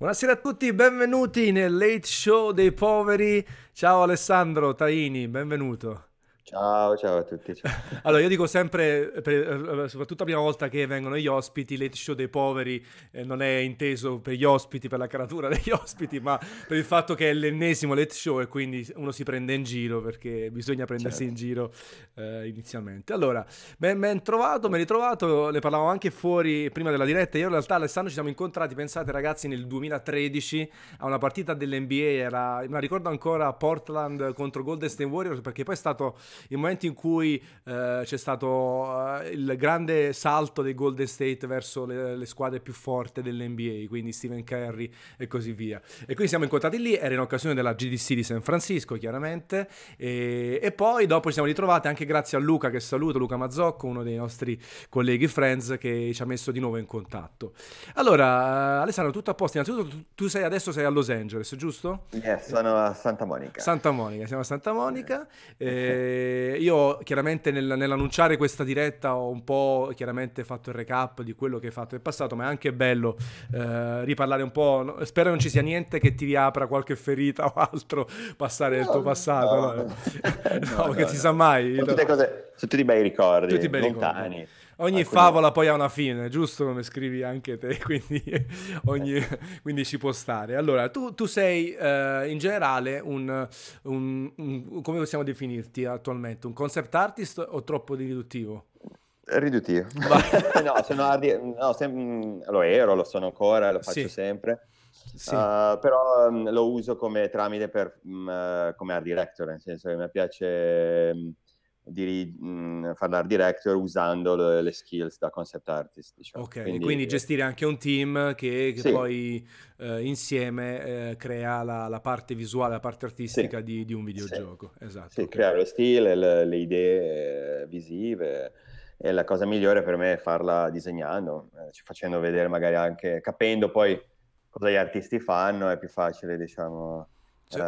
Buonasera a tutti, benvenuti nel Late Show dei Poveri. Ciao Alessandro Taini, benvenuto. Ciao, ciao a tutti. Ciao. Allora, io dico sempre, per, soprattutto la prima volta che vengono gli ospiti, late show dei poveri eh, non è inteso per gli ospiti, per la caratura degli ospiti, ma per il fatto che è l'ennesimo late show e quindi uno si prende in giro perché bisogna prendersi certo. in giro eh, inizialmente. Allora, ben, ben trovato, ben ritrovato, ne parlavamo anche fuori prima della diretta. Io in realtà Alessandro ci siamo incontrati, pensate ragazzi, nel 2013 a una partita dell'NBA, era, me la ricordo ancora, Portland contro Golden State Warriors perché poi è stato il momento in cui eh, c'è stato uh, il grande salto dei Golden State verso le, le, squadre più forti dell'NBA, quindi Stephen Curry e così via. E quindi siamo incontrati lì, era in occasione della GDC di San Francisco, chiaramente, e, e poi dopo ci siamo ritrovati anche grazie a Luca, che saluto, Luca Mazzocco, uno dei nostri colleghi friends, che ci ha messo di nuovo in contatto. Allora, uh, Alessandro, tutto a posto. Innanzitutto, tu, tu sei, adesso sei a Los Angeles, giusto? Yes, sono a Santa Monica. Santa Monica, siamo a Santa Monica. Eh. Io chiaramente nel, nell'annunciare questa diretta ho un po' chiaramente fatto il recap di quello che hai fatto nel passato, ma è anche bello eh, riparlare un po'. No? Spero non ci sia niente che ti riapra qualche ferita o altro, passare no, il tuo passato. No, no, no perché si sa mai. Sono tutte, cose, sono tutti bei ricordi, tutti bei lontani. Ricordi ogni Alcune... favola poi ha una fine, giusto come scrivi anche te, quindi, ogni... quindi ci può stare. Allora, tu, tu sei uh, in generale un, un, un, come possiamo definirti attualmente, un concept artist o troppo riduttivo? Riduttivo. no, sono ardi... no, sem... lo ero, lo sono ancora, lo faccio sì. sempre. Sì. Uh, però um, lo uso come tramite per, um, come art director, nel senso che mi piace um, di mh, fare l'art director usando le, le, skills da concept artist. Diciamo. Ok, quindi, quindi gestire anche un team che, che sì. poi eh, insieme eh, crea la, la, parte visuale, la parte artistica sì. di, di, un videogioco. Sì. Esatto. Sì, okay. creare lo stile, le, le, idee visive. E la cosa migliore per me è farla disegnando, eh, facendo vedere magari anche, capendo poi cosa gli artisti fanno, è più facile, diciamo... Cioè,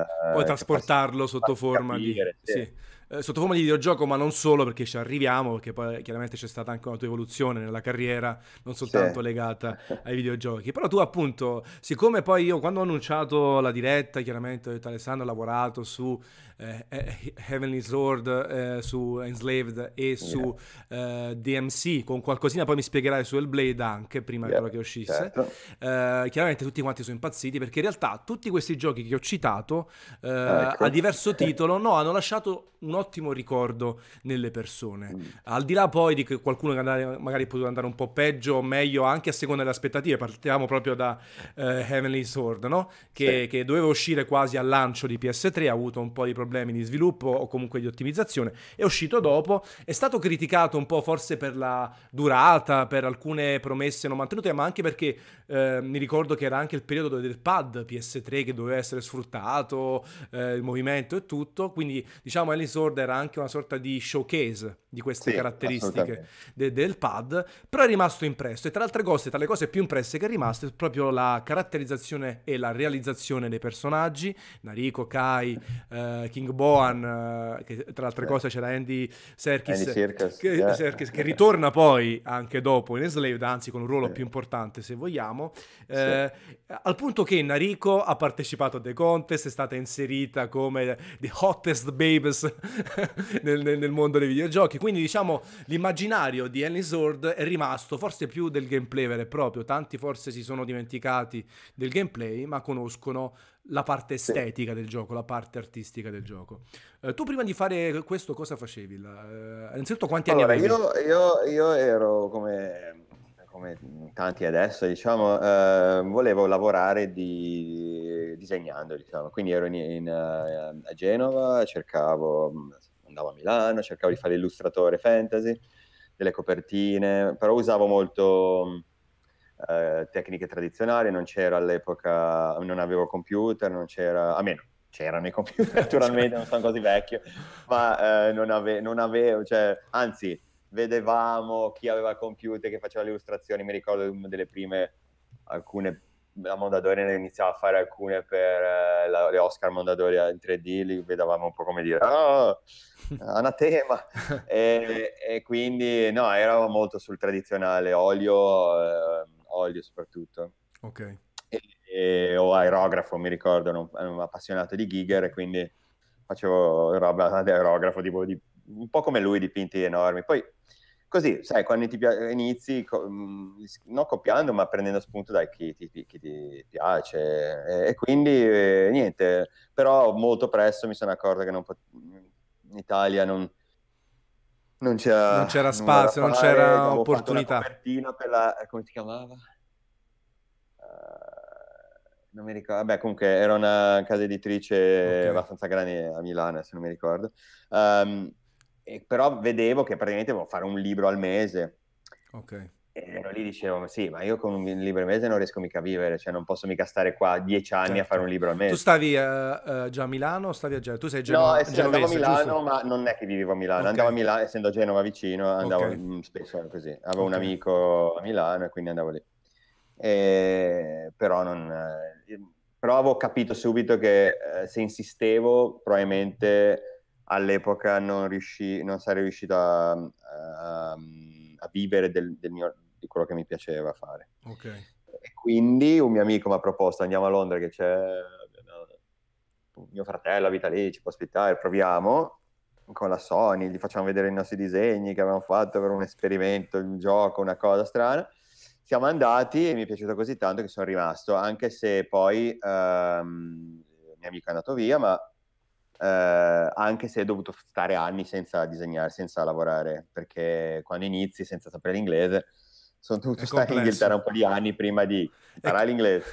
eh, poi trasportarlo sotto forma capire, di... Sì eh, sotto forma di videogioco, ma non solo perché ci arriviamo, perché poi chiaramente c'è stata anche una tua evoluzione nella carriera, non soltanto sì. legata ai videogiochi. Però tu appunto, siccome poi io quando ho annunciato la diretta, chiaramente ho detto Alessandro ha lavorato su eh, eh Heavenly Sword, eh, su Enslaved e su yeah. DMC, con qualcosina poi mi spiegherai su Hellblade anche, prima yeah, che uscisse. Certo. Eh, chiaramente tutti quanti sono impazziti perché in realtà tutti questi giochi che ho citato ecco. a diverso titolo no, hanno lasciato un ottimo ricordo nelle persone. Mm. Al di là poi di che qualcuno che andare, magari è potuto andare un po' peggio o meglio, anche a seconda delle aspettative, partiamo proprio da uh, Heavenly Sword, no? che, sì. che, doveva uscire quasi al lancio di PS3, ha avuto un po' di problemi di sviluppo o comunque di ottimizzazione, è uscito dopo, è stato criticato un po' forse per la durata, per alcune promesse non mantenute, ma anche perché eh, mi ricordo che era anche il periodo del pad PS3 che doveva essere sfruttato, eh, il movimento e tutto, quindi diciamo Heavenly Sword era anche una sorta di showcase di queste sì, caratteristiche de- del pad, però è rimasto impresso e tra altre cose, tra le cose più impresse che è rimasto è proprio la caratterizzazione e la realizzazione dei personaggi, Nariko, Kai, uh, King Boan, uh, che tra altre cose c'era Andy Serkis, Andy Serkis, che, yeah. Serkis, che, ritorna poi anche dopo in Enslaved, anzi con un ruolo sì. più importante se vogliamo, eh, al punto che Nariko ha partecipato a The Contest, è stata inserita come the hottest babes nel, nel, nel, mondo dei videogiochi. Quindi, diciamo, l'immaginario di Ellie Sword è rimasto forse più del gameplay vero e proprio. Tanti forse si sono dimenticati del gameplay, ma conoscono la parte estetica del gioco, la parte artistica del gioco. Eh, tu prima di fare questo cosa facevi? Eh, innanzitutto quanti allora, anni avevi? Io, io, io ero come come tanti adesso, diciamo, eh, volevo lavorare di, disegnando, diciamo. Quindi ero in, in, uh, a Genova, cercavo, andavo a Milano, cercavo di fare illustratore fantasy, delle copertine, però usavo molto uh, tecniche tradizionali, non c'era all'epoca, non avevo computer, non c'era, a meno, c'erano i computer naturalmente, non sono così vecchio, ma uh, non, ave, non avevo, cioè, anzi vedevamo chi aveva il computer che faceva le illustrazioni, mi ricordo delle prime, alcune, la Mondadori ne iniziava a fare alcune per eh, la, le Oscar Mondadori in 3D, li vedevamo un po' come dire, oh, anatema, e, e, quindi no, eravamo molto sul tradizionale olio, eh, olio soprattutto. Ok. E, e, o aerografo, mi ricordo, ero un, appassionato di Giger e quindi facevo roba di aerografo, tipo di, un po' come lui, dipinti enormi. Poi così, sai, quando ti inizi, mm, non copiando, ma prendendo spunto da chi ti, chi ti piace. E, e quindi, eh, niente, però molto presto mi sono accorto che pot- in Italia non, non, c'era, non c'era spazio, non, c'era opportunità. per la, come si chiamava? Uh, non mi ricordo, vabbè comunque era una casa editrice okay. abbastanza grande a Milano, se non mi ricordo. Um, e, però vedevo che praticamente devo fare un libro al mese. Ok. E ero lì dicevo, sì, ma io con un libro al mese non riesco mica a vivere, cioè non posso mica stare qua dieci anni certo. a fare un libro al mese. Tu stavi uh, uh, già a Milano o stavi a Genova? Tu sei Genova, no, sì, andavo a Milano, giusto? ma non è che vivevo a Milano, okay. andavo a Milano, essendo a Genova vicino, andavo okay. spesso così. Avevo okay. un amico a Milano e quindi andavo lì. E, però non... Eh, però avevo capito subito che eh, se insistevo probabilmente all'epoca non, riuscì, non sarei riuscito a, a, a vivere del, del mio, di quello che mi piaceva fare. Okay. E quindi un mio amico mi ha proposto andiamo a Londra che c'è mio fratello abita lì, ci può ospitare, proviamo con la Sony, gli facciamo vedere i nostri disegni che avevamo fatto per un esperimento, un gioco, una cosa strana. Siamo andati e mi è piaciuto così tanto che sono rimasto, anche se poi ehm, mio amico è andato via, ma eh, anche se ho dovuto stare anni senza disegnare, senza lavorare, perché quando inizi senza sapere l'inglese, sono dovuto stare in Inghilterra un po' di anni prima di imparare l'inglese,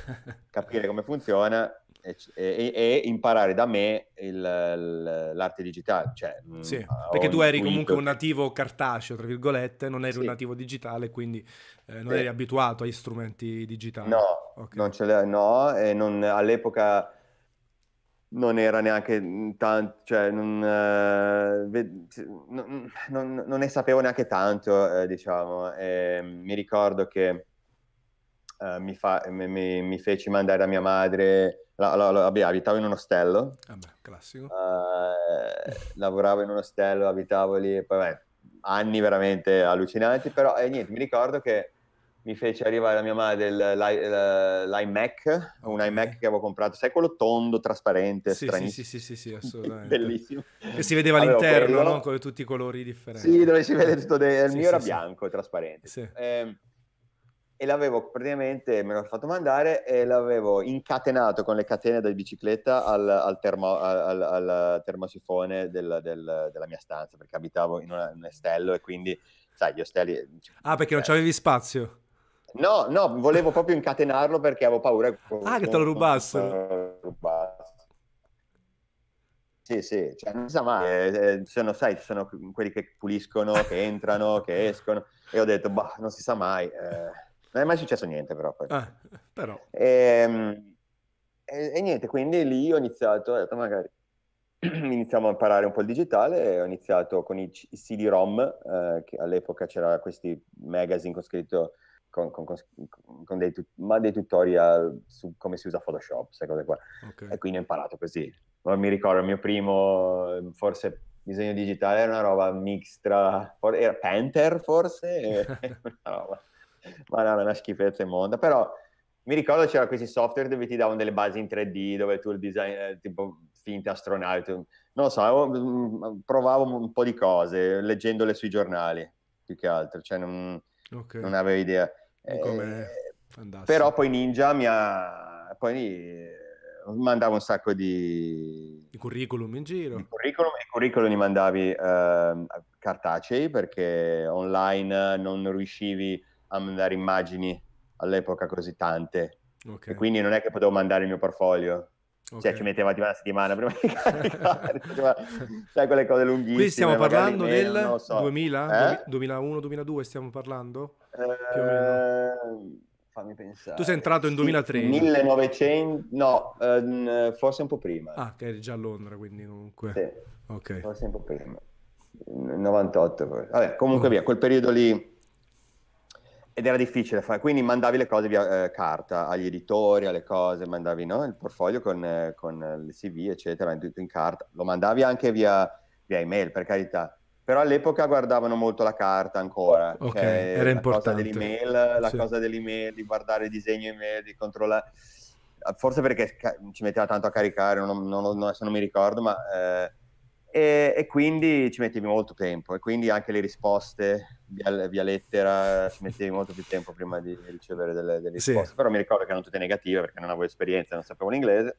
capire come funziona e, e, e imparare da me il, l'arte digitale. Cioè, mm, sì, perché tu eri comunque un nativo cartaceo, tra virgolette, non eri sì. un nativo digitale, quindi eh, non sì. eri abituato agli strumenti digitali. No, okay. non ce l'ho, no, e non, all'epoca non era neanche tanto, cioè non, eh, non, non, non, ne sapevo neanche tanto, eh, diciamo. E mi ricordo che eh, mi, fa, mi, mi, mi, feci mandare da mia madre, la, la, la, abitavo in un ostello, Vabbè, classico. Eh, lavoravo in un ostello, abitavo lì, poi beh, anni veramente allucinanti, però eh, niente, mi ricordo che mi fece arrivare a mia madre l'iMac, un iMac che avevo comprato, sai quello tondo, trasparente, sì, stranissimo. Sì, sì, sì, sì, assolutamente. Bellissimo. E si vedeva Avevo all'interno, quello... no? Con tutti i colori differenti. Sì, dove si vede tutto, de... il sì, mio sì, era bianco, trasparente. Sì. Eh, e l'avevo praticamente, me l'ho fatto mandare e l'avevo incatenato con le catene da bicicletta al, al, termo, al, al termosifone del, del, della mia stanza, perché abitavo in, una, in un ostello e quindi, sai, gli ostelli... Ah, perché non c'avevi spazio? No, no, volevo proprio incatenarlo perché avevo paura. Ah, che te lo rubassero. Sì, sì, cioè, non sa mai, eh, eh sono, sai, ci sono quelli che puliscono, che entrano, che escono, e ho detto, bah, non si sa mai. Eh, non è mai successo niente però. Ah, però. E, ehm, e, e, niente, quindi lì ho iniziato, ho detto magari iniziamo a imparare un po' il digitale ho iniziato con i, i CD-ROM, eh, che all'epoca c'era questi magazine con scritto con, con, con dei, dei, tutorial su come si usa Photoshop, queste cose qua. Okay. E quindi ho imparato così. Non mi ricordo, il mio primo, forse, disegno digitale era una roba mixtra, era Panther forse? una roba. Ma no, una schifezza immonda. Però mi ricordo c'era questi software dove ti davano delle basi in 3D, dove tu il design, eh, tipo finte astronauti, non lo so, mm, provavo un po' di cose leggendole sui giornali, più che altro, cioè non, okay. non avevo idea. Eh, però poi Ninja mi ha... Poi eh, mandavo un sacco di... Di curriculum in giro. Di curriculum, e curriculum li mandavi eh, cartacei perché online non riuscivi a mandare immagini all'epoca così tante. Okay. E quindi non è che potevo mandare il mio portfolio. Cioè, okay. Cioè, ci metteva tipo una settimana prima di caricare, sai quelle cose lunghissime. Qui stiamo parlando del meno, so. 2000, eh? 2001-2002 stiamo parlando? Eh, fammi pensare. Tu sei entrato in 2003? 1900, no, eh, forse un po' prima. Ah, che eri già a Londra, quindi comunque. Sì, okay. forse un po' prima. 98, vabbè, comunque oh. via, quel periodo lì ed era difficile fare, quindi mandavi le cose via eh, carta agli editori, alle cose, mandavi no? il portfolio con, eh, con il CV, eccetera, tutto in carta. Lo mandavi anche via, via, email, per carità. Però all'epoca guardavano molto la carta ancora. Ok, cioè, era la importante. Cosa dell'email, la sì. cosa dell'email, di guardare il disegno email, di controllare. forse perché ci metteva tanto a caricare, non, non, non, non mi ricordo, ma... Eh, e, e, quindi ci mettevi molto tempo e quindi anche le risposte via, via lettera ci mettevi molto più tempo prima di ricevere delle, delle risposte. Sì. Però mi ricordo che erano tutte negative perché non avevo esperienza, non sapevo l'inglese.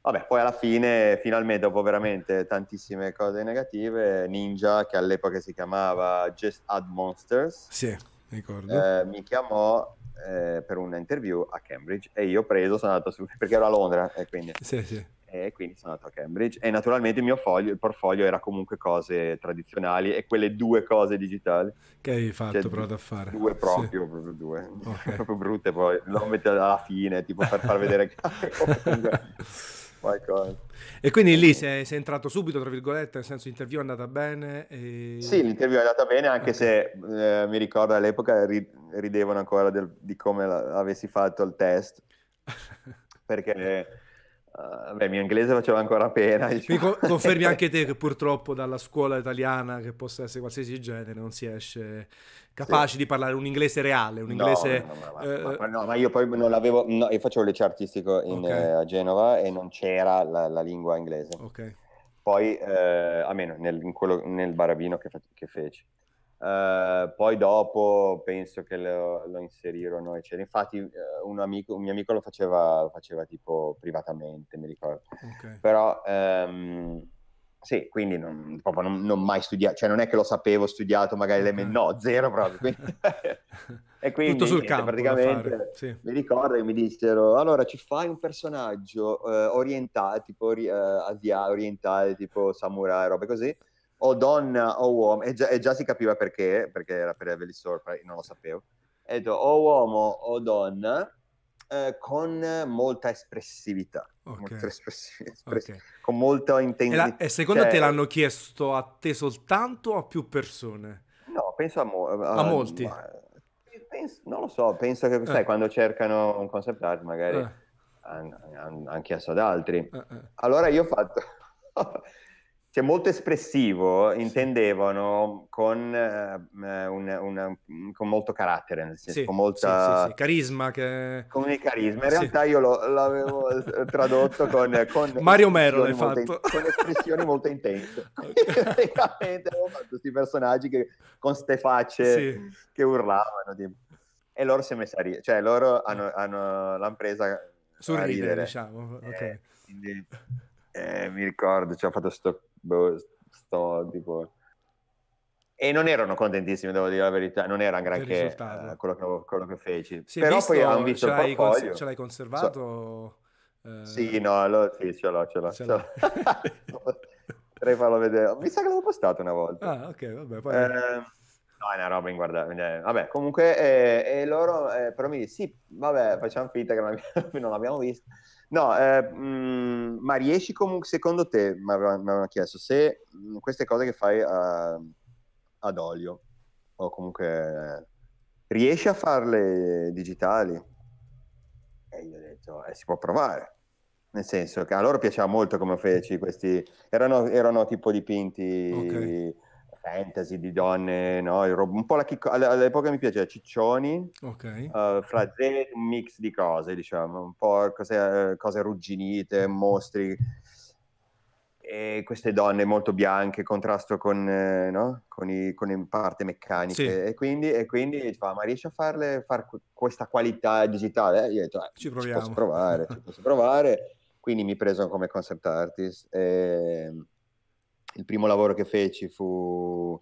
Vabbè, poi alla fine, finalmente, dopo veramente tantissime cose negative, Ninja, che all'epoca si chiamava Just Add Monsters, sì. Eh, mi chiamò eh, per un'interview a Cambridge e io ho preso, sono andato su, perché ero a Londra e quindi, sì, sì. E quindi sono andato a Cambridge e naturalmente il mio foglio, il portfolio era comunque cose tradizionali e quelle due cose digitali. Che hai fatto, cioè, provato a fare? Due proprio, sì. proprio due, okay. proprio brutte poi, lo metto alla fine, tipo per far vedere qualcosa. E quindi lì sei, sei, entrato subito, tra virgolette, nel senso l'interview è andata bene? E... Sì, l'interview è andata bene, anche okay. se eh, mi ricordo all'epoca ri- ridevano ancora del, di come la, avessi fatto il test, perché Uh, beh, il mio inglese faceva ancora pena. Diciamo. Co- confermi anche te che purtroppo dalla scuola italiana, che possa essere qualsiasi genere, non si esce capaci sì. di parlare un inglese reale, un inglese... No, no, ma, eh, ma, no, ma io poi non l'avevo... io facevo liceo artistico in, okay. eh, a Genova e non c'era la, la lingua inglese. Ok. Poi, eh, almeno nel, quello, nel barabino che, che feci. Uh, poi dopo penso che lo, lo inserirono, eccetera. Infatti, uh, un, amico, un, mio amico lo faceva, lo faceva tipo privatamente, mi ricordo. Okay. Però um, sì, quindi non, proprio non, non, mai studiato, cioè non è che lo sapevo, studiato magari okay. le no, zero proprio. Quindi... e quindi Tutto sul campo, praticamente sì. mi ricordo che mi dissero: allora ci fai un personaggio uh, orientale, tipo ori- asia, orientale, tipo samurai, robe così o donna o uomo, e già, e già si capiva perché, perché era per Heavily Sword, non lo sapevo. E detto o uomo o donna, eh, con molta espressività. Okay. Molta espress- espress- okay. Con molta intensità. E, e, secondo cioè, te l'hanno chiesto a te soltanto o a più persone? No, penso a, mo- a, a molti. Ma, penso, non lo so, penso che eh. sai, quando cercano un concept art magari eh. hanno han, han chiesto ad altri. Eh, eh. Allora io ho fatto... cioè molto espressivo intendevano con, eh, una, una, con molto carattere, nel senso, sì, con molta... Sì, sì, carisma. Che... Con il carisma. In realtà io lo, l'avevo tradotto con... con Mario Mero l'hai fatto. In, con espressioni molto intense. Praticamente avevo fatto questi personaggi che, con ste facce che urlavano. Tipo. E loro si è messa a ridere. Cioè loro hanno, hanno, l'hanno presa Sul ridere, diciamo. Okay. Eh, quindi, eh, mi ricordo, ci ho fatto sto boh, sto tipo... E non erano contentissimi, devo dire la verità, non era granché eh, quello, che, quello, che, feci. Si Però visto, poi hanno visto ce il portfolio. Cons- ce l'hai conservato? So... Eh... Sì, no, lo, sì, ce l'ho, ce l'ho. Ce l'ho. Potrei farlo vedere. Mi sa che l'avevo postato una volta. Ah, ok, vabbè. Poi... Eh, no, è una roba inguardabile. Vabbè, comunque, eh, e loro, eh, però mi dicono, sì, vabbè, facciamo finta che non abbiamo, non l'abbiamo visto. No, eh, mh, mm, ma riesci comunque, secondo te, mi avevano chiesto, se mh, mm, queste cose che fai a, ad olio, o comunque, riesci a farle digitali? E io ho detto, eh, si può provare. Nel senso che a loro piaceva molto come feci questi, erano, erano tipo dipinti... Okay fantasy di donne, no? un po' la chicco- all'epoca mi piaceva Ciccioni, okay. uh, fra Z un mix di cose, diciamo, un po' cose, cose arrugginite, mostri, e queste donne molto bianche, contrasto con, eh, no? con, i, con le parti meccaniche, sì. e quindi, e quindi fa, ma riesci a farle, far questa qualità digitale? Eh, io detto, eh, ci, ci posso provare, ci posso provare, quindi mi preso come concept artist. E il primo lavoro che feci fu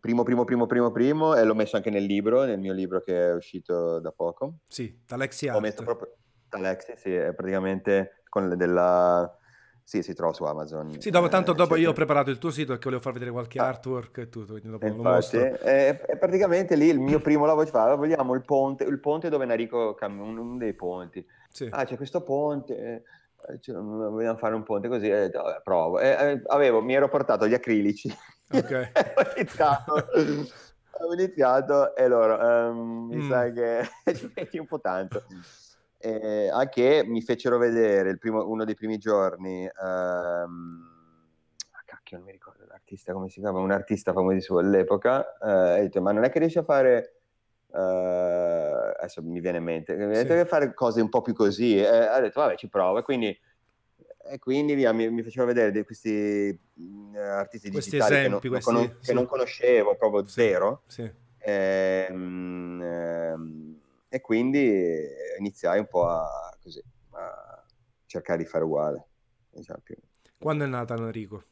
primo, primo, primo, primo, primo e l'ho messo anche nel libro, nel mio libro che è uscito da poco. Sì, Talexi Art. Ho messo proprio Talexi, sì, è praticamente con della... Sì, si trova su Amazon. Sì, dopo, tanto eh, dopo io ho preparato il tuo sito perché volevo far vedere qualche ah. artwork e tutto, quindi dopo Infatti, lo mostro. E, e praticamente lì il mio primo lavoro fa, vogliamo il ponte, il ponte dove Enrico cam- uno dei ponti. Sì. Ah, c'è questo ponte eh, cioè, vogliamo fare un ponte così, e detto, vabbè, provo. E, eh, avevo, mi ero portato gli acrilici. Ok. ho iniziato, ho iniziato e loro, um, mi mm. sa che ci metti un po' tanto. E anche mi fecero vedere primo, uno dei primi giorni, um, cacchio, non mi ricordo l'artista come si chiama, un artista famosissimo all'epoca, uh, e detto, ma non è che riesci a fare Uh, adesso mi viene in mente, sì. deve fare cose un po' più così. Eh, ha detto, vabbè, ci provo. E quindi, e quindi via, mi, mi faceva vedere questi uh, artisti questi digitali esempi, che, non, questi, non, sì. che non conoscevo, proprio sì. zero. Sì. E, um, um, e, quindi iniziai un po' a, così, a cercare di fare uguale. Diciamo Quando è nata Enrico?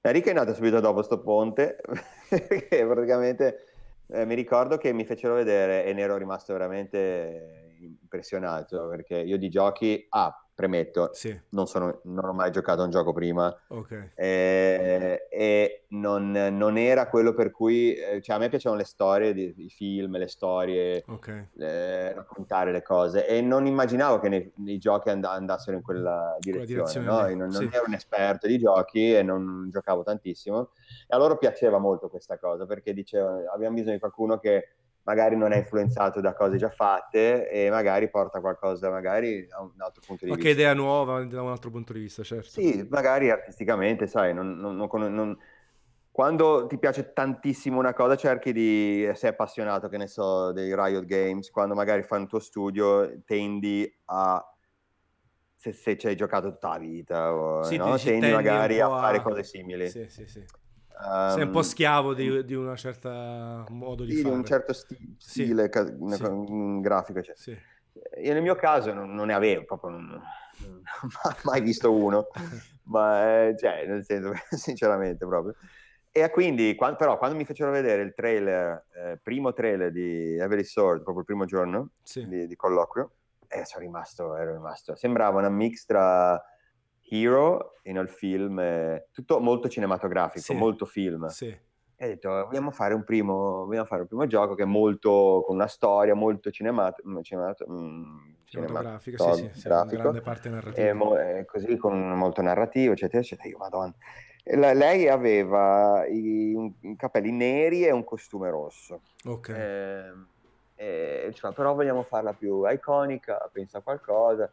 Enrico è nato subito dopo sto ponte, perché praticamente eh, mi ricordo che mi fecero vedere e ne ero rimasto veramente impressionato perché io di giochi, ah, premetto, sì. non, sono, non, ho mai giocato a un gioco prima okay. eh, e non, non, era quello per cui, eh, cioè a me piacevano le storie, i film, le storie, okay. eh, raccontare le cose e non immaginavo che nei, nei giochi and- andassero in quella direzione, direzione no? non, non sì. ero un esperto di giochi e non giocavo tantissimo e a loro piaceva molto questa cosa perché dicevano abbiamo bisogno di qualcuno che magari non è influenzato da cose già fatte e magari porta qualcosa magari da un altro punto di Qualche vista. idea nuova da un altro punto di vista, certo. Sì, magari artisticamente, sai, non, non, non, quando ti piace tantissimo una cosa cerchi di, sei appassionato, che ne so, dei Riot Games, quando magari fai un tuo studio tendi a se, se ci hai giocato tutta la vita, o, sì, no? tendi magari a fare cose simili. Sì, sì, sì. Um, Sei un po' schiavo di, di una certa modo di sì, fare. di un certo sti- stile sì, ca- sì. grafico. Cioè. Sì. Io nel mio caso non, non ne avevo, proprio non, non ho mai visto uno, ma eh, cioè, nel senso, sinceramente proprio. E quindi, quando, però, quando mi fecero vedere il trailer, eh, primo trailer di Every Sword, proprio il primo giorno sì. di, di colloquio, eh, sono rimasto, ero rimasto, sembrava una mix tra Hero nel film, eh, tutto molto cinematografico, sì. molto film. Sì. E ho detto, vogliamo fare, un primo, vogliamo fare un primo gioco che è molto, con una storia molto cinemat- mm, cinemat- mm, cinematografica, sì, sì, sì, una grande parte narrativa. E mo- così, con molto narrativo, eccetera, eccetera. Io, madonna. La, lei aveva i, un, i, capelli neri e un costume rosso. Ok. Eh, e, cioè, però vogliamo farla più iconica, pensa a qualcosa.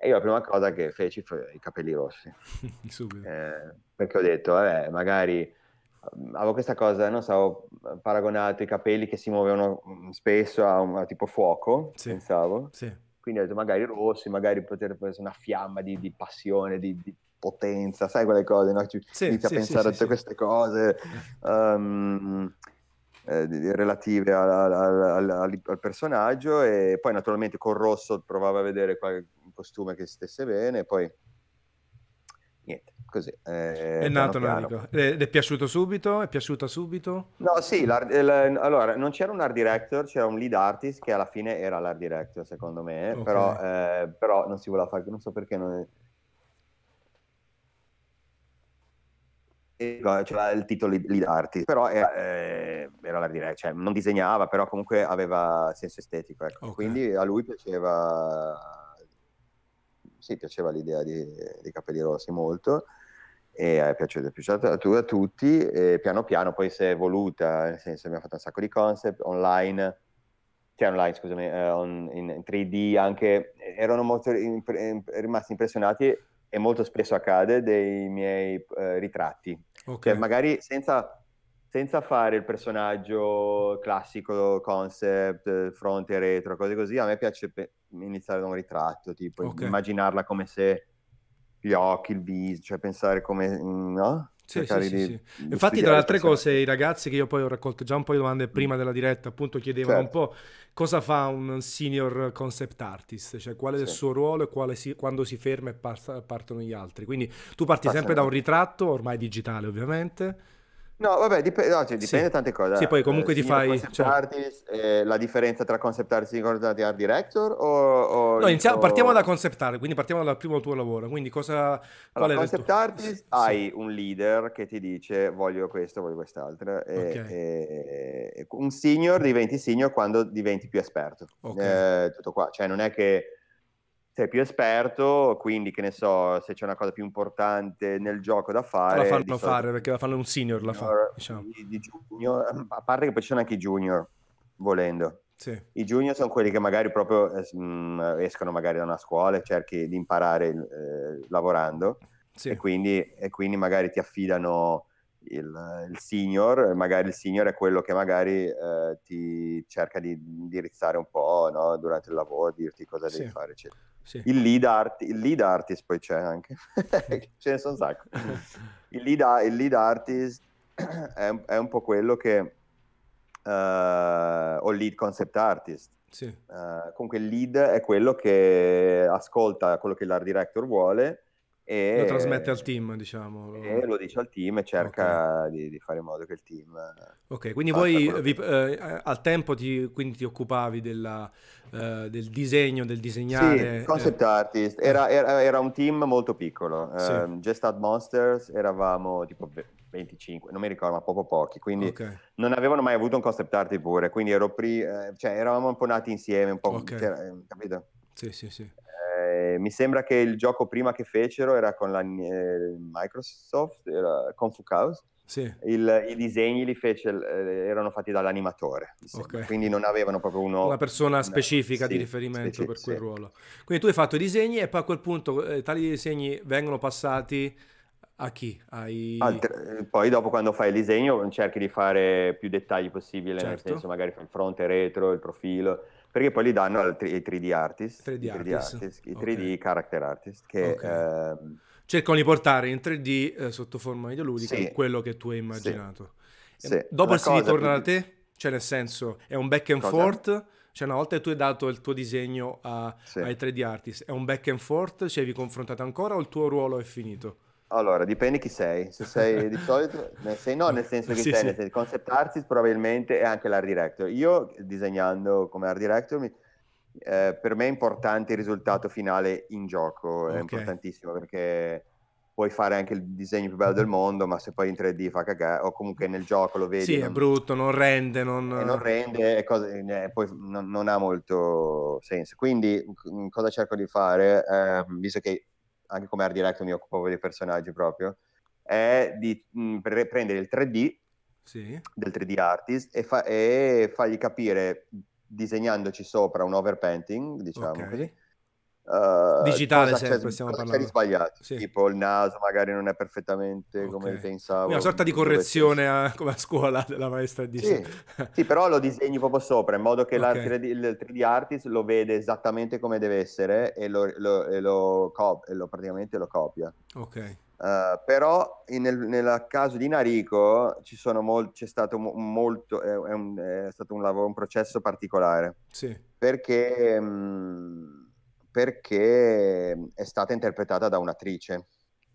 E io la prima cosa che feci fu i capelli rossi. eh, perché ho detto, vabbè, magari avevo questa cosa, non so, ho paragonato i capelli che si muovevano spesso a, un, a tipo fuoco, sì. pensavo. Sì. Quindi ho detto, magari rossi, magari potrebbe essere una fiamma di, di passione, di, di, potenza, sai quelle cose, no? Ci, sì, inizia a pensare a tutte queste cose. Um, relative al, al, al, al, personaggio e poi naturalmente col rosso provavo a vedere qualche costume che stesse bene, poi niente, così. Eh, è nato Narico. Ed è piaciuto subito? È piaciuta subito? No, sì, allora non c'era un art director, c'era un lead artist che alla fine era l'art director secondo me, okay. però, eh, però, non si voleva fare, non so perché non... c'era il titolo lead artist, però era, eh, era l'art director, cioè non disegnava, però comunque aveva senso estetico, ecco. okay. quindi a lui piaceva sì, piaceva l'idea di, di Capelli Rossi molto e è piaciuto, è piaciuto a, a, tutti e piano piano poi si è evoluta, nel senso abbiamo fatto un sacco di concept online, cioè online scusami, eh, on, in, in, 3D anche, erano molto impre, rimasti impressionati e molto spesso accade dei miei eh, ritratti, okay. cioè magari senza senza fare il personaggio classico, concept, fronte e retro, cose così, a me piace pe- iniziare da un ritratto, tipo okay. immaginarla come se gli occhi, il viso, cioè pensare come, no? Sì, sì, sì, sì. Infatti, tra le altre cose, i ragazzi che io poi ho raccolto già un po' di domande prima della diretta, appunto chiedevano certo. un po' cosa fa un senior concept artist, cioè qual è il suo ruolo e si, quando si ferma e partono gli altri. Quindi tu parti sempre da un ritratto, ormai digitale ovviamente, No, vabbè, dip- no, cioè, dipende sì. da tante cose. Sì, poi comunque eh, ti fai... Cioè... artist, eh, la differenza tra concept artist e concept art director o... o no, iniziamo, o... partiamo da concept art, quindi partiamo dal primo tuo lavoro. Quindi cosa... Allora, concept tuo... artist sì. hai un leader che ti dice voglio questo, voglio quest'altro. E, okay. e, e, un senior diventi senior quando diventi più esperto. Okay. Eh, tutto qua. Cioè non è che sei più esperto, quindi che ne so, se c'è una cosa più importante nel gioco da fare... La fanno fare, perché la fanno un senior, la fa, diciamo. di, di junior, a parte che poi ci sono anche i junior, volendo. Sì. I junior sono quelli che magari proprio eh, escono magari da una scuola e cerchi di imparare eh, lavorando sì. e, quindi, e, quindi, magari ti affidano il, il, senior, magari il senior è quello che magari eh, ti cerca di indirizzare un po' no? durante il lavoro, dirti cosa sì. devi fare, eccetera. Sì. Il, lead art, il, lead artist poi c'è anche, ce ne sono un sacco. Il lead, il lead artist è, è, un po' quello che, uh, o lead concept artist. Sì. Uh, comunque il lead è quello che ascolta quello che l'art director vuole e lo trasmette al team, diciamo. E lo dice al team e cerca okay. di, di, fare in modo che il team... Ok, quindi voi vi, eh, al tempo ti, quindi ti occupavi della, eh, del disegno, del disegnare... Sì, concept eh. artist. Era, era, era, un team molto piccolo. Sì. Um, Just Out Monsters eravamo tipo 25, non mi ricordo, ma proprio pochi. Quindi okay. non avevano mai avuto un concept artist pure. Quindi ero pri- eh, cioè, eravamo un po' nati insieme, un po'... Okay. Capito? Sì, sì, sì. Eh, mi sembra che il gioco prima che fecero era con la eh, Microsoft, era Kung Fu Chaos. Sì. Il, I disegni li fece, eh, erano fatti dall'animatore, okay. quindi non avevano proprio uno... Una persona specifica una, di riferimento sì, per sì, quel ruolo. Quindi tu hai fatto i disegni e poi a quel punto eh, tali disegni vengono passati a chi? Ai... Altre, poi dopo quando fai il disegno cerchi di fare più dettagli possibile, certo. nel senso magari il fronte, retro, il profilo perché poi li danno ai 3D artist, 3D, 3D artist. artist i 3D okay. character artist, che okay. ehm... cercano di portare in 3D eh, sotto forma videoludica sì. quello che tu hai immaginato. Sì. Sì. Dopo si ritorna da te? Cioè nel senso, è un back and cosa? forth? Cioè una volta che tu hai dato il tuo disegno a, ai 3D artist, è un back and forth? Ci hai confrontato ancora o il tuo ruolo è finito? Allora, dipende chi sei. Se sei di solito, sei no, nel senso che sì, sei, sì. Nel concept artist probabilmente è anche l'art director. Io disegnando come art director, mi, eh, per me è importante il risultato finale in gioco, okay. è importantissimo perché puoi fare anche il disegno più bello del mondo, ma se poi in 3D fa cagare, o comunque nel gioco lo vedi... Sì, non, è brutto, non rende, non... non rende, e cose, eh, poi non, non, ha molto senso. Quindi cosa cerco di fare, eh, visto che anche come art director mi occupavo dei personaggi proprio, è di mh, mm, prendere il 3D sì. del 3D artist e, fa- e, fargli capire disegnandoci sopra un overpainting, diciamo okay. così, Uh, Digitale sempre stiamo parlando. sbagliato, sì. tipo il naso magari non è perfettamente okay. come pensavo. Una sorta di correzione a, come a scuola della maestra di sì. sì, però lo disegni proprio sopra in modo che okay. 3D, il 3D artist lo vede esattamente come deve essere e lo, lo, e lo, cop- e lo praticamente lo copia. Ok. Uh, però nel, nel, caso di Narico mol- c'è stato mo- molto, è, è, un, è, stato un lavoro, un processo particolare. Sì. Perché... Mh, perché è stata interpretata da un'attrice.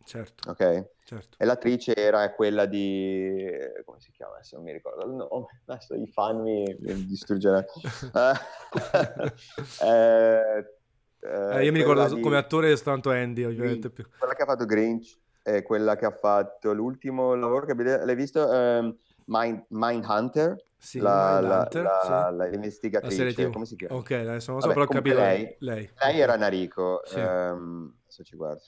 Certo. Ok? Certo. E l'attrice era quella di... come si chiama? Adesso non mi ricordo il nome. Adesso i fan mi, mi distruggeranno. eh, eh, io mi ricordo di... come attore soltanto Andy, ovviamente. Più. Quella che ha fatto Grinch è quella che ha fatto l'ultimo lavoro che l'hai visto, um, Mind, Mindhunter. Sì, la, la, la, sì. l'investigatrice, come si chiama? Ok, adesso non so, Vabbè, però capito lei. Lei, lei era Narico, sì. um, adesso ci guardo.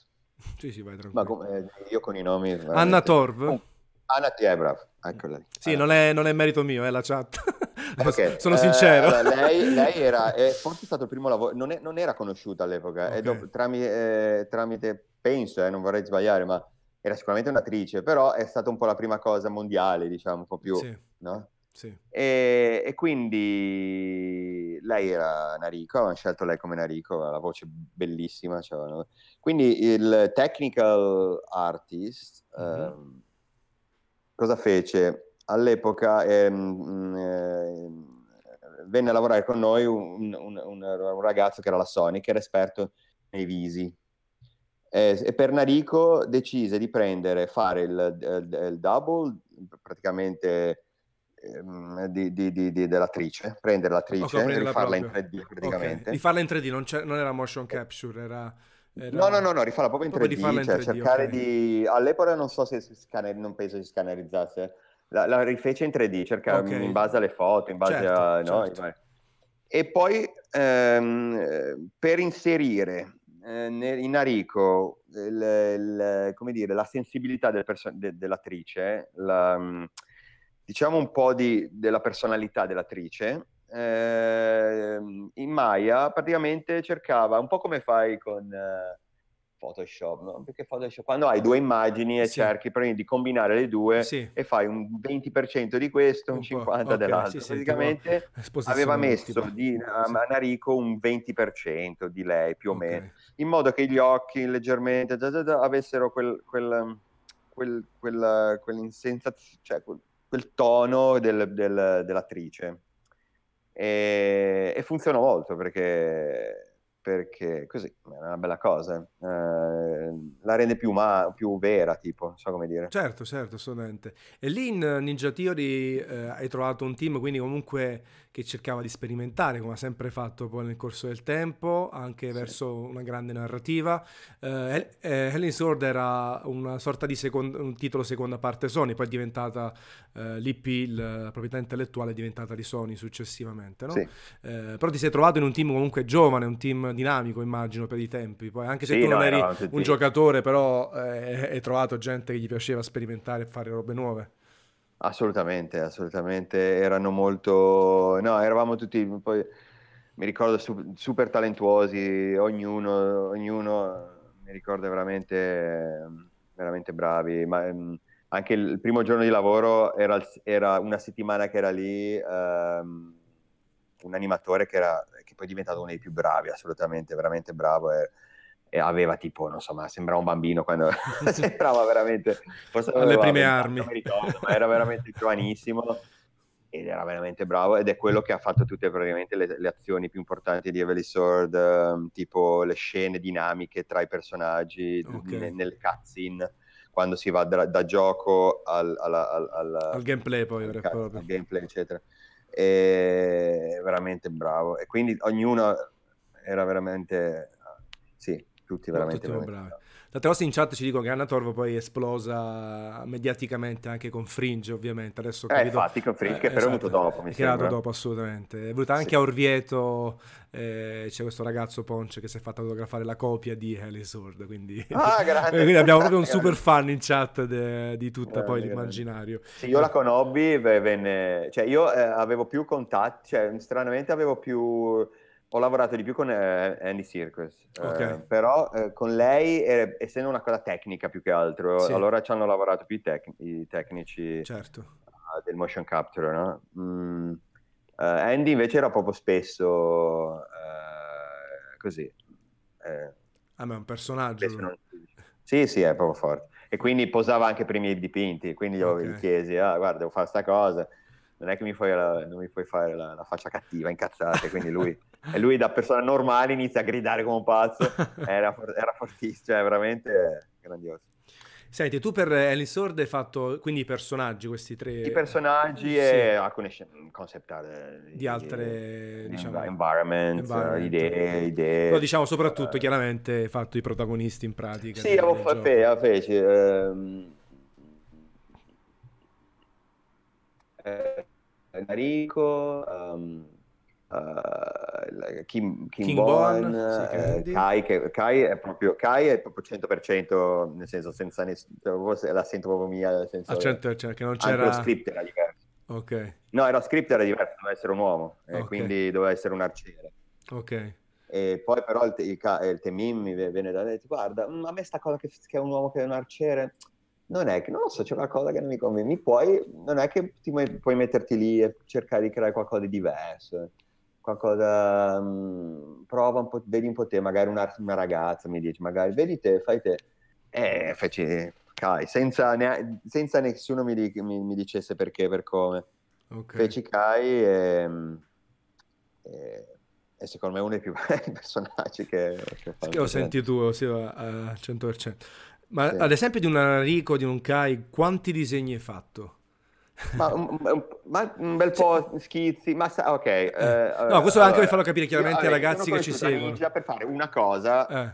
Sì, sì, vai tranquillo. Ma come, io con i nomi... Veramente... Anna Torv. Oh, Anna T, è bravo, eccola lì. Sì, allora. non, è, non, è, merito mio, è la chat. Okay. Sono sincero. Eh, lei, lei, era, eh, forse è stato il primo lavoro, non, è, non era conosciuta all'epoca, okay. dopo, tramite, eh, tramite, penso, eh, non vorrei sbagliare, ma era sicuramente un'attrice, però è stata un po' la prima cosa mondiale, diciamo, un po' più... Sì. No? Sì. E, e, quindi lei era Narico, avevano scelto lei come Narico, aveva la voce bellissima. Cioè, quindi il technical artist mm-hmm. ehm, cosa fece? All'epoca ehm, eh, venne a lavorare con noi un, un, un, un, ragazzo che era la Sony, che era esperto nei visi. E, e per Narico decise di prendere, fare il, il, il double, praticamente Ehm, di, di, di, dell'attrice, prendere l'attrice e rifarla in 3D praticamente. Okay. Rifarla in 3D, non, non, era motion capture, era... era... No, no, no, no, rifarla proprio in proprio 3D, cioè 3D, cercare okay. di... All'epoca non so se scanner... non penso si scannerizzasse, la, la rifece in 3D, cercare okay. in base alle foto, in base certo, a... No, certo. E poi ehm, per inserire eh, in Arico il, il, dire, la sensibilità del perso- de- dell'attrice, la, diciamo un po' di, della personalità dell'attrice, eh, in Maya praticamente cercava, un po' come fai con, eh, Photoshop, no? Perché Photoshop, quando hai due immagini e sì. cerchi di combinare le due sì. e fai un 20% di questo, un, un 50% okay, dell'altro. Sì, Praticamente aveva messo di, a Manarico un 20% di lei più o okay. meno, in modo che gli occhi leggermente da, da, da, avessero quel, quel, quel, quel, quel, cioè, quel tono del, del, dell'attrice. E, e funzionò molto perché perché così è una bella cosa, eh, la rende più, ma- più vera, tipo, non so come dire. Certo, certo, assolutamente. E lì in Ninja Theory eh, hai trovato un team, quindi comunque che cercava di sperimentare, come ha sempre fatto poi nel corso del tempo, anche sì. verso una grande narrativa. Eh, eh, Helen Sword era una sorta di secondo, un titolo seconda parte Sony, poi è diventata eh, l'IP, la proprietà intellettuale è diventata di Sony successivamente, no? Sì. Eh, però ti sei trovato in un team comunque giovane, un team dinamico immagino per i tempi, poi anche se sì, tu non no, eri un giocatore, però eh, hai trovato gente che gli piaceva sperimentare e fare robe nuove. Assolutamente, assolutamente, erano molto... No, eravamo tutti, poi mi ricordo su- super talentuosi, ognuno, ognuno mi ricordo veramente, veramente bravi, ma um, anche il primo giorno di lavoro era, era, una settimana che era lì, um, un animatore che, era, che poi è diventato uno dei più bravi, assolutamente, veramente bravo. E, e aveva tipo, non so, ma sembrava un bambino quando sembrava veramente... Forse Alle prime armi. Ricordo, ma era veramente giovanissimo ed era veramente bravo ed è quello che ha fatto tutte praticamente le, le azioni più importanti di Heavily Sword, um, tipo le scene dinamiche tra i personaggi okay. ne, nelle cutscene quando si va da, da gioco al, al, al, al, gameplay poi al, al gameplay eccetera e veramente bravo e quindi ognuno era veramente sì tutti veramente, tutti bravi. Tante cose in chat ci dicono che Anna Torvo poi è esplosa mediaticamente anche con Fringe, ovviamente. Adesso ho eh, infatti con Fringe, eh, che però esatto, è venuto dopo, mi che è venuto dopo, assolutamente. È venuta anche sì. a Orvieto, eh, c'è questo ragazzo Ponce che si è fatto fotografare la copia di Sword, quindi... Ah, grande! quindi abbiamo proprio un super fan in chat de, di tutta grande, poi l'immaginario. Sì, io la conobbi, venne... Cioè, io eh, avevo più contatti, cioè, stranamente avevo più ho lavorato di più con eh, Andy Circus, eh, okay. eh, però eh, con lei, eh, essendo una cosa tecnica più che altro, sì. allora ci hanno lavorato più i, tec- i tecnici certo. uh, del motion capture, no? mm, uh, Andy invece era proprio spesso uh, così. ah, ma è un personaggio. Non... Sì, sì, è proprio forte. E quindi posava anche per i miei dipinti, quindi io okay. chiesi, ah, guarda, devo fare questa cosa non è che mi puoi, non mi puoi fare la, la faccia cattiva, incazzata, quindi lui, e lui da persona normale inizia a gridare come un pazzo, era, era fortissimo, cioè veramente grandioso. Senti, tu per Ellen Sword hai fatto quindi i personaggi, questi tre... I personaggi sì. e alcune concept art di, di altre, di, diciamo... Environment, environment. idee, idee... Però diciamo soprattutto, uh, chiaramente, hai fatto i protagonisti in pratica. Sì, avevo feci... Enrico, um, uh, Kim, Kim, King Bon, uh, Kai, che, Kai, è proprio, Kai è proprio 100%, nel senso senza nessuno, la sento proprio mia, nel senso, ah, certo, cioè, che non c'era... lo script era diverso. Ok. No, era script era diverso, doveva essere un uomo, okay. quindi doveva essere un arciere. Ok. E poi però il, il, il Temim mi viene da dire, guarda, a me sta cosa che, che, è un uomo che è un arciere, non è che, non lo so, c'è qualcosa che non mi conviene. Mi puoi, non è che ti puoi metterti lì e cercare di creare qualcosa di diverso, qualcosa, mm, prova un po', vedi un po' te, magari una, una ragazza mi dice, magari, vedi te, fai te. E feci, Kai, senza, ne, senza nessuno mi, mi, mi, dicesse perché, per come. Okay. Feci Kai e, e, e, secondo me è uno dei più belli personaggi che, che, che ho sentito tu, sì, al 100%. Ma sì. ad esempio di un Enrico, di un Kai, quanti disegni hai fatto? Ma un, ma un bel po' schizzi, ma sa, ok. Eh, eh, no, questo anche per farlo capire chiaramente ai ragazzi che ci seguono. Già per fare una cosa eh.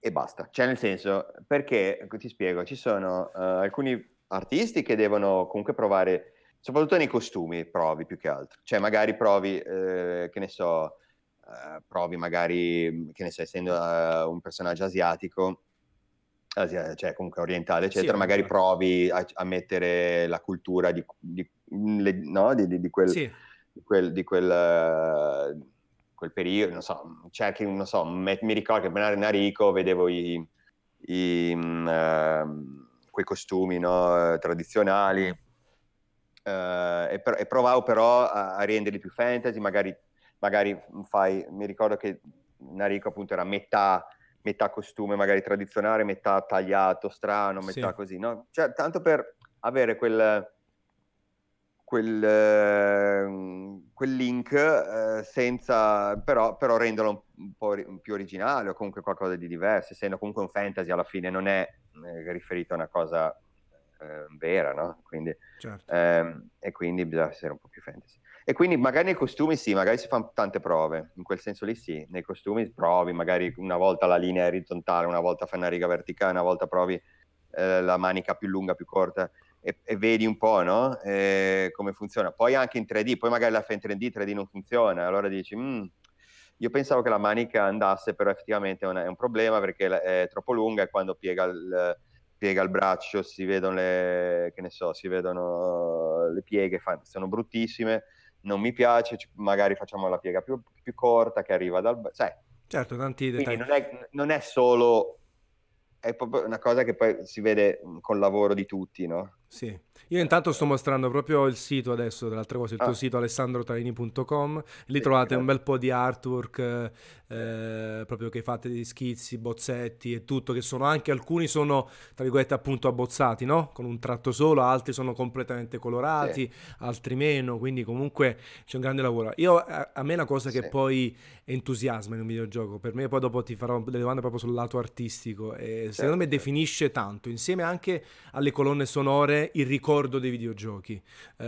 e basta. Cioè, nel senso, perché ti spiego, ci sono uh, alcuni artisti che devono comunque provare, soprattutto nei costumi, provi più che altro. Cioè, magari provi, eh, che ne so, uh, provi magari, che ne so, essendo uh, un personaggio asiatico cioè comunque orientale, eccetera, sì, magari provi a, a, mettere la cultura di, di, le, no? di, di, quel... Sì. Di quel, di quel uh, quel periodo, non so, cerchi, non so, mi, mi ricordo che Bernardo Narico vedevo i, i, uh, quei costumi no, tradizionali uh, e, e, provavo però a, a, renderli più fantasy, magari, magari fai, mi ricordo che Narico appunto era metà, metà costume magari tradizionale, metà tagliato, strano, metà sì. così, no? Cioè, tanto per avere quel quel, eh, quel link eh, senza però, però renderlo un po' ri- più originale o comunque qualcosa di diverso, essendo comunque un fantasy alla fine non è eh, riferito a una cosa eh, vera, no? Quindi, certo. ehm, e quindi bisogna essere un po' più fantasy. E quindi magari nei costumi sì, magari si fanno tante prove, in quel senso lì sì, nei costumi provi, magari una volta la linea orizzontale, una volta fai una riga verticale, una volta provi eh, la manica più lunga, più corta, e, e vedi un po' no? eh, come funziona. Poi anche in 3D, poi magari la fai in 3D, 3D non funziona, allora dici, mm, io pensavo che la manica andasse, però effettivamente è un, è un problema perché è troppo lunga e quando piega il, piega il braccio si vedono le, so, si vedono le pieghe, fa, sono bruttissime, non mi piace, magari facciamo la piega più, più corta che arriva dal... Sai, certo, tanti dettagli. Non è, non è solo è proprio una cosa che poi si vede col lavoro di tutti, no? Sì. Io intanto sto mostrando proprio il sito adesso, dell'altra cosa, il tuo ah. sito alessandrotaini.com, lì sì, trovate un bel po' di artwork, eh, proprio che fate di schizzi, bozzetti e tutto, che sono anche, alcuni sono, tra virgolette, appunto abbozzati, no? Con un tratto solo, altri sono completamente colorati, sì. altri meno, quindi comunque c'è un grande lavoro. Io, a, a me una cosa che sì. poi entusiasma in un videogioco, per me poi dopo ti farò delle domande proprio sul lato artistico, e certo, secondo me certo. definisce tanto, insieme anche alle colonne sonore, il ricordo dei videogiochi. Eh,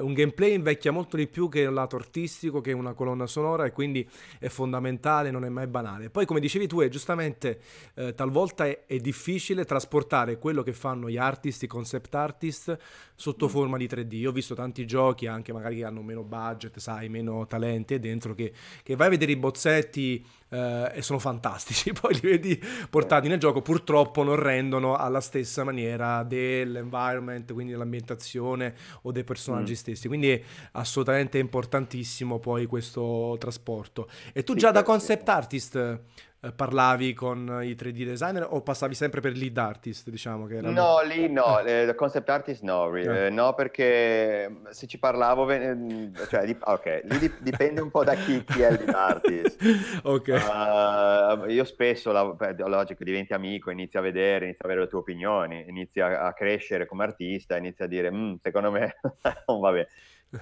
mm. Un gameplay invecchia molto di più che un lato artistico, che una colonna sonora e quindi è fondamentale, non è mai banale. Poi come dicevi tu, è giustamente eh, talvolta è, è, difficile trasportare quello che fanno gli artist, i concept artist sotto mm. forma di 3D. Io ho visto tanti giochi, anche magari che hanno meno budget, sai, meno talenti dentro, che, che vai a vedere i bozzetti eh, e sono fantastici. Poi li vedi portati nel gioco, purtroppo non rendono alla stessa maniera dell'environment, quindi dell'ambientazione o dei personaggi mm. stessi. Quindi è assolutamente importantissimo poi questo trasporto. E tu già da concept artist eh, parlavi con i 3D designer o passavi sempre per lead artist, diciamo che era No, lì no, eh. concept artist no, eh. no, perché se ci parlavo, eh, cioè, di, ok, lì dipende un po' da chi, chi è il lead artist. ok. Uh, io spesso, la, logico, diventi amico, inizi a vedere, inizi a avere le tue opinioni, inizi a, a crescere come artista, inizi a dire, mm, secondo me non va bene.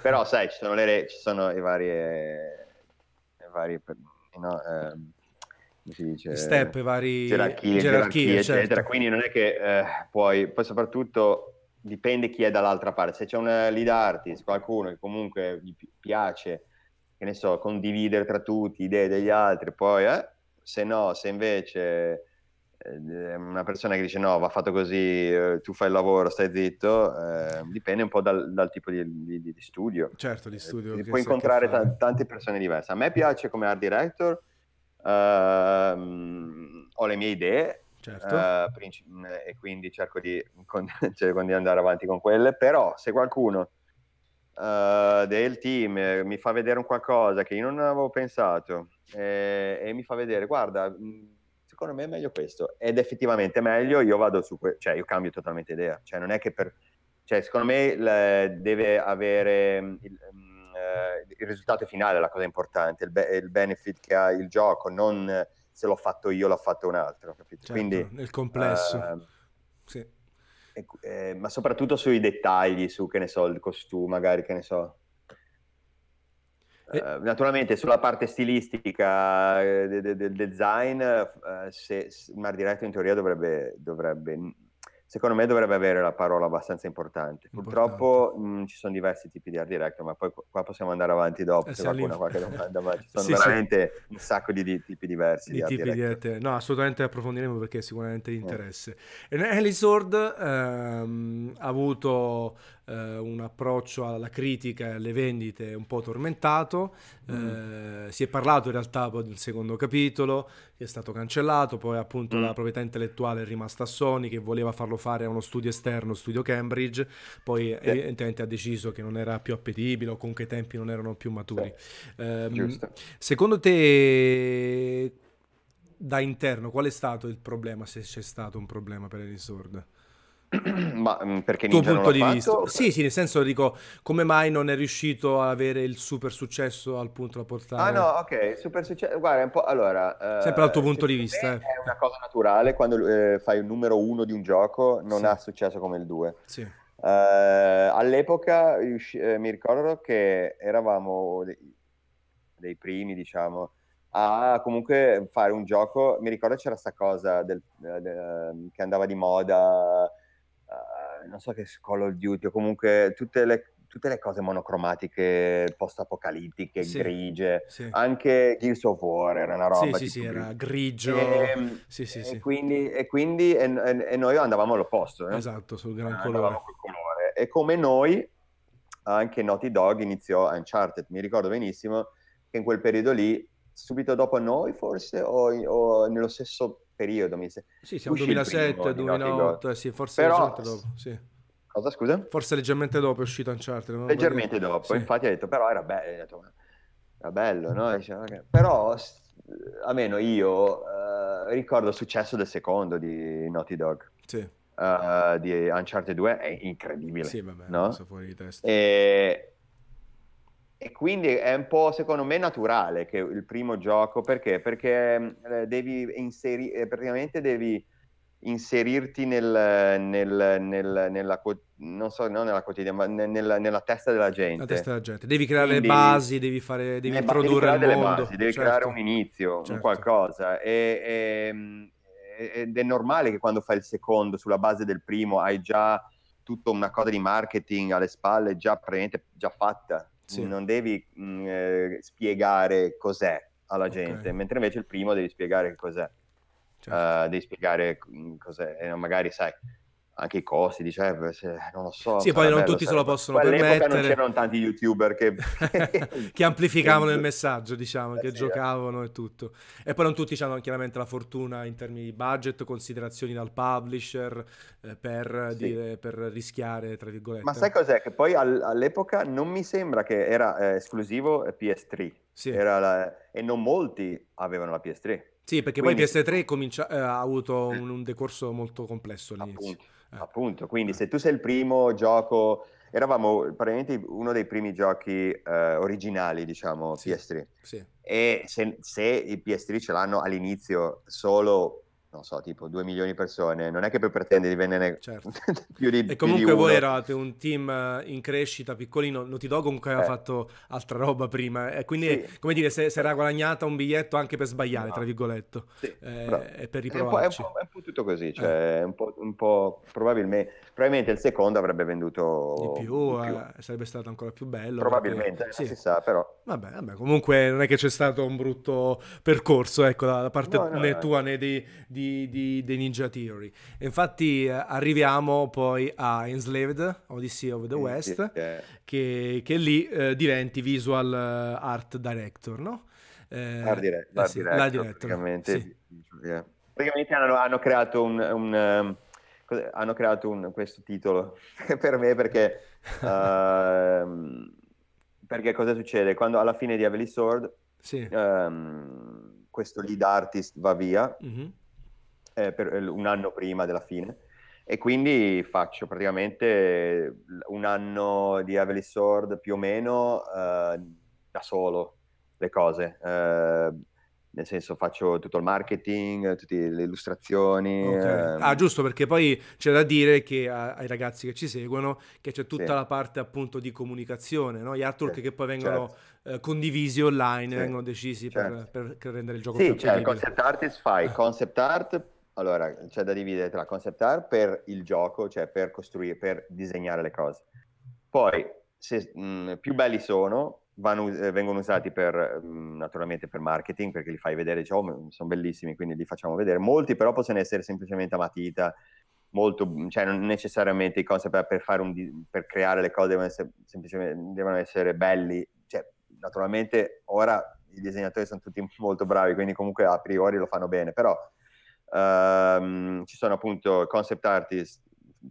Però sai, ci sono, le, ci sono i vari... I vari no, eh, si dice, step, vari gerarchie, gerarchie, gerarchie certo. eccetera. Quindi non è che eh, puoi, poi soprattutto dipende chi è dall'altra parte. Se c'è un lead artist, qualcuno che comunque gli piace, che ne so, condividere tra tutti idee degli altri, poi eh, se no, se invece una persona che dice no, va fatto così, eh, tu fai il lavoro, stai zitto, eh, dipende un po' dal, dal tipo di, di, di, studio. Certo, di studio. puoi incontrare t- tante persone diverse. A me piace come art director Uh, ho le mie idee certo. uh, princip- e quindi cerco di, con- cerco di, andare avanti con quelle, però se qualcuno uh, del team mi fa vedere un qualcosa che io non avevo pensato e mi fa vedere, guarda, secondo me è meglio questo ed effettivamente è meglio, io vado su, que- cioè io cambio totalmente idea, cioè non è che per, cioè secondo me le, deve avere il, eh, il risultato finale la cosa importante, il, be- il, benefit che ha il gioco, non se l'ho fatto io, l'ho fatto un altro, capito? Certo, Quindi, nel complesso. Uh, sì. e, eh, ma soprattutto sui dettagli, su che ne so, il costume, magari che ne so. Uh, naturalmente sulla parte stilistica del de- de- design, uh, se, se, Mar Diretto in teoria dovrebbe, dovrebbe secondo me dovrebbe avere la parola abbastanza importante. Purtroppo mh, mm, ci sono diversi tipi di art director, ma poi qua possiamo andare avanti dopo eh, se qualcuno ha qualche domanda, ma ci sono sì, veramente sì. un sacco di, di, tipi diversi di, di tipi di art No, assolutamente approfondiremo perché è sicuramente di interesse. Eh. E Sword ehm, ha avuto eh, un approccio alla critica e alle vendite un po' tormentato. Mm. Eh, si è parlato in realtà poi del secondo capitolo che è stato cancellato, poi appunto mm. la proprietà intellettuale è rimasta a Sony che voleva farlo fare a uno studio esterno, studio Cambridge, poi sì. evidentemente ha deciso che non era più appetibile o comunque i tempi non erano più maturi. Sì. Eh, secondo te da interno qual è stato il problema, se c'è stato un problema per Alice Sword? Ma mm, perché Ninja tuo punto di vista? Fatto? Sì, sì, nel senso dico, come mai non è riuscito a avere il super successo al punto da portare... Ah no, ok, super successo, guarda, un po', allora... Eh, Sempre dal tuo punto di vista. Eh. È una cosa naturale, quando eh, fai il numero uno di un gioco non sì. ha successo come il due. Sì. Uh, all'epoca eh, mi ricordo che eravamo dei, dei primi, diciamo, a comunque fare un gioco. Mi ricordo c'era questa cosa del, del, che andava di moda, non so che Call of Duty o comunque tutte le, tutte le cose monocromatiche post-apocalittiche, sì, grigie, sì. anche Gears of War era una roba. Sì, sì, sì, era grigio. E, sì, sì, e sì. Quindi, e, quindi e, e, noi andavamo all'opposto. Eh? Esatto, sul gran colore. colore. E come noi, anche Naughty Dog iniziò Uncharted. Mi ricordo benissimo che in quel periodo lì subito dopo noi forse o, o nello stesso periodo mi sembra. Sì, siamo 2007, 2008, eh, sì, forse Però, dopo, sì. Cosa scusa? Forse leggermente dopo è uscito Uncharted. Leggermente dopo, sì. infatti ha detto, però era bello, detto, era bello, no? Dice, okay. Però almeno io uh, ricordo il successo del secondo di Naughty Dog. Sì. Uh, di Uncharted 2 è incredibile. Sì, vabbè, no? fuori di testa. E e quindi è un po', secondo me, naturale che il primo gioco, perché? Perché eh, devi inserire, eh, praticamente devi inserirti nel, nel, nel, nella, non so, non nella quotidiana, ma nella, nella, testa della gente. La testa della gente. Devi creare Quindi, le basi, devi, fare, devi introdurre devi il mondo. Basi, devi certo. creare un inizio, certo. un qualcosa. E, e, ed è normale che quando fai il secondo sulla base del primo hai già tutta una cosa di marketing alle spalle già, già fatta sì. non devi mh, mm, eh, spiegare cos'è alla gente, okay. mentre invece il primo devi spiegare cos'è. Certo. Uh, devi spiegare mm, cos'è, e magari sai, anche i costi, dice, eh, se, non lo so. Sì, poi non bello, tutti se lo possono permettere. non c'erano tanti youtuber che... che amplificavano il messaggio, diciamo, eh, che sì, giocavano eh. e tutto. E poi non tutti hanno chiaramente la fortuna in termini di budget, considerazioni dal publisher eh, per, sì. dire, per, rischiare, tra virgolette. Ma sai cos'è? Che poi all- all'epoca non mi sembra che era eh, esclusivo PS3. Sì. La... E non molti avevano la PS3. Sì, perché Quindi... poi PS3 comincia... eh, ha avuto un, un, decorso molto complesso all'inizio. Appunto. Eh. Appunto, quindi se tu sei il primo gioco, eravamo probabilmente uno dei primi giochi eh, originali, diciamo, sì, PS3. Sì. E se, se i PS3 ce l'hanno all'inizio solo non so, tipo 2 milioni di persone, non è che poi pretende di vendere certo. più di E comunque di voi eravate un team eh, in crescita, piccolino, Naughty Dog comunque aveva eh. fatto altra roba prima, e quindi, sì. come dire, si era guadagnata un biglietto anche per sbagliare, no. tra virgolette, sì, eh, e per riprovarci. È un, po', è un po', tutto così, cioè, eh. un, po', un po', probabilmente, probabilmente il secondo avrebbe venduto di più, di più. Eh, sarebbe stato ancora più bello. Probabilmente, perché, sì. si sa, però. Vabbè, vabbè, comunque non è che c'è stato un brutto percorso, ecco, da, parte no, no, né tua né di, di, di, dei Ninja Theory. Infatti eh, arriviamo poi a Enslaved, Odyssey of the West, yeah. che, che, lì eh, diventi visual eh, art director, no? Eh, art, dire- art sì, director, director, praticamente. Sì. Praticamente hanno, hanno, creato un... un um, hanno creato un, questo titolo per me perché... Uh, perché cosa succede? Quando alla fine di Heavily Sword sì. um, questo lead artist va via, mm-hmm eh, per, eh, un anno prima della fine e quindi faccio praticamente un anno di Heavily Sword più o meno eh, da solo le cose. Eh, nel senso faccio tutto il marketing, tutte le illustrazioni. Okay. Ehm... Ah, giusto, perché poi c'è da dire che ai ragazzi che ci seguono che c'è tutta sì. la parte appunto di comunicazione, no? gli artwork sì, che poi vengono certo. eh, condivisi online, sì. vengono decisi certo. per, per, rendere il gioco sì, più Sì, cioè, concept artist fai concept art allora, c'è da dividere tra concept art per il gioco, cioè per costruire, per disegnare le cose. Poi, se mh, più belli sono, vanno, vengono usati per, mh, naturalmente per marketing, perché li fai vedere, diciamo, oh, sono bellissimi, quindi li facciamo vedere. Molti però possono essere semplicemente a matita, molto, cioè non necessariamente i concept per, fare un, per creare le cose devono essere, semplicemente devono essere belli, cioè, naturalmente ora i disegnatori sono tutti molto bravi, quindi comunque a priori lo fanno bene, però um, ci sono appunto concept artist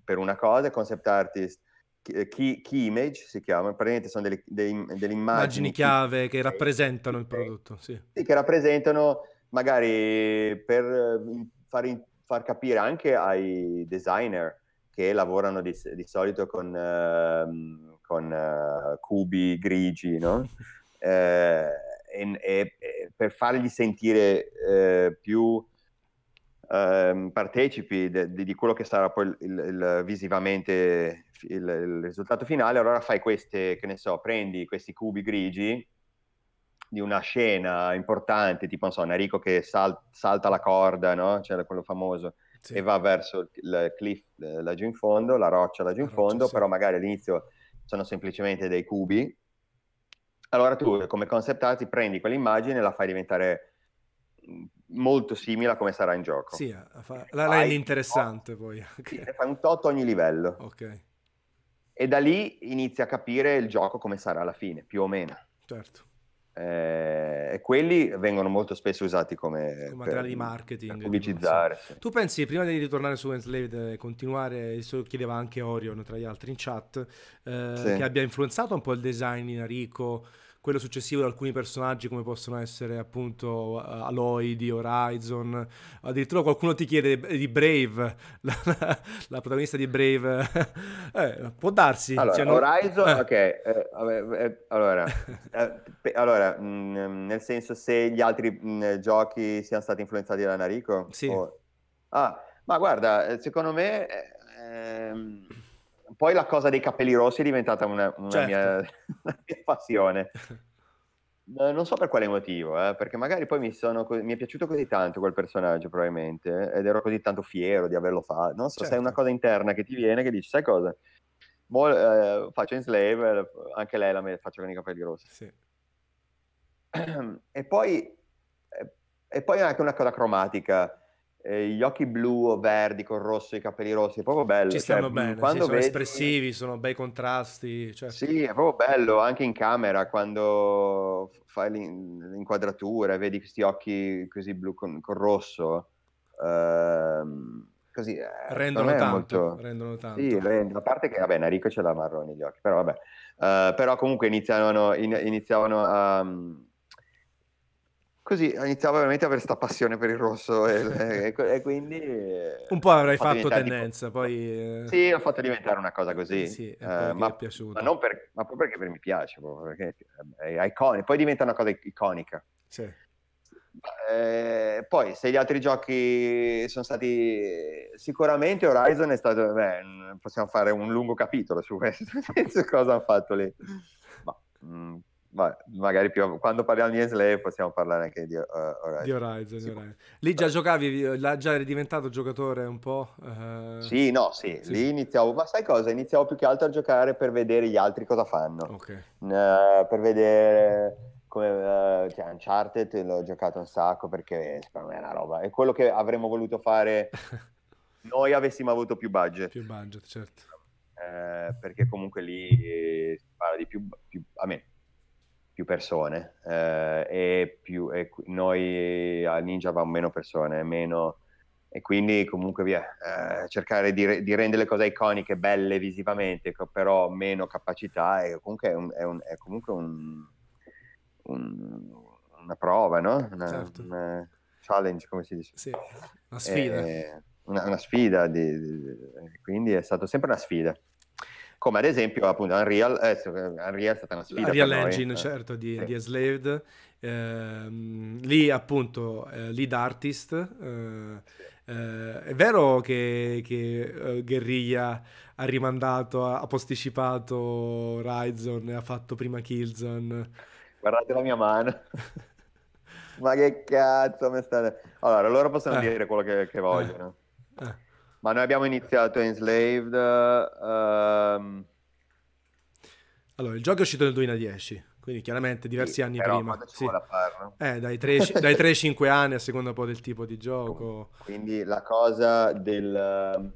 per una cosa, concept artist Key, key, image si chiama, praticamente sono delle, delle, delle immagini chiave che rappresentano il prodotto, sì. sì. che rappresentano magari per far, far, capire anche ai designer che lavorano di, di solito con, uh, con uh, cubi grigi, no? eh, e, e, per fargli sentire eh, più eh, partecipi de, de, di quello che sarà poi il, il, visivamente il, risultato finale, allora fai queste, che ne so, prendi questi cubi grigi di una scena importante, tipo, non so, Enrico che sal, salta la corda, no? C'era quello famoso, sì. e va verso il cliff laggiù in fondo, la roccia laggiù in fondo, sì. però magari all'inizio sono semplicemente dei cubi. Allora tu, come concept art, prendi quell'immagine e la fai diventare molto simile a come sarà in gioco. Sì, fa... la rendi interessante poi. Sì, fai un tot ogni livello. Ok. E da lì inizi a capire il gioco come sarà alla fine, più o meno. Certo. Eh, e quelli vengono molto spesso usati come, come materiali di marketing pubblicizzare. Sì. Tu pensi, prima di ritornare su Enslaved, e continuare, lo chiedeva anche Orion tra gli altri in chat, eh, sì. che abbia influenzato un po' il design in Arico? Quello successivo di alcuni personaggi come possono essere appunto Aloy di Horizon, addirittura qualcuno ti chiede di Brave, la, la protagonista di Brave, eh, può darsi. Allora, cioè, Horizon, eh. ok, eh, vabbè, eh, allora, eh, allora mh, mm, nel senso se gli altri mh, mm, giochi siano stati influenzati da Narico? Sì. O... Ah, ma guarda, eh, secondo me... Ehm poi la cosa dei capelli rossi è diventata una, una, certo. mia, una mia, passione. Non so per quale motivo, eh, perché magari poi mi, sono, mi, è piaciuto così tanto quel personaggio, probabilmente, ed ero così tanto fiero di averlo fatto. Non so, certo. se è una cosa interna che ti viene che dici, sai cosa? Mo, eh, faccio in slave, anche lei la me, faccio con i capelli rossi. Sì. E poi, e poi anche una cosa cromatica eh, gli occhi blu o verdi con rosso, i capelli rossi, è proprio bello. Ci cioè, stanno bene, quando sì, sono vedi... espressivi, sono bei contrasti. Certo. Sì, è proprio bello anche in camera quando fai l'inquadratura e vedi questi occhi così blu con, con rosso. Ehm, così, eh, rendono, tanto, molto... rendono tanto. Sì, a parte che, vabbè, Narico ce l'ha marroni gli occhi, però vabbè. Uh, però comunque iniziavano, in, iniziavano a... Um, Così iniziavo veramente a avere questa passione per il rosso e, e, e quindi... Un po' avrai fatto, tendenza, tipo... poi... Eh... Sì, l'ho fatto diventare una cosa così. Sì, eh, ma, ma, non per, ma proprio perché mi piace, perché è iconico, poi diventa una cosa iconica. Sì. Eh, poi se gli altri giochi sono stati sicuramente Horizon è stato beh, possiamo fare un lungo capitolo su questo cosa hanno fatto lì ma, mh, mm, ma magari più, quando parliamo di Enslave possiamo parlare anche di uh, Horizon. Di Horizon, sì. Horizon. Lì già giocavi, già eri diventato giocatore un po'? Uh... Sì, no, sì, sì, lì iniziavo, ma sai cosa? Iniziavo più che altro a giocare per vedere gli altri cosa fanno. Okay. Uh, per vedere come uh, cioè Uncharted l'ho giocato un sacco perché secondo me è una roba. È quello che avremmo voluto fare noi avessimo avuto più budget. Più budget, certo. Eh, perché comunque lì si parla di più, più a me più persone eh, e, più, e noi a Ninja avevamo meno persone, meno, e quindi comunque via, eh, cercare di, di, rendere le cose iconiche, belle visivamente, però meno capacità, è comunque, è un, è un, è comunque un, una prova, no? Una, certo. una challenge, come si dice? Sì, una sfida. Eh, una, una, sfida, di, di, quindi è stata sempre una sfida come ad esempio appunto Unreal, eh, Unreal è stata una sfida Unreal Engine, certo, di, sì. di Enslaved, eh, lì appunto eh, lead artist, eh, eh, è vero che, che uh, Guerriglia ha rimandato, ha posticipato Horizon e ha fatto prima Killzone? Guardate la mia mano. Ma che cazzo mi state... Allora, loro possono eh. dire quello che, che vogliono. Eh. Ma noi abbiamo iniziato Enslaved. Um... Allora, il gioco è uscito nel 2010, quindi chiaramente diversi sì, anni prima. Sì. Eh, dai 3-5 anni a seconda un po' del tipo di gioco. Quindi la cosa del,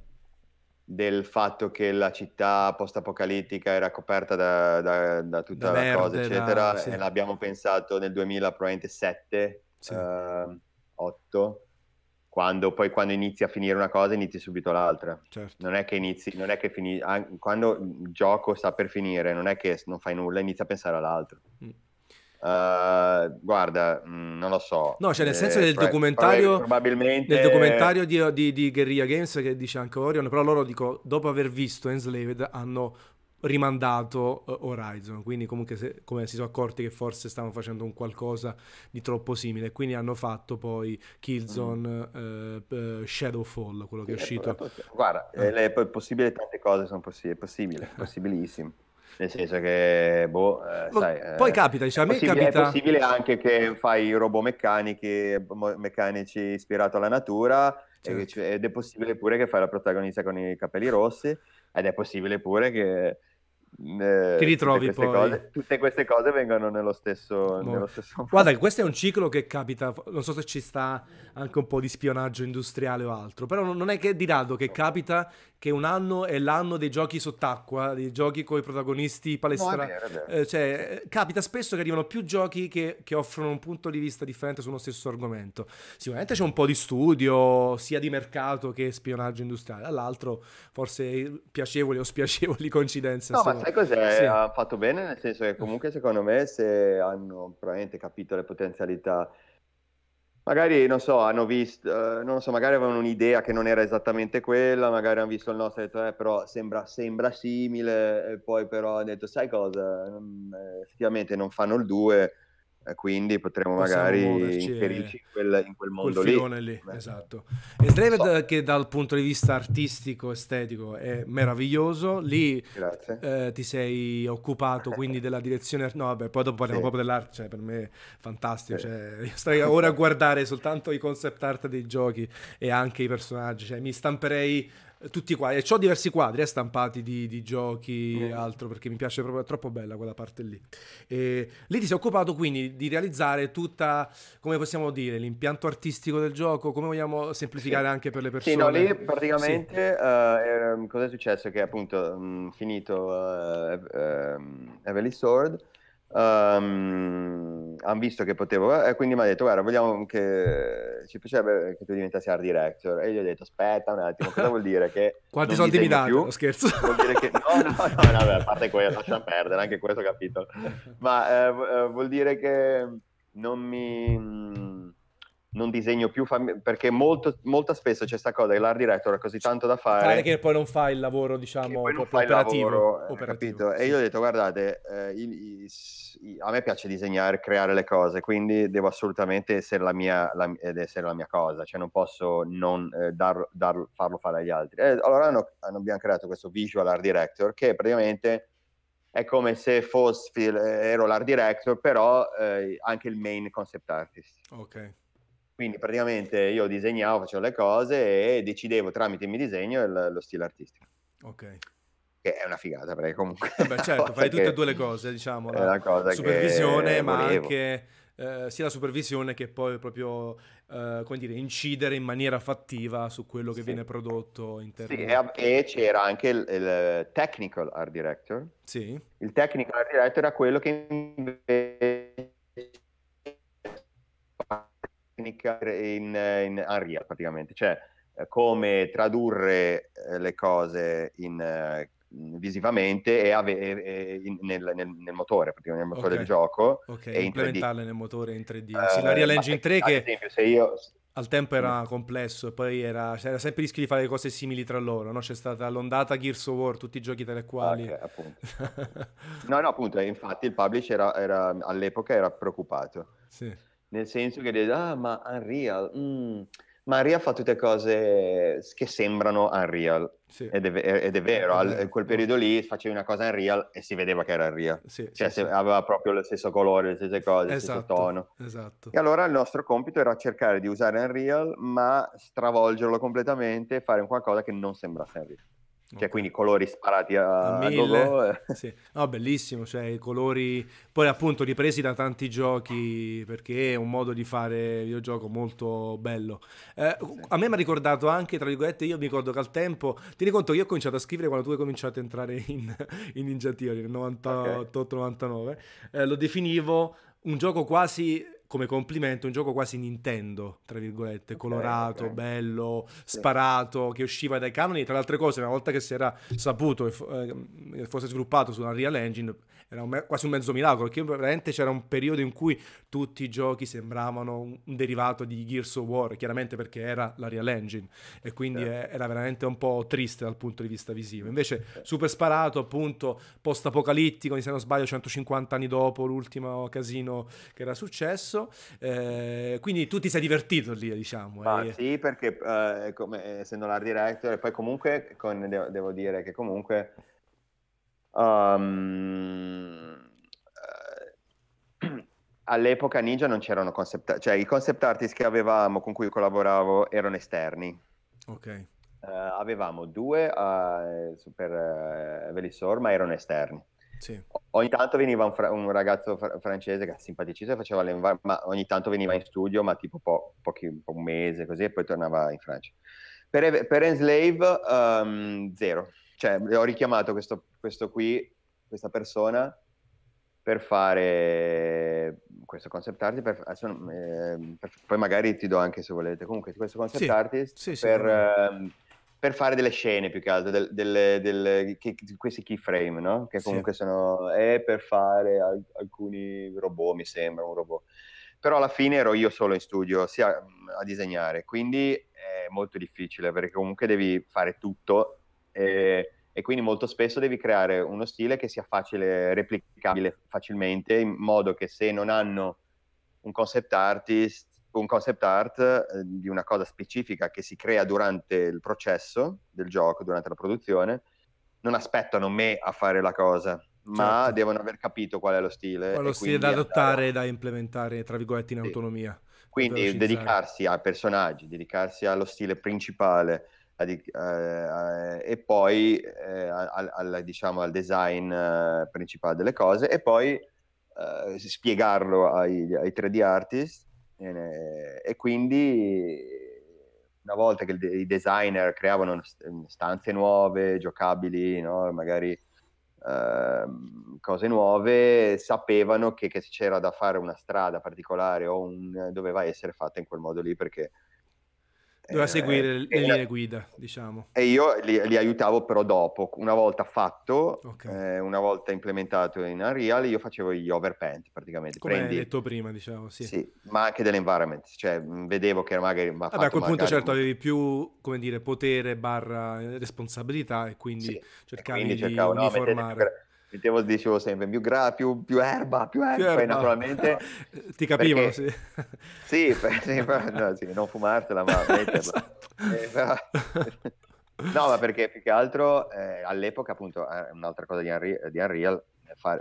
del fatto che la città post-apocalittica era coperta da, da, da tutta da la verde, cosa, eccetera, sì. l'abbiamo pensato nel 2000, probabilmente 7, sì. uh, 8, quando poi quando inizi a finire una cosa inizi subito l'altra. Certo. Non è che inizi, non è che finisci, quando il gioco sta per finire, non è che non fai nulla, inizi a pensare all'altro. Mm. Uh, guarda, mh, mm, non lo so. No, cioè nel senso eh, del documentario, probabilmente... Nel documentario di, di, di, Guerrilla Games che dice anche Orion, però loro dico, dopo aver visto Enslaved hanno rimandato uh, Horizon, quindi comunque se, come si sono accorti che forse stavano facendo un qualcosa di troppo simile, quindi hanno fatto poi Killzone mm. uh, Shadowfall, quello che è uscito. Guarda, eh. è, è possibile tante cose sono possi- possibili, possibilissimo. Nel senso che, boh, eh, sai, Poi eh, capita, diciamo, a me possibile, capita... È possibile anche che fai robomeccanici meccanici ispirato alla natura certo. ed è possibile pure che fai la protagonista con i capelli rossi ed è possibile pure che eh, ti ritrovi tutte poi. Cose, tutte queste cose vengono nello stesso, no. nello stesso Guarda, questo è un ciclo che capita, non so se ci sta anche un po' di spionaggio industriale o altro, però non è che di rado che capita che un anno è l'anno dei giochi sott'acqua, dei giochi con i protagonisti palestrati. No, eh, cioè, capita spesso che arrivano più giochi che, che, offrono un punto di vista differente sullo stesso argomento. Sicuramente c'è un po' di studio, sia di mercato che spionaggio industriale, dall'altro forse piacevoli o spiacevoli coincidenze. No, ma sai cos'è? Sì. Ha fatto bene, nel senso che comunque secondo me se hanno probabilmente capito le potenzialità magari non so, hanno visto, uh, non so, magari avevano un'idea che non era esattamente quella, magari hanno visto il nostro e detto, eh, però sembra, sembra simile, e poi però hanno detto, sai cosa, eh, effettivamente non fanno il 2, quindi potremo magari inserirci in quel, in quel mondo lì. lì. Esatto. E David so. che dal punto di vista artistico, estetico è meraviglioso, lì eh, ti sei occupato quindi della direzione, no vabbè, poi dopo parliamo sì. proprio dell'arte, cioè per me è fantastico, sì. cioè, io starei ora a guardare soltanto i concept art dei giochi e anche i personaggi, cioè mi stamperei tutti qua e ho diversi quadri eh, stampati di, di giochi e mm. altro perché mi piace proprio, è troppo bella quella parte lì e lì ti sei occupato quindi di realizzare tutta come possiamo dire l'impianto artistico del gioco come vogliamo semplificare sì. anche per le persone sì no lì praticamente sì. uh, cosa è successo che appunto mh, finito uh, uh, Heavenly Sword Um, hanno visto che potevo e quindi mi ha detto guarda vogliamo che ci piacerebbe che tu diventassi art director. E gli ho detto aspetta un attimo cosa vuol dire che quanti soldi mi dai più? scherzo. Vuol dire che no no no, no vabbè, a parte quello lascia perdere anche questo capitolo ma eh, vuol dire che non mi non disegno più fam- perché molto, molto spesso c'è questa cosa che l'art director ha così tanto da fare fare che poi non fa il lavoro diciamo fa operativo, lavoro, operativo sì. e io ho detto guardate eh, il, il, il, a me piace disegnare creare le cose quindi devo assolutamente essere la mia, la, ed essere la mia cosa cioè non posso non eh, dar, dar, farlo fare agli altri. E allora hanno, hanno, abbiamo creato questo visual art director che praticamente è come se fossi ero l'art director però eh, anche il main concept artist. Ok quindi praticamente io disegnavo, facevo le cose e decidevo tramite il mio disegno il, lo stile artistico. Ok. Che è una figata perché comunque... Vabbè certo, fai tutte e due le cose, diciamo. La cosa supervisione, ma anche eh, sia la supervisione che poi proprio, eh, come dire, incidere in maniera fattiva su quello che sì. viene prodotto in termini... Sì, e, c'era anche il, il, technical art director. Sì. Il technical art director era quello che invece tecnica in, in Unreal praticamente, cioè eh, come tradurre eh, le cose in, eh, visivamente e, ave- e nel, nel, nel, motore, praticamente nel motore okay. del gioco. Ok, e implementarle nel motore in 3D. Uh, sì, la Real Engine 3 che... Esempio, se io... Al tempo era complesso e poi era, c'era sempre il rischio di fare cose simili tra loro, no? C'è stata l'ondata Gears of War, tutti i giochi tra i quali... Okay, no, no, appunto, infatti il publisher era, era, all'epoca era preoccupato. Sì nel senso che dice, ah, ma Unreal, mm, ma Unreal fa tutte cose che sembrano Unreal. Sì. Ed, è, ed, è, vero, in quel periodo lì facevi una cosa Unreal e si vedeva che era Unreal. Sì, cioè sì, aveva proprio lo stesso colore, le stesse cose, esatto, stesso tono. Esatto. E allora il nostro compito era cercare di usare Unreal, ma stravolgerlo completamente e fare qualcosa che non sembrasse Unreal. Cioè, quindi colori sparati a, a mille. Sì. No, bellissimo, cioè i colori poi appunto ripresi da tanti giochi perché è un modo di fare videogioco molto bello. Eh, sì. A me mi ha ricordato anche, tra virgolette, io mi ricordo che al tempo, tieni conto che io ho cominciato a scrivere quando tu hai cominciato a entrare in, in Ninja Theory nel 98-99, okay. eh, lo definivo un gioco quasi come complimento un gioco quasi Nintendo, tra virgolette, okay, colorato, okay. bello, sì. sparato, che usciva dai canoni. Tra le altre cose, una volta che si era saputo che eh, fosse sviluppato su una Real Engine, era un me- quasi un mezzo miracolo, perché veramente c'era un periodo in cui tutti i giochi sembravano un, derivato di Gears of War, chiaramente perché era la Real Engine, e quindi sì. è, era veramente un po' triste dal punto di vista visivo. Invece sì. super sparato, appunto, post-apocalittico, se non sbaglio 150 anni dopo l'ultimo casino che era successo, eh, quindi tu ti sei divertito lì, diciamo. Ah, e... Sì, perché eh, come, essendo l'art director, e poi comunque, con, devo, devo dire che comunque Um, all'epoca Ninja non c'erano concept cioè i concept artist che avevamo con cui collaboravo erano esterni. Ok. Uh, avevamo due uh, per uh, Velisor, ma erano esterni. Sì. Ogni tanto veniva un, fra- un ragazzo fr- francese che è simpaticissimo e faceva le ma ogni tanto veniva in studio, ma tipo po- pochi, un mese così, e poi tornava in Francia. Per, per Enslave, um, zero cioè ho richiamato questo, questo qui, questa persona per fare questo concept artist, per, eh, per, poi magari ti do anche se volete, comunque questo concept sì, artist sì, per, eh, per, fare delle scene più che altro, del, delle, delle, che, questi keyframe, no? Che comunque sì. sono, è per fare alcuni robot, mi sembra, un robot. Però alla fine ero io solo in studio, sia a disegnare, quindi è molto difficile perché comunque devi fare tutto e, e, quindi molto spesso devi creare uno stile che sia facile, replicabile facilmente, in modo che se non hanno un concept artist, un concept art eh, di una cosa specifica che si crea durante il processo del gioco, durante la produzione, non aspettano me a fare la cosa, ma certo. devono aver capito qual è lo stile. Qual è lo stile da adottare e da implementare, tra virgolette, in sì. autonomia. Quindi dedicarsi a personaggi, dedicarsi allo stile principale, eh, e poi eh, al, al, diciamo, al design eh, principale delle cose e poi eh, spiegarlo ai, ai 3D artist e quindi una volta che i designer creavano stanze nuove, giocabili, no? magari eh, cose nuove, sapevano che, che, c'era da fare una strada particolare o un, doveva essere fatta in quel modo lì perché Doveva eh, seguire le linee guida, diciamo. E io li, li, aiutavo però dopo, una volta fatto, okay. eh, una volta implementato in Unreal, io facevo gli overpaint praticamente. Come Prendi, hai detto prima, diciamo, sì. sì. ma anche dell'environment, cioè vedevo che magari... Vabbè, a quel punto certo avevi più, come dire, potere barra responsabilità e quindi sì. cercavi e quindi cercavo, di no, uniformare mettevo, dicevo sempre più, gra, più, più erba, più erba, più erba. naturalmente... Ti capivo, perché, sì. Sì, per, sì, per, no, sì, non fumartela, ma metterla. esatto. eh, però... no, ma perché più che altro eh, all'epoca, appunto, è un'altra cosa di Unreal, di Unreal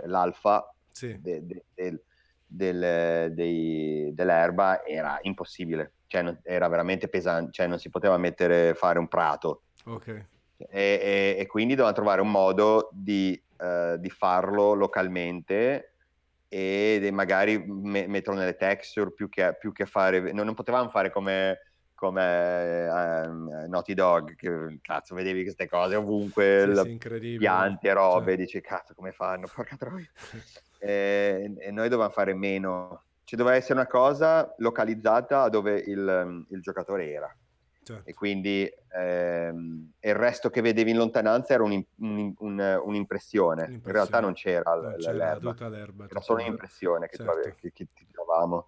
l'alfa sì. de, de, de, del, dei, dell'erba era impossibile, cioè non, era veramente pesante, cioè non si poteva mettere, fare un prato. Ok. E, e, quindi dovevano trovare un modo di eh, di farlo localmente e magari me- metterlo nelle texture più che, più che fare, non, non potevamo fare come come um, Naughty Dog, che cazzo vedevi queste cose ovunque, sì, sì, piante, robe, cioè. dici cazzo come fanno, porca troia. e, e, noi dovevamo fare meno, ci doveva essere una cosa localizzata dove il, il giocatore era. Certo. E quindi ehm, il resto che vedevi in lontananza era un, un, un, un'impressione. In realtà non c'era, non c'era l'erba. L'erba. Era solo un'impressione che, certo. che, che ti trovavamo.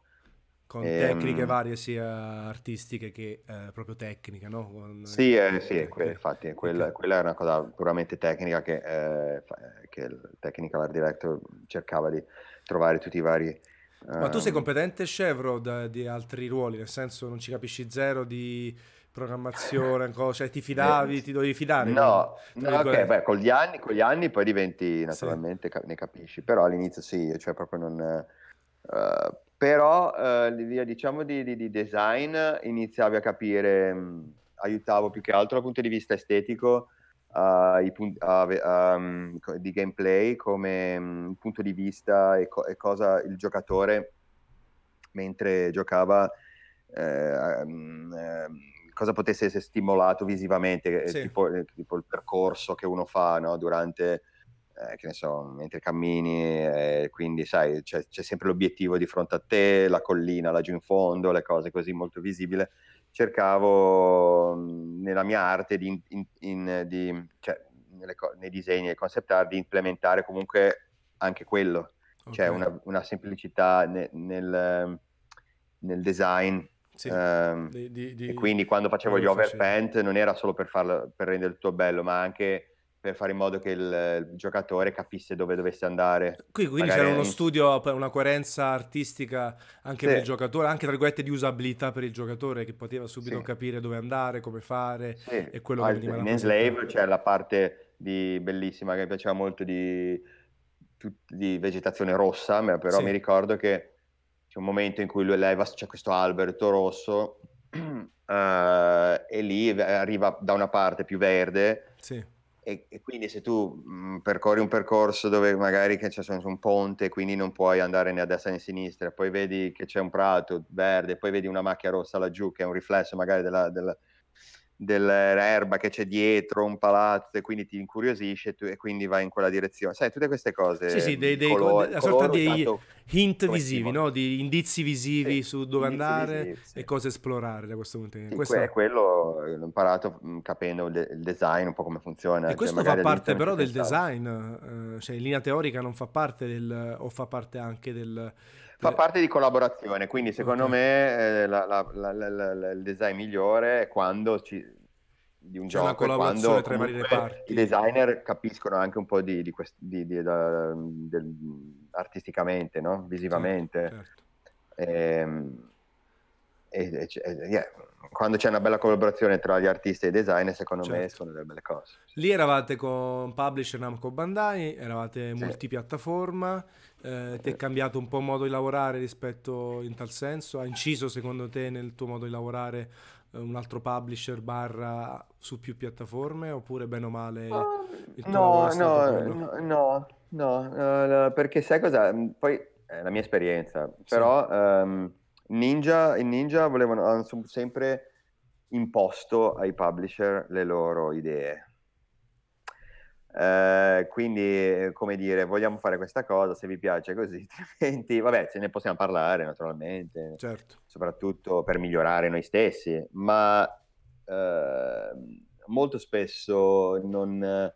Con ehm, tecniche varie sia artistiche che eh, proprio tecniche, no? Con, sì, eh, sì que- infatti quella, okay. quella, era una cosa puramente tecnica che, eh, che il technical art director cercava di trovare tutti i vari ma tu sei ehm, competente, Chevro, da, di altri ruoli, nel senso non ci capisci zero di programmazione, cioè ti fidavi, eh, ti dovevi fidare? No, no ok, beh, con gli, anni, con gli anni poi diventi, naturalmente, sì. ne capisci, però all'inizio sì, cioè proprio non... Uh, però uh, diciamo di, di, di, design iniziavi a capire, mh, aiutavo più che altro dal punto di vista estetico uh, uh, um, di gameplay come um, punto di vista e, co- e, cosa il giocatore mentre giocava eh, um, cosa potesse essere stimolato visivamente, sì. tipo, tipo, il percorso che uno fa no, durante eh, che ne so, mentre cammini, eh, quindi sai, c'è, c'è, sempre l'obiettivo di fronte a te, la collina laggiù in fondo, le cose così molto visibili. Cercavo nella mia arte di, in, in, di cioè, nelle, nei disegni, nei concept art, di implementare comunque anche quello, okay. cioè una, una semplicità ne, nel, nel design sì, um, di, di, di, e quindi quando facevo gli overpaint non era solo per, farlo, per rendere tutto bello, ma anche per fare in modo che il, il giocatore capisse dove dovesse andare. Qui, quindi Magari c'era uno in... studio, una coerenza artistica anche sì. per il giocatore, anche tra virgolette di usabilità per il giocatore che poteva subito sì. capire dove andare, come fare sì. e quello ah, che veniva In Enslave c'è la parte di, bellissima che mi piaceva molto di, di vegetazione rossa, però mi ricordo che c'è un momento in cui lui leva, c'è questo albero rosso uh, e lì arriva da una parte più verde. Sì e, e, quindi se tu mh, mhmm, percorri un percorso dove magari c'è un ponte, quindi non puoi andare né a destra né a sinistra, poi vedi che c'è un prato verde, poi vedi una macchia rossa laggiù che è un riflesso magari della, della, dell'erba che c'è dietro, un palazzo, e quindi ti incuriosisce tu, e quindi vai in quella direzione. Sai, tutte queste cose. Sì, sì, dei, dei, colore, una sorta di hint visivi, no? di indizi visivi sì, su dove andare visivi, sì. e cosa esplorare da questo punto di vista. Questo... quello l'ho imparato mm, capendo il, il, design, un po' come funziona. E cioè, questo fa parte però del design, uh, cioè in linea teorica non fa parte del... o fa parte anche del Fa parte di collaborazione, quindi secondo okay. me eh, la, la, la, il design migliore è quando ci, di un C'è gioco quando tra i i designer capiscono anche un po' di, di, quest, di, di artisticamente, no? visivamente. Certo, certo. Ehm, e, e, e, yeah. quando c'è una bella collaborazione tra gli artisti e i designer, secondo certo. me escono delle belle cose. Lì eravate con Publisher Namco Bandai, eravate sì. multipiattaforma, eh, ti è cambiato un po' il modo di lavorare rispetto in tal senso? Ha inciso secondo te nel tuo modo di lavorare eh, un altro publisher barra su più piattaforme oppure bene o male il tuo no, no, no, no, no, uh, perché sai cosa? Poi è la mia esperienza, però... Sì. Um, Ninja, in Ninja volevano, hanno sempre imposto ai publisher le loro idee. Eh, quindi, come dire, vogliamo fare questa cosa, se vi piace così, altrimenti, vabbè, se ne possiamo parlare naturalmente, certo. soprattutto per migliorare noi stessi, ma eh, molto spesso non,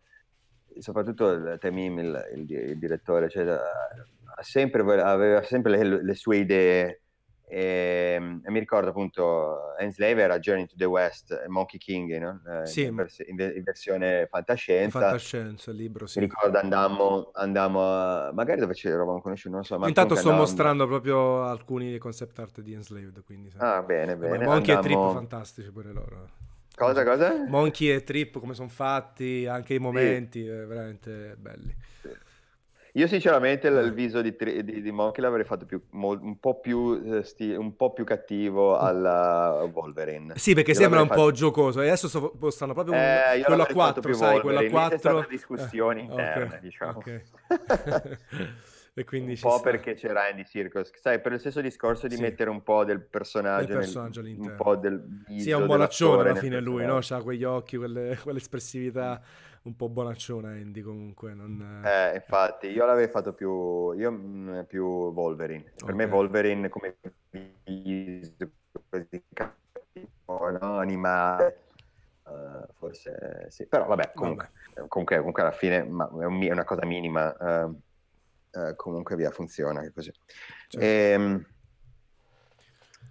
soprattutto Temim, il, il, il direttore, cioè, sempre, aveva sempre le, le sue idee e, ehm, e, mi ricordo appunto Enslave era Journey to the West Monkey King no? eh, sì. in, vers- in, versione fantascienza fantascienza libro sì mi ricordo andammo, andammo a magari dove ci eravamo conosciuti non so ma intanto sto andammo... mostrando proprio alcuni concept art di Enslaved quindi sai. ah bene bene Monkey andammo... e Trip fantastici pure loro cosa cosa? Monkey e Trip come sono fatti anche i momenti sì. eh, veramente belli sì. Io sinceramente il, eh. viso di, di, di, Monkey l'avrei fatto più, un, po più, eh, sti, un po' più cattivo alla Wolverine. Sì, perché io sembra un fatto... po' giocoso. E adesso stanno proprio eh, quello a 4, sai, quello a 4. discussioni eh, interne, okay, diciamo. Okay. e quindi un po' sta. perché c'era Andy Circus, sai, per lo stesso discorso di sì. mettere un po' del personaggio, personaggio nel, un po' del viso Sì, è un buonaccione alla fine lui, no? C'ha quegli occhi, quelle, quell'espressività un po' bonacciona Andy comunque. Non... Eh, infatti, io l'avevo fatto più, io, mm, più Wolverine. Per okay. me Wolverine come no? animale, uh, forse sì, però vabbè, comunque, vabbè. comunque, comunque alla fine è, un, è, una cosa minima, uh, uh, comunque via, funziona così. Certo. E, ehm,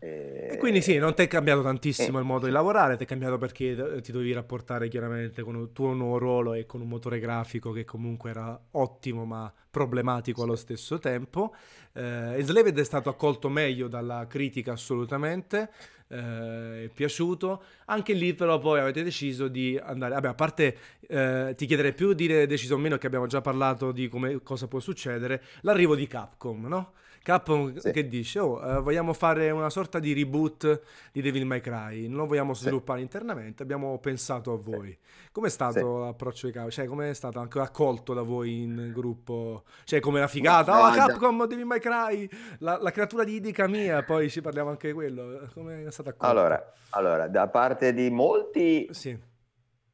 e... e quindi sì, non ti è cambiato tantissimo e... il modo di lavorare, ti è cambiato perché ti dovevi rapportare chiaramente con il tuo nuovo ruolo e con un motore grafico che comunque era ottimo ma problematico allo stesso tempo. Eh, Enslaved è stato accolto meglio dalla critica assolutamente, eh, è piaciuto. Anche lì però poi avete deciso di andare, vabbè a parte eh, ti chiederei più di dire deciso o meno che abbiamo già parlato di come, cosa può succedere, l'arrivo di Capcom, no? Capcom sì. che dice, oh, uh, vogliamo fare una sorta di reboot di Devil May Cry, non lo vogliamo sviluppare sì. internamente, abbiamo pensato a voi. Sì. Com'è stato l'approccio di Capcom? Cioè, com'è stato anche accolto da voi in gruppo? Cioè, come la figata, oh, Capcom, Devil May Cry, la, la creatura di Idica mia, poi ci parliamo anche di quello. Come è stato accolto? Allora, allora, da parte di molti... Sì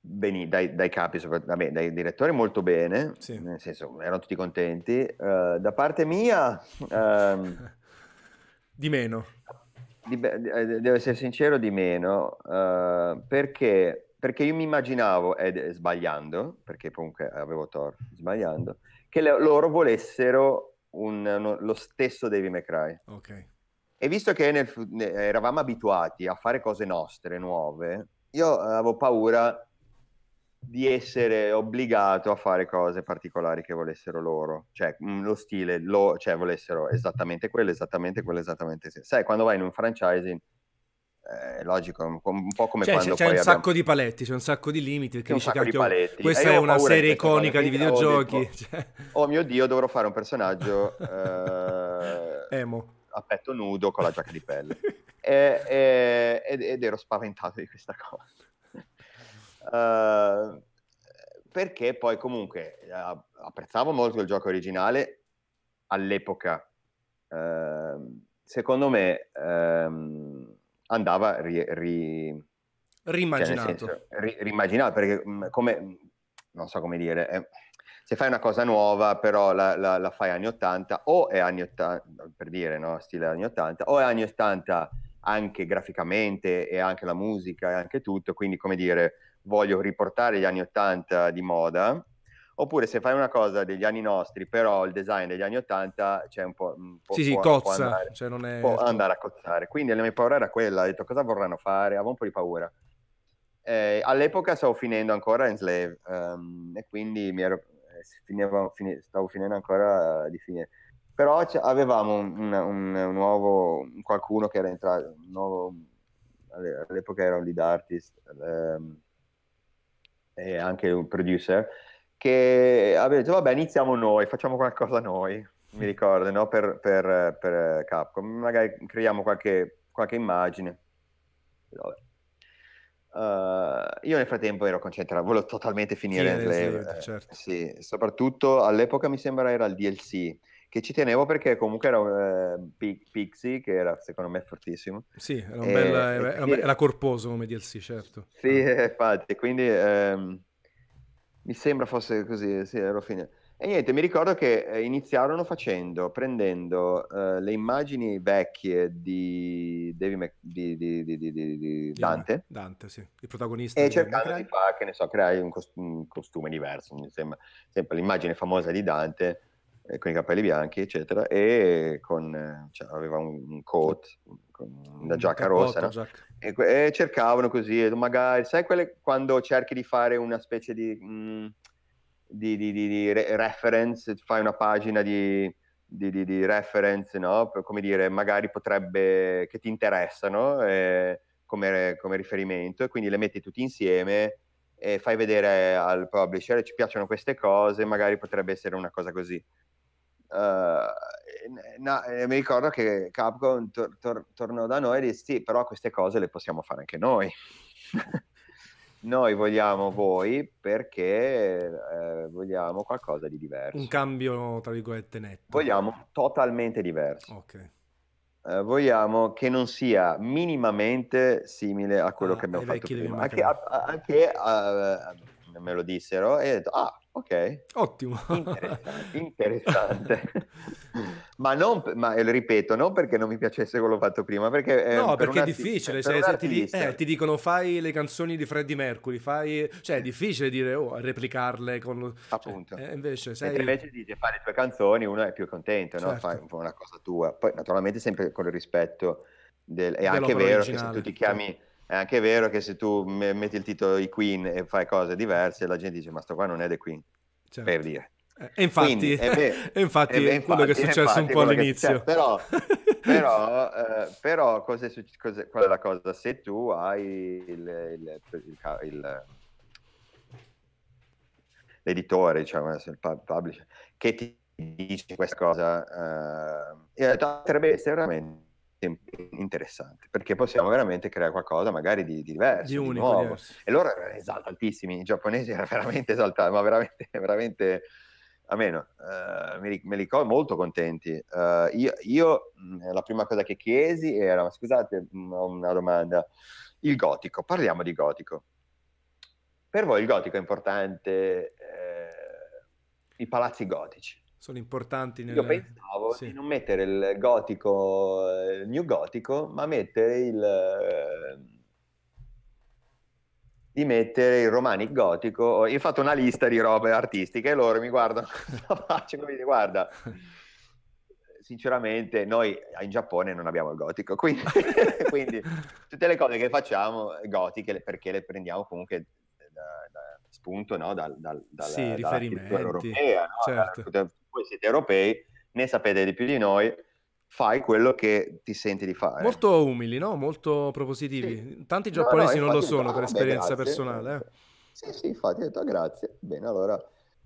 beni, dai, dai, capi, vabbè, dai direttori molto bene, sì. nel senso erano tutti contenti. Uh, da parte mia... Um, di meno. Di, eh, devo essere sincero, di meno, uh, perché, perché io mi immaginavo, ed, sbagliando, perché comunque avevo torto, sbagliando, che le, loro volessero un, uno, lo stesso May Cry. Ok. E visto che nel, eravamo abituati a fare cose nostre, nuove, io avevo paura di essere obbligato a fare cose particolari che volessero loro, cioè mm, lo stile, lo, cioè volessero esattamente quello, esattamente quello, esattamente sì. Sai, quando vai in un franchising è logico, un po', un po come cioè, quando c'è, c'è un abbiamo... sacco di paletti, c'è un sacco di limiti, perché dici cacchio, questa è una serie iconica di videogiochi. Detto, cioè... Oh mio Dio, dovrò fare un personaggio eh... emo a petto nudo con la giacca di pelle. e, e, ed ero spaventato di questa cosa. Uh, perché poi comunque uh, apprezzavo molto il gioco originale all'epoca. Uh, secondo me um, andava ri, ri, rimaginato. Cioè ri, rimaginato perché mm, come non so come dire. Eh, se fai una cosa nuova, però la, la, la, fai anni 80, o è anni 80, per dire, no? stile anni 80, o è anni 80 anche graficamente e anche la musica e anche tutto, quindi come dire, voglio riportare gli anni 80 di moda, oppure se fai una cosa degli anni nostri, però il design degli anni 80 c'è un po'... Un po sì, sì, può, cozza, può andare, cioè non è... può andare a cozzare. Quindi la mia paura era quella, ho detto cosa vorranno fare, avevo un po' di paura. Eh, all'epoca stavo finendo ancora Enslave um, e quindi mi ero, eh, finivo, stavo finendo ancora di finire. Però avevamo un, un, un, nuovo, qualcuno che era entrato, nuovo, all'epoca era un lead artist, um, e anche un producer, che aveva detto vabbè iniziamo noi, facciamo qualcosa noi, mi ricordo, no? per, per, per, Capcom, magari creiamo qualche, qualche immagine. Uh, io nel frattempo ero concentrato, volevo totalmente finire Slave, Slave, certo. sì, soprattutto all'epoca mi sembra era il DLC che ci tenevo perché comunque era eh, Pixie che era secondo me fortissimo. Sì era, un bel, era, quindi, era corposo come DLC certo. Sì ah. infatti quindi ehm, mi sembra fosse così sì ero fine. E niente mi ricordo che eh, iniziarono facendo prendendo eh, le immagini vecchie di, David di, di, di Dante. Dante sì il protagonista e cercando di fare che ne so creare un, cost- un costume diverso mi sembra sempre l'immagine famosa di Dante con i capelli bianchi, eccetera, e con, cioè, aveva un, un coat, una giacca rossa, no? e, e, cercavano così, magari, sai quelle quando cerchi di fare una specie di, mh, mm, di, di, di reference, fai una pagina di, di, reference, no? Come dire, magari potrebbe, che ti interessano eh, come, come riferimento, e quindi le metti tutti insieme e fai vedere al publisher ci piacciono queste cose, magari potrebbe essere una cosa così. Uh, no, mi ricordo che Capcom tor- tor- tornò da noi e disse sì, però queste cose le possiamo fare anche noi. noi vogliamo voi perché eh, vogliamo qualcosa di diverso. Un cambio, tra virgolette, netto. Vogliamo totalmente diverso. Ok. Uh, vogliamo che non sia minimamente simile a quello ah, che abbiamo fatto prima. Anche, a, anche uh, me lo dissero e ho detto, ah, Ok. Ottimo. Interessante. interessante. ma, non, ma ripeto, non perché non mi piacesse quello fatto prima, perché... Eh, no, per perché è difficile. Se, se ti, eh, ti, dicono fai le canzoni di Freddie Mercury, fai... Cioè è difficile dire, oh, replicarle con... Cioè, Appunto. Cioè, eh, invece, sei... Mentre invece dici fai le tue canzoni, uno è più contento, certo. no? Fai un po' una cosa tua. Poi naturalmente sempre con il rispetto del... È anche vero che se tu ti chiami... È anche vero che se tu metti il titolo di Queen e fai cose diverse, la gente dice: Ma sto qua non è The Queen certo. per dire. Eh, e infatti, Quindi, è, vero, è, infatti è, quello che è successo un po' all'inizio. Però, però, eh, però cos'è, cos'è, qual è la cosa? Se tu hai il, il, il, l'editore, diciamo, il publisher, che ti dice questa cosa, e detto, potrebbe essere veramente interessante perché possiamo veramente creare qualcosa magari di, di diverso, di, unico, di nuovo. Diverso. E loro erano esaltatissimi, i giapponesi erano veramente esaltati, ma veramente, veramente a meno, uh, me, li, me li ricordo molto contenti. Uh, io, io, la prima cosa che chiesi era, scusate, ho una domanda, il gotico, parliamo di gotico. Per voi il gotico è importante, eh, i palazzi gotici? Sono importanti nel... Io pensavo sì. di non mettere il gotico, il new gotico, ma mettere il... Eh, di mettere il romanic gotico. Io ho fatto una lista di robe artistiche e loro mi guardano, faccio come guarda, sinceramente noi in Giappone non abbiamo il gotico, quindi, quindi tutte le cose che facciamo gotiche perché le prendiamo comunque da, da spunto no? dal, dal, dal, sì, riferimenti. europea, no? certo voi siete europei, ne sapete di più di noi, fai quello che ti senti di fare. Molto umili, no? Molto propositivi. Sì. Tanti giapponesi no, no, non lo sono per esperienza grazie. personale. Eh. Sì, sì, infatti ho detto grazie. Bene, allora,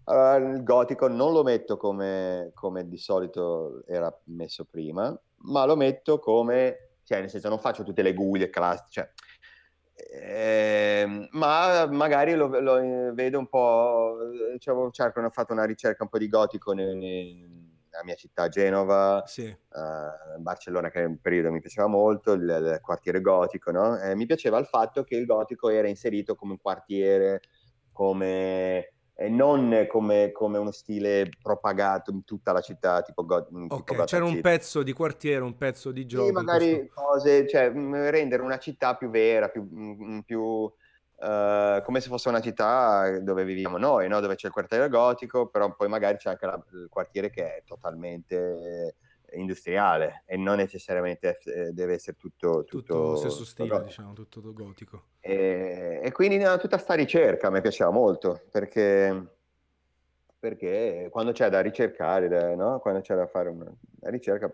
allora il gotico non lo metto come, come di solito era messo prima, ma lo metto come, cioè nel senso non faccio tutte le guglie classiche, cioè, eh, ma magari lo, lo, vedo un po', diciamo, cerco, ho fatto una ricerca un po' di gotico nel, nella mia città, Genova, sì. uh, Barcellona, che un periodo mi piaceva molto, il, il quartiere gotico, no? eh, mi piaceva il fatto che il gotico era inserito come un quartiere, come e non come, come, uno stile propagato in tutta la città, tipo, God, tipo c'era un pezzo di quartiere, un pezzo di gioco. Sì, magari cose, cioè rendere una città più vera, più, più uh, come se fosse una città dove viviamo noi, no? dove c'è il quartiere gotico, però poi magari c'è anche la, il quartiere che è totalmente industriale e non necessariamente eh, deve essere tutto tutto, tutto stile, diciamo, tutto gotico. E, e quindi no, tutta sta ricerca mi piaceva molto perché, perché quando c'è da ricercare, da, no? quando c'è da fare una, una ricerca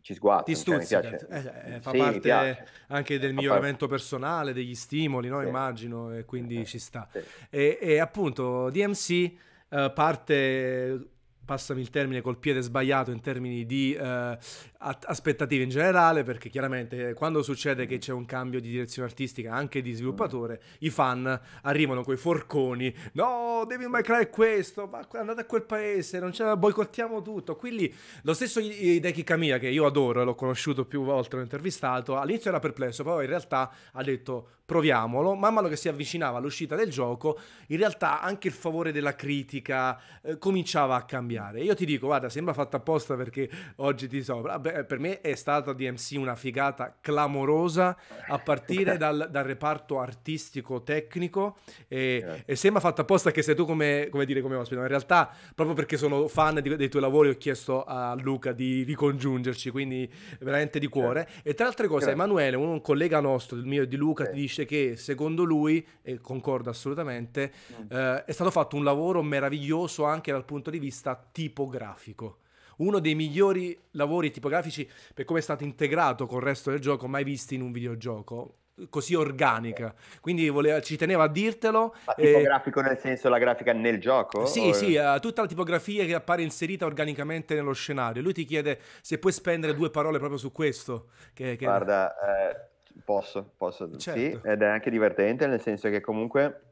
ci sguazza. Ti cioè, stuzzica, eh, eh, fa sì, parte anche del miglioramento parte. personale, degli stimoli, no? sì. immagino, e quindi sì. ci sta. E, e, appunto DMC uh, parte passami il termine, col piede sbagliato in termini di eh, aspettative in generale, perché chiaramente quando succede che c'è un cambio di direzione artistica, anche di sviluppatore, i fan arrivano con i forconi, no, devi mai creare questo, ma andate a quel paese, non c'è, boicottiamo tutto. Quindi lo stesso Hideki Kamiya, che io adoro, l'ho conosciuto più volte, l'ho intervistato, all'inizio era perplesso, poi in realtà ha detto proviamolo, man mano che si avvicinava all'uscita del gioco, in realtà anche il favore della critica eh, cominciava a cambiare. Io ti dico, guarda, sembra fatto apposta perché oggi ti so, Vabbè, per me è stata DMC una figata clamorosa a partire dal, dal reparto artistico tecnico e, yeah. e, sembra fatto apposta che sei tu come, come dire come ospite, ma in realtà proprio perché sono fan di, dei tuoi lavori ho chiesto a Luca di ricongiungerci, quindi veramente di cuore. Yeah. E tra altre cose, Grazie. Emanuele, un collega nostro, il mio e di Luca, yeah. ti dice dice che secondo lui, e concordo assolutamente, mm. eh, è stato fatto un lavoro meraviglioso anche dal punto di vista tipografico. Uno dei migliori lavori tipografici per come è stato integrato col resto del gioco mai visti in un videogioco così organica. Quindi voleva, ci teneva a dirtelo. Ma tipografico e... nel senso la grafica nel gioco? Sì, o... sì, uh, tutta la tipografia che appare inserita organicamente nello scenario. Lui ti chiede se puoi spendere due parole proprio su questo. Che, che... Guarda, eh, Posso, posso, certo. sì, ed è anche divertente nel senso che comunque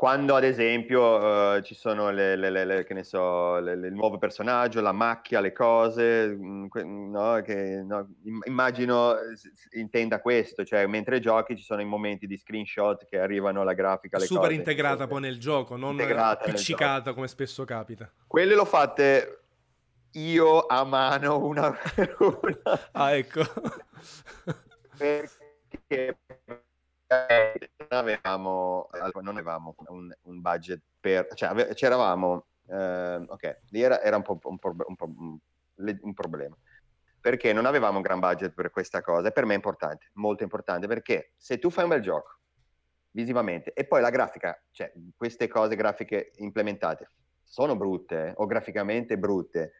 quando ad esempio uh, ci sono le, le, le, che ne so, il nuovo personaggio, la macchia, le cose, mm, no, che, no, immagino intenda questo, cioè mentre giochi ci sono i momenti di screenshot che arrivano alla grafica, le Super cose, integrata poi nel gioco, non appiccicata come spesso capita. Quelle l'ho fatte io a mano una per una. Ah, ecco. Perché non avevamo, non avevamo un, un budget per... Cioè, c'eravamo... Eh, ok, lì era, era un, po', un, po', un, po', un problema. Perché non avevamo un gran budget per questa cosa e per me è importante, molto importante, perché se tu fai un bel gioco visivamente e poi la grafica, cioè queste cose grafiche implementate sono brutte eh, o graficamente brutte,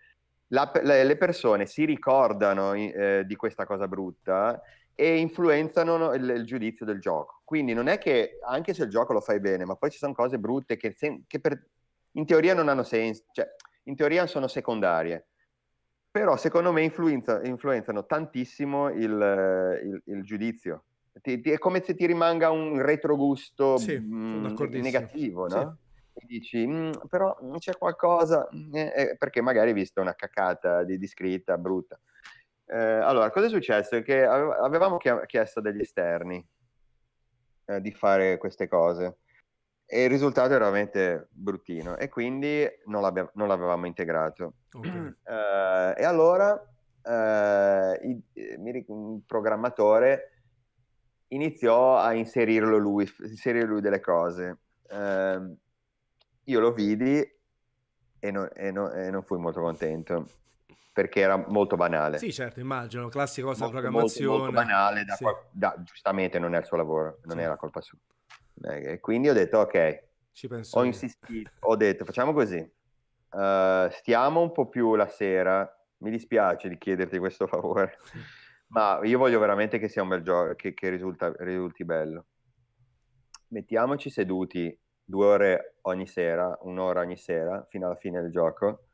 la, le persone si ricordano eh, di questa cosa brutta e influenzano il, il, giudizio del gioco. Quindi non è che, anche se il gioco lo fai bene, ma poi ci sono cose brutte che, sen- che per, in teoria non hanno senso. Cioè, in teoria sono secondarie, però secondo me influenza, influenzano tantissimo il, il, il giudizio. Ti, ti, è come se ti rimanga un retrogusto sì, mh, mm, negativo, no? Sì. E dici, mm, però c'è qualcosa, eh, eh, perché magari hai visto una cacata di, di scritta brutta. Eh, allora, cosa è successo? Che avevamo chiesto degli esterni eh, di fare queste cose e il risultato era veramente bruttino e quindi non, non l'avevamo integrato. Okay. Uh, e allora uh, il, il, programmatore iniziò a inserirlo lui, inserire lui delle cose. Uh, io lo vidi e, no, e, no, e, non fui molto contento perché era molto banale. Sì, certo, immagino, classica cosa molto, programmazione. Molto, molto banale, da, sì. da, giustamente non è il suo lavoro, non sì. è la colpa sua. E quindi ho detto, ok, ho insistito, ho detto, facciamo così, uh, stiamo un po' più la sera, mi dispiace di chiederti questo favore, ma io voglio veramente che sia un bel gioco, che, che risulta, risulti bello. Mettiamoci seduti due ore ogni sera, un'ora ogni sera, fino alla fine del gioco,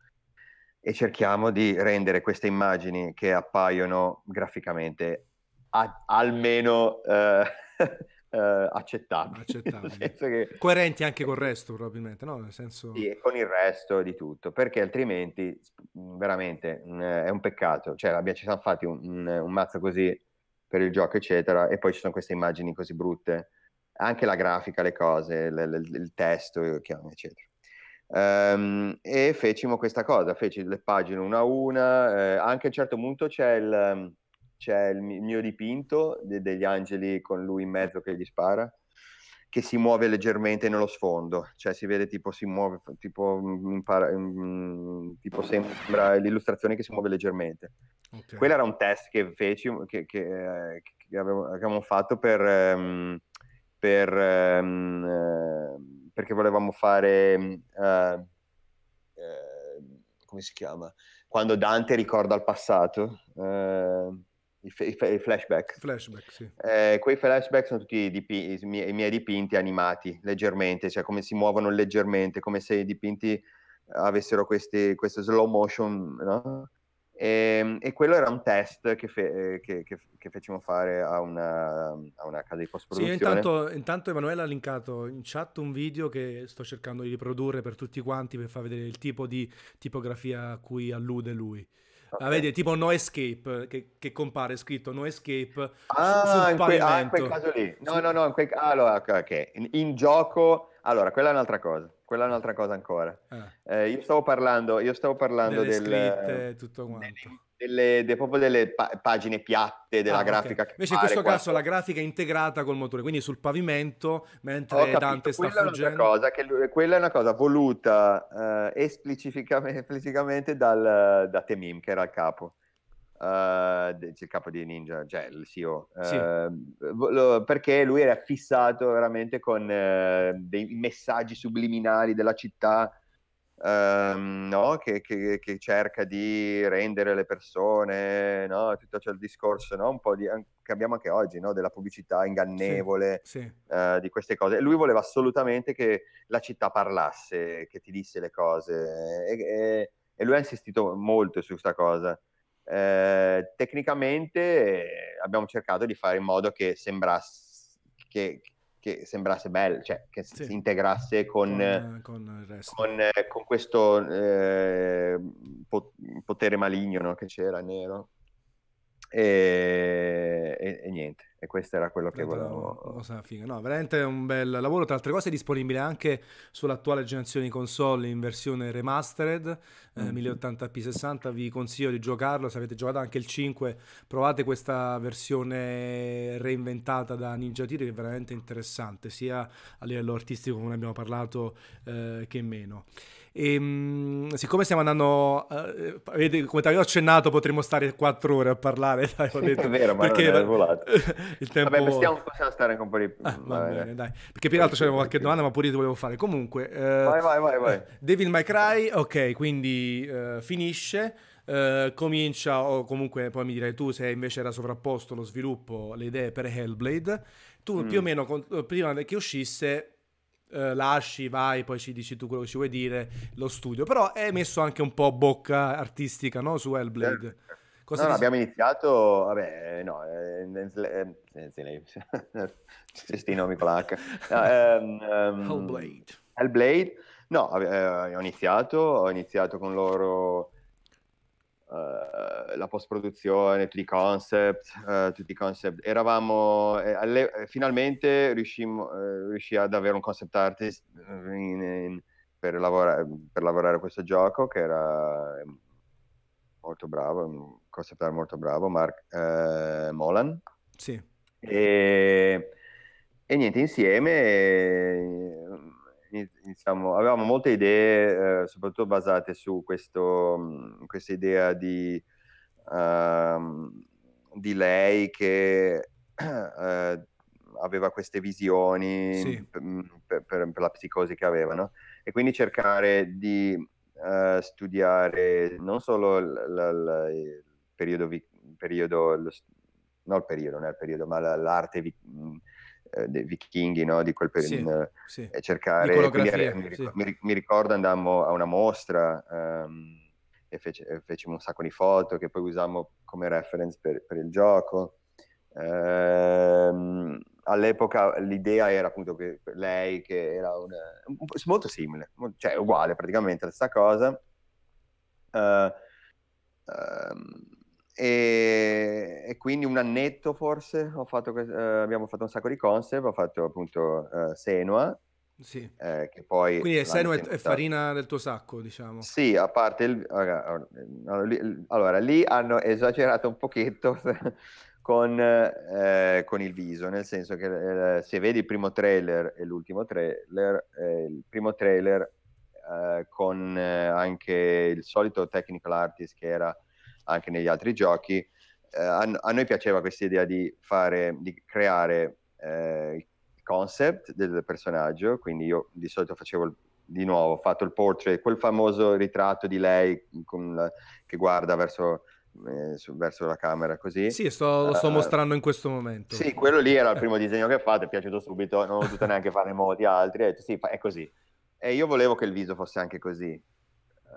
e cerchiamo di rendere queste immagini che appaiono graficamente a, almeno... Uh, eh, accettabili. accettabili. che... Coerenti anche col resto, probabilmente, no? Nel senso... Sì, con il resto di tutto, perché altrimenti veramente è un peccato. Cioè, abbiamo, ci siamo fatti un, un, un mazzo così per il gioco, eccetera, e poi ci sono queste immagini così brutte. Anche la grafica, le cose, l- l- il testo, eccetera. Um, e fecimo questa cosa, feci le pagine una a una, eh, anche a un certo punto c'è il c'è il mio dipinto de- degli angeli con lui in mezzo che gli spara, che si muove leggermente nello sfondo, cioè si vede tipo si muove, tipo, impara, mm, tipo sembra l'illustrazione che si muove leggermente. Okay. Quello era un test che feci, che, che, eh, che avevo, avevamo fatto per, um, per um, perché volevamo fare, uh, uh, come si chiama? Quando Dante ricorda il passato. Uh, i, i, flashback. Flashback, sì. Eh, quei flashback sono tutti i, dipi- i, miei, i, miei, dipinti animati leggermente, cioè come si muovono leggermente, come se i dipinti avessero questi, questo slow motion, no? E, ehm, e, quello era un test che, fe- che, che, che fecimo fare a una, a una, casa di post-produzione. Sì, intanto, intanto Emanuele ha linkato in chat un video che sto cercando di riprodurre per tutti quanti per far vedere il tipo di tipografia a cui allude lui. Okay. Ah, vedi, tipo No Escape, che, che, compare scritto No Escape ah, in, que- ah in, quel caso lì. No, no, no, in quel... allora, ok, in, in, gioco... Allora, quella è un'altra cosa, quella è un'altra cosa ancora. Ah. Eh, io stavo parlando, io stavo parlando Delle del... Scritte, tutto quanto. Delle, delle, de, proprio delle pa- pagine piatte della ah, grafica. Okay. Invece in questo quattro. caso la grafica è integrata col motore, quindi sul pavimento, mentre capito, Dante sta fuggendo. Cosa, che, quella è una cosa voluta esplicitamente, esplicitamente dal, da Temim, che era il capo. Uh, il capo di Ninja, cioè il CEO, uh, sì. lo, perché lui era fissato veramente con uh, dei messaggi subliminali della città ehm, no? che, che, che, cerca di rendere le persone, no? tutto ciò il discorso no? un po' di, che abbiamo anche oggi, no? della pubblicità ingannevole, sì, sì. Eh, di queste cose. Lui voleva assolutamente che la città parlasse, che ti disse le cose e, e, e lui ha insistito molto su questa cosa. Eh, tecnicamente eh, abbiamo cercato di fare in modo che sembrasse che, che sembrasse bello, cioè che sì. si integrasse con, con, eh, con, con, con questo eh, potere maligno no, che c'era nero. E, e, e, niente, e questo era quello che volevo. No, veramente un bel lavoro. Tra altre cose, è disponibile anche sull'attuale generazione di console in versione remastered eh, 1080p 60. Vi consiglio di giocarlo. Se avete giocato anche il 5, provate questa versione reinventata da Ninja Theory, che è veramente interessante, sia a livello artistico, come abbiamo parlato, eh, che meno. E, ehm, mh, siccome stiamo andando, uh, vedete, come ti avevo accennato, potremmo stare quattro ore a parlare. Dai, detto, è vero, ma perché non è volato. il tempo... Vabbè, stiamo, possiamo stare anche un po' di... Ah, va bene, dai. Perché più che altro c'avevo qualche domanda, ma pure io ti volevo fare. Comunque, uh, vai, vai, vai, vai. Devil May Cry, ok, quindi uh, finisce. Uh, comincia, o comunque poi mi direi tu se invece era sovrapposto lo sviluppo, le idee per Hellblade. Tu mm. più o meno, con, prima che uscisse, eh, lasci, vai, poi ci dici tu quello che ci vuoi dire, lo studio. Però è messo anche un po' bocca artistica, no? Su Hellblade. Cosa no, no, abbiamo iniziato, vabbè, no, questi nomi con l'H. Um, um, Hellblade. Hellblade, no, eh, ho iniziato, ho iniziato con loro uh, la post-produzione, tutti i concept, uh, tutti i concept. Eravamo, eh, alle, eh, finalmente riuscimmo, eh, riuscì ad avere un concept artist in, in, per, lavorare, per lavorare a questo gioco che era molto bravo, un concept art molto bravo, Mark eh, Molan. Sì. E, e niente, insieme iniziamo, avevamo molte idee, eh, soprattutto basate su questo, questa idea di, uh, di lei che uh, aveva queste visioni sì. per, per, per, la psicosi che aveva, no? E quindi cercare di uh, studiare non solo l- l- il periodo, vi- periodo lo, non il periodo, non il periodo, ma l- l'arte vi- dei vichinghi, no? di quel periodo, sì, sì. e cercare... Mi, ricordo, sì. mi, ricordo andammo a una mostra um, e, fece, fecimo un sacco di foto che poi usammo come reference per, per il gioco. Ehm, all'epoca l'idea era appunto che lei, che era una, molto simile, cioè uguale praticamente la stessa cosa, uh, um, e, e, quindi un annetto forse fatto, uh, abbiamo fatto un sacco di concept, ho fatto appunto uh, Senua, sì. Eh, che poi Quindi seno è, è farina del tuo sacco, diciamo. Sì, a parte il... Allora, lì hanno esagerato un pochetto con, eh, con, il viso, nel senso che eh, se vedi il primo trailer e l'ultimo trailer, eh, il primo trailer eh, con eh, anche il solito technical artist che era anche negli altri giochi, eh, a, a, noi piaceva questa idea di fare, di creare il concept del personaggio, quindi io di solito facevo il di nuovo, ho fatto il portrait, quel famoso ritratto di lei la, che guarda verso eh, su, verso la camera così. Sì, sto, lo sto uh, mostrando in questo momento. Sì, quello lì era il primo disegno che ho fatto, è piaciuto subito, non ho dovuto neanche fare modi altri, ho detto sì, è così. E io volevo che il viso fosse anche così,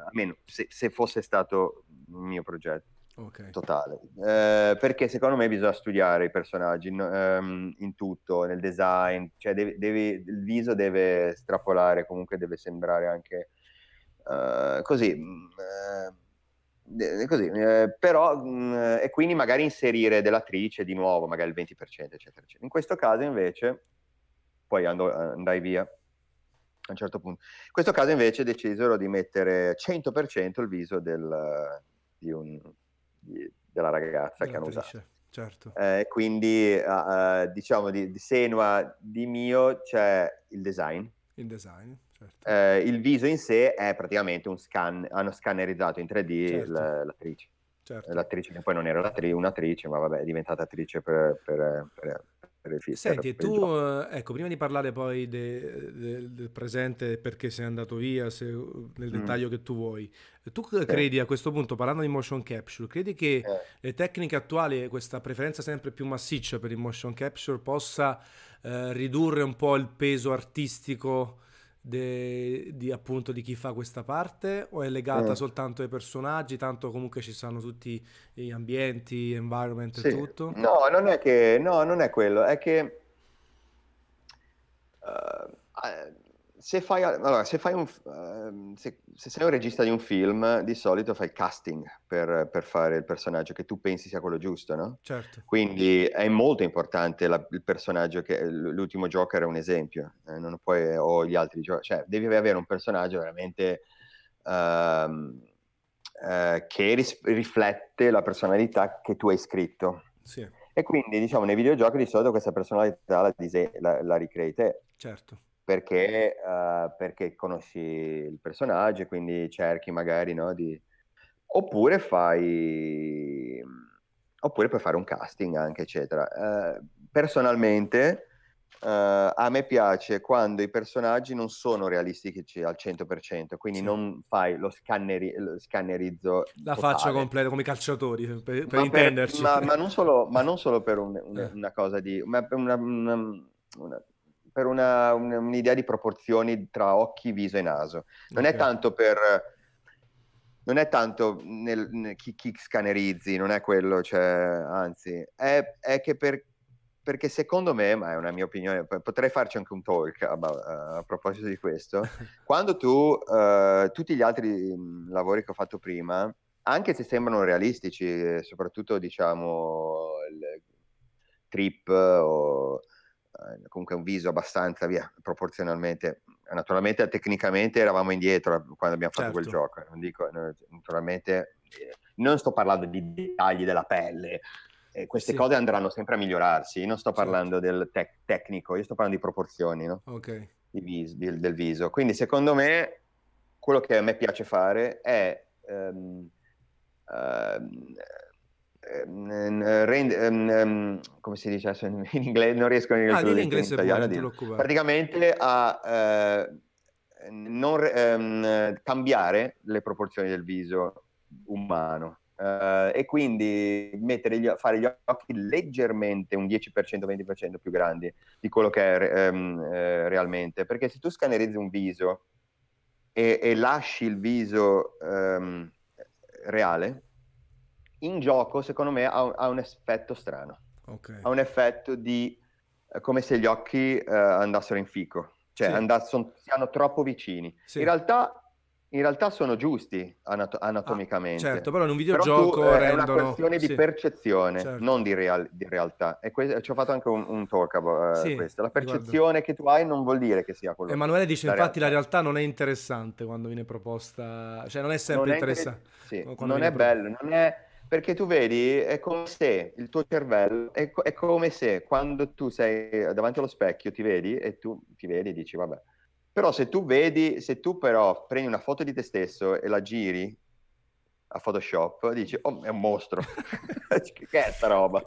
almeno se, se fosse stato il mio progetto. Okay. Totale, eh, perché secondo me bisogna studiare i personaggi in, um, in tutto, nel design, cioè devi, devi, il viso deve strapolare, comunque deve sembrare anche uh, così. Uh, così, eh, però, mh, mm, e quindi magari inserire dell'attrice di nuovo, magari il 20%, eccetera, eccetera. In questo caso invece, poi ando, andai via a un certo punto, in questo caso invece decisero di mettere 100% il viso del, di un, di, della ragazza che hanno usato. Certo. Eh, quindi, uh, diciamo, di, di Senua, di mio, c'è il design. Il design certo. eh, il viso in sé è praticamente un scan, hanno scannerizzato in 3D certo. l'attrice. Certo. L'attrice che poi non era un'attrice, ma vabbè, è diventata attrice per, per, per. Senti, per, tu, eh, ecco, prima di parlare poi de, de, del presente, perché sei andato via, se, nel mm. dettaglio mm. che tu vuoi, tu sì. credi a questo punto, parlando di motion capture, credi che eh. le tecniche attuali, questa preferenza sempre più massiccia per il motion capture, possa eh, ridurre un po' il peso artistico? De, di, appunto di chi fa questa parte o è legata mm. soltanto ai personaggi tanto comunque ci sono tutti gli ambienti environment sì. e tutto no non è che no non è quello è che uh, se fai, allora, se, fai un, uh, se, se, sei un regista di un film, di solito fai il casting per, per, fare il personaggio che tu pensi sia quello giusto, no? Certo. Quindi è molto importante la, il personaggio che l'ultimo Joker è un esempio, eh, non puoi, o gli altri giochi, cioè devi avere un personaggio veramente uh, uh, che ris- riflette la personalità che tu hai scritto. Sì. E quindi, diciamo, nei videogiochi di solito questa personalità la, dise- la, la ricrei te. Certo perché, uh, perché conosci il personaggio e quindi cerchi magari no, di... Oppure fai... Oppure puoi fare un casting anche, eccetera. Uh, personalmente, Uh, a me piace quando i personaggi non sono realistici al 100%, quindi sì. non fai lo, scanneri, lo scannerizzo. La totale. faccia completa come i calciatori, per, per ma intenderci. Per, ma, ma, non solo, ma, non solo, per un, un, una cosa di. Una, una, per una, un, un'idea di proporzioni tra occhi, viso e naso. Non okay. è tanto per non è tanto nel, nel, chi, chi, scannerizzi, non è quello, cioè, anzi, è, è che per, perché secondo me, ma è una mia opinione, potrei farci anche un talk a, a proposito di questo, quando tu, uh, tutti gli altri mhmm, lavori che ho fatto prima, anche se sembrano realistici, soprattutto diciamo il trip o comunque un viso abbastanza via, proporzionalmente, naturalmente tecnicamente eravamo indietro quando abbiamo fatto certo. quel gioco, non dico, naturalmente eh, non sto parlando di dettagli della pelle, eh, queste sì. cose andranno sempre a migliorarsi. Io non sto certo. parlando certo. del tec- tecnico, io sto parlando di proporzioni no? okay. vis- del, del, viso. Quindi, secondo me, quello che a me piace fare è. Um, uh, Rend, um, um, come si dice in inglese? Non riesco in inglese, ah, in inglese in italiano dire. Praticamente a uh, non, um, cambiare le proporzioni del viso umano. Uh, e quindi gli, fare gli occhi leggermente un 10%, 20% più grandi di quello che è um, eh, realmente. Perché se tu scannerizzi un viso e, e lasci il viso um, reale, in gioco secondo me ha, ha un effetto strano. Okay. Ha un effetto di uh, come se gli occhi uh, andassero in fico, cioè sì. andass- son, siano troppo vicini. Sì. In realtà in realtà sono giusti anat- anatomicamente. Ah, certo, però in un videogioco però tu, rendono... è una questione sì. di percezione, certo. non di, real- di, realtà. E que- ci ho fatto anche un, un talk about sì, questo. La percezione riguardo. che tu hai non vuol dire che sia quello. Emanuele dice la infatti realtà. la realtà non è interessante quando viene proposta, cioè non è sempre non interessante. È inter- non è bello, non è... Perché tu vedi, è come se il tuo cervello, è, co- è come se quando tu sei davanti allo specchio ti vedi e tu ti vedi e dici vabbè, però se tu vedi, se tu però prendi una foto di te stesso e la giri a Photoshop, dici, oh, è un mostro. che è sta roba?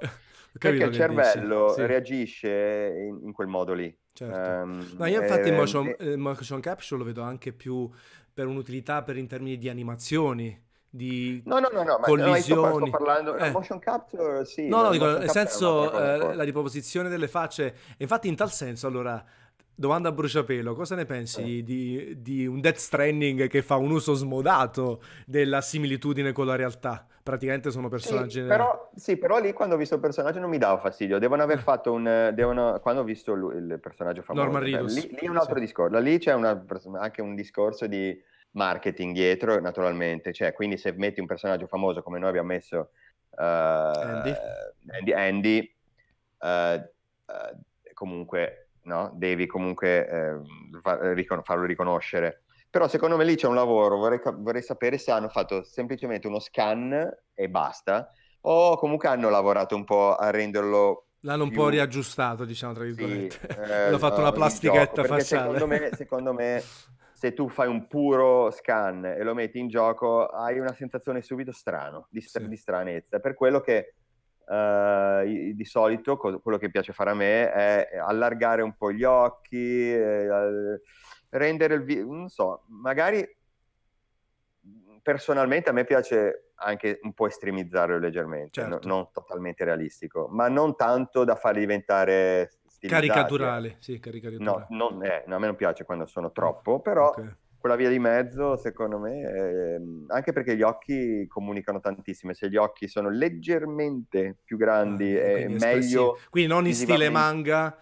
Perché il cervello sì. reagisce in, in, quel modo lì. Certo. Um, no, io infatti il motion, eh, motion capture lo vedo anche più per un'utilità per in termini di animazioni di no, no, no, no, collisioni. Ma sto, parlando eh. motion capture, sì. No, no, dico, nel senso eh, la riproposizione delle facce. Infatti in tal senso, allora, Domanda a bruciapelo, cosa ne pensi eh. di, di, un Death Stranding che fa un uso smodato della similitudine con la realtà? Praticamente sono personaggi... Sì, però, sì, però lì quando ho visto il personaggio non mi dava fastidio, devono aver eh. fatto un... Devono, quando ho visto lui, il personaggio famoso... Norman Reedus. Lì, lì, è un altro sì. discorso, lì c'è una, anche un discorso di marketing dietro, naturalmente, cioè quindi se metti un personaggio famoso come noi abbiamo messo uh, Andy, Andy, Andy uh, uh, comunque no? devi comunque eh, farlo riconoscere. Però secondo me lì c'è un lavoro, vorrei, vorrei sapere se hanno fatto semplicemente uno scan e basta, o comunque hanno lavorato un po' a renderlo L'hanno più... un po' riaggiustato, diciamo, tra virgolette. Sì, eh, Hanno fatto una plastichetta gioco, facciale. Secondo me, secondo me, se tu fai un puro scan e lo metti in gioco, hai una sensazione subito strano, di, sì. di stranezza. Per quello che Uh, di solito co- quello che piace fare a me è allargare un po' gli occhi, eh, rendere il video, non so, magari personalmente a me piace anche un po' estremizzarlo leggermente, certo. no, non totalmente realistico, ma non tanto da farli diventare caricaturale, sì, caricaturale. No, non è, no, a me non piace quando sono troppo, però okay quella via di mezzo, secondo me, è... anche perché gli occhi comunicano tantissimo. Se gli occhi sono leggermente più grandi, ah, è meglio. Quindi non in stile manga,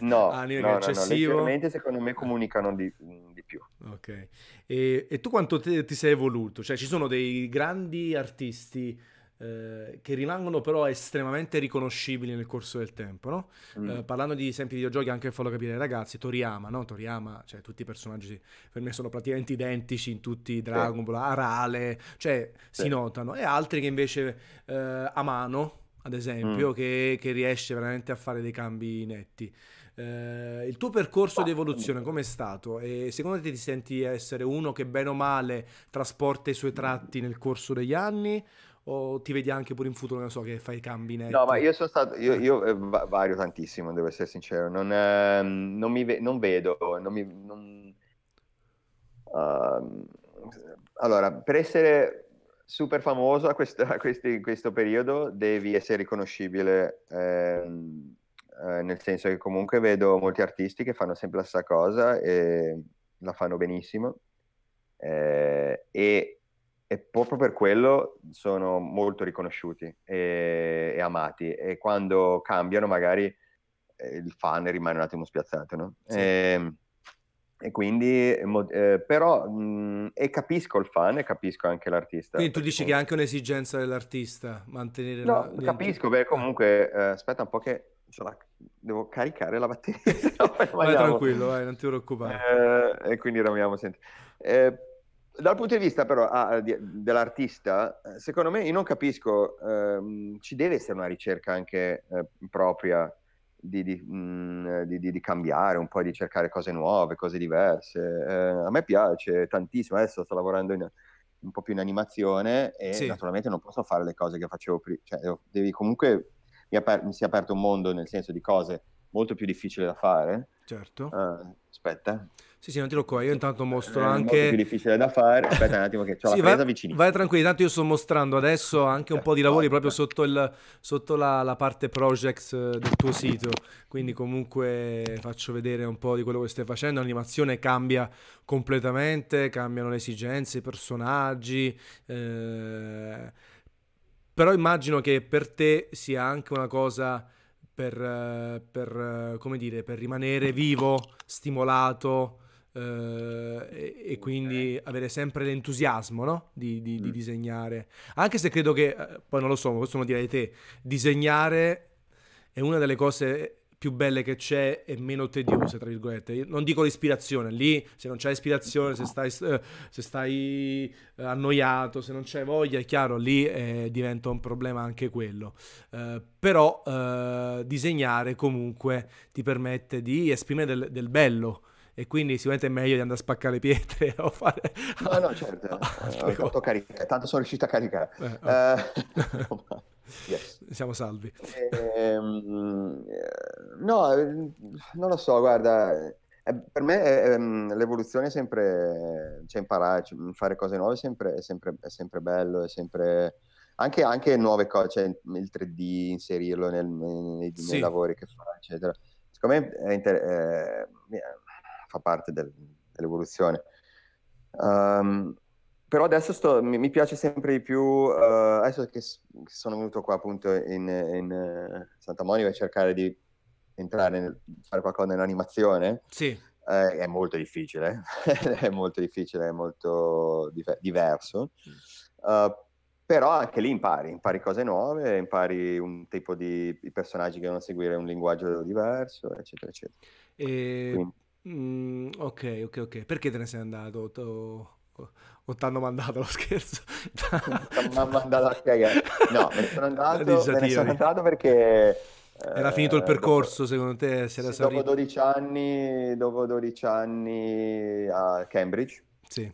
no, ah, no, no, no, leggermente, secondo me, comunicano di, di più. Ok. E, e tu quanto te, ti sei evoluto? Cioè, ci sono dei grandi artisti eh, che rimangono però estremamente riconoscibili nel corso del tempo, no? mm. eh, parlando di esempi di videogiochi, anche per farlo capire ai ragazzi, Toriyama, no? Toriyama, cioè tutti i personaggi per me sono praticamente identici in tutti i Dragon Ball, Arale, cioè sì. si notano, e altri che invece eh, Amano, ad esempio, mm. che, che riesce veramente a fare dei cambi netti. Eh, il tuo percorso di evoluzione com'è stato? E secondo te ti senti essere uno che bene o male trasporta i suoi tratti nel corso degli anni o ti vedi anche pure in futuro, non so, che fai cambi netti? No, ma io sono stato, io, io eh, vario tantissimo, devo essere sincero, non, eh, non mi ve- non vedo, non mi, non... Uh, allora, per essere super famoso a questo, a questi, in questo periodo devi essere riconoscibile eh, eh, nel senso che comunque vedo molti artisti che fanno sempre la stessa cosa e la fanno benissimo eh, e, e, proprio per quello sono molto riconosciuti e, e amati e quando cambiano magari eh, il fan rimane un attimo spiazzato, no? Sì. E, ehm, e quindi, eh, però, mh, e capisco il fan e capisco anche l'artista. Quindi tu dici che è anche un'esigenza dell'artista mantenere no, la... capisco, beh, comunque, eh, aspetta un po' che la... devo caricare la batteria. vai tranquillo, vai, non ti preoccupare. Eh, e quindi ramiamo, senti. Eh, dal punto di vista però ah, di, dell'artista, secondo me io non capisco, ehm, ci deve essere una ricerca anche eh, propria di, di, mh, mm, di, cambiare, un po' di cercare cose nuove, cose diverse. Eh, a me piace tantissimo, adesso sto lavorando in, un po' più in animazione e sì. naturalmente non posso fare le cose che facevo prima, cioè, devi comunque, mi, aper- mi si è aperto un mondo nel senso di cose molto più difficili da fare. Certo. Uh, aspetta. Sì, sì, non ti preoccupare, io intanto mostro è anche... È più difficile da fare, aspetta un attimo che ho sì, la presa vicino. Vai tranquillo, intanto io sto mostrando adesso anche un po' di lavori proprio sotto, il, sotto la, la, parte projects eh, del tuo sito, quindi comunque faccio vedere un po' di quello che stai facendo, l'animazione cambia completamente, cambiano le esigenze, i personaggi, eh... però immagino che per te sia anche una cosa... Per, per, come dire, per rimanere vivo, stimolato, eh, e, quindi avere sempre l'entusiasmo no? di, di, di, mm. disegnare. Anche se credo che, eh, poi non lo so, questo lo direi te, disegnare è una delle cose più belle che c'è e meno tediose, tra virgolette. Io non dico l'ispirazione, lì se non c'è ispirazione, se stai, eh, se stai annoiato, se non c'è voglia, è chiaro, lì eh, diventa un problema anche quello. Eh, però eh, disegnare comunque ti permette di esprimere del, del bello e quindi sicuramente è meglio di andare a spaccare pietre o fare... No, no, certo, ho fatto caricare, tanto sono riuscito a caricare. Eh, oh. uh, yes. Siamo salvi. Ehm, no, non lo so, guarda, per me ehm, l'evoluzione è sempre, cioè imparare, cioè, fare cose nuove è sempre, è sempre, è sempre bello, è sempre... Anche, anche, nuove cose, cioè il 3D, inserirlo nel, nei, sì. nei, lavori che fa, eccetera. Secondo me è inter- eh, fa parte del, dell'evoluzione. Um, però adesso sto, mi, mi, piace sempre di più, uh, adesso che, sono venuto qua appunto in, in uh, Santa Monica a cercare di entrare, nel, fare qualcosa nell'animazione, sì. eh, è molto difficile, è molto difficile, è molto diver- diverso. Uh, però anche lì impari, impari cose nuove, impari un tipo di, di personaggi che devono seguire un linguaggio diverso, eccetera, eccetera. E... Quindi Mm, ok, ok, ok. Perché te ne sei andato? O, o ti hanno mandato lo scherzo? Mi hanno mandato a cagare. No, me ne sono andato, me ne sono andato perché... Era finito il eh, percorso, dopo, secondo te? Si era sì, dopo, 12 anni, dopo 12 anni a Cambridge. Sì.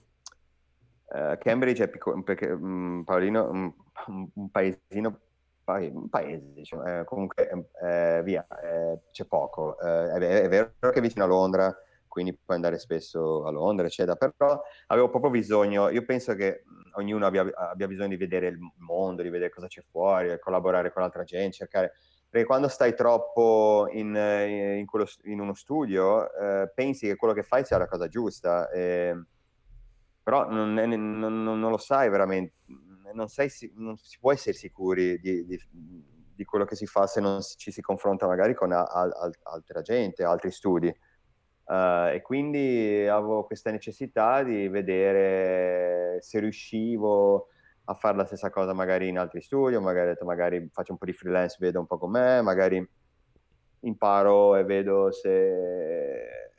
Uh, Cambridge è piccolo, perché um, Paolino, un, un paesino un paese, diciamo, eh, comunque eh, via, eh, c'è poco. Eh, è, è, vero che è vicino a Londra, quindi puoi andare spesso a Londra, eccetera, però avevo proprio bisogno, io penso che ognuno abbia, abbia bisogno di vedere il mondo, di vedere cosa c'è fuori, collaborare con altra gente, cercare... Perché quando stai troppo in, in, quello, in uno studio, eh, pensi che quello che fai sia la cosa giusta, però non, è, non, non, lo sai veramente non, sei, non si può essere sicuri di, di, di, quello che si fa se non ci si confronta magari con a, a, altra gente, altri studi. Uh, e quindi avevo questa necessità di vedere se riuscivo a fare la stessa cosa magari in altri studi, magari, magari faccio un po' di freelance, vedo un po' com'è, magari imparo e vedo se...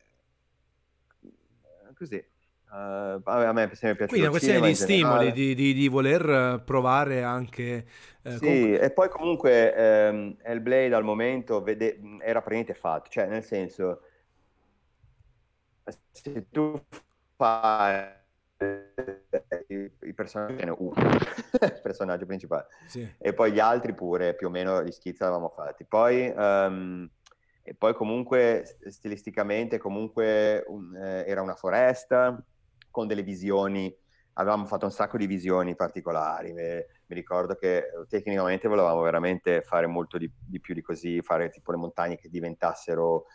Così. Uh, a me è sempre piaciuto. Quindi è una questione di stimoli, di, di, di, voler provare anche. Eh, sì, comunque... e poi comunque ehm, Hellblade al momento vede... era praticamente fatto, cioè nel senso, se tu fai i, i personaggi, ce n'è uno, il personaggio principale, sì. e poi gli altri pure più o meno gli schizzi l'avevamo fatti. Poi. Um, e poi comunque stilisticamente comunque un, eh, era una foresta, con delle visioni avevamo fatto un sacco di visioni particolari. Mi, mi ricordo che tecnicamente volevamo veramente fare molto di, di, più di così, fare tipo le montagne che diventassero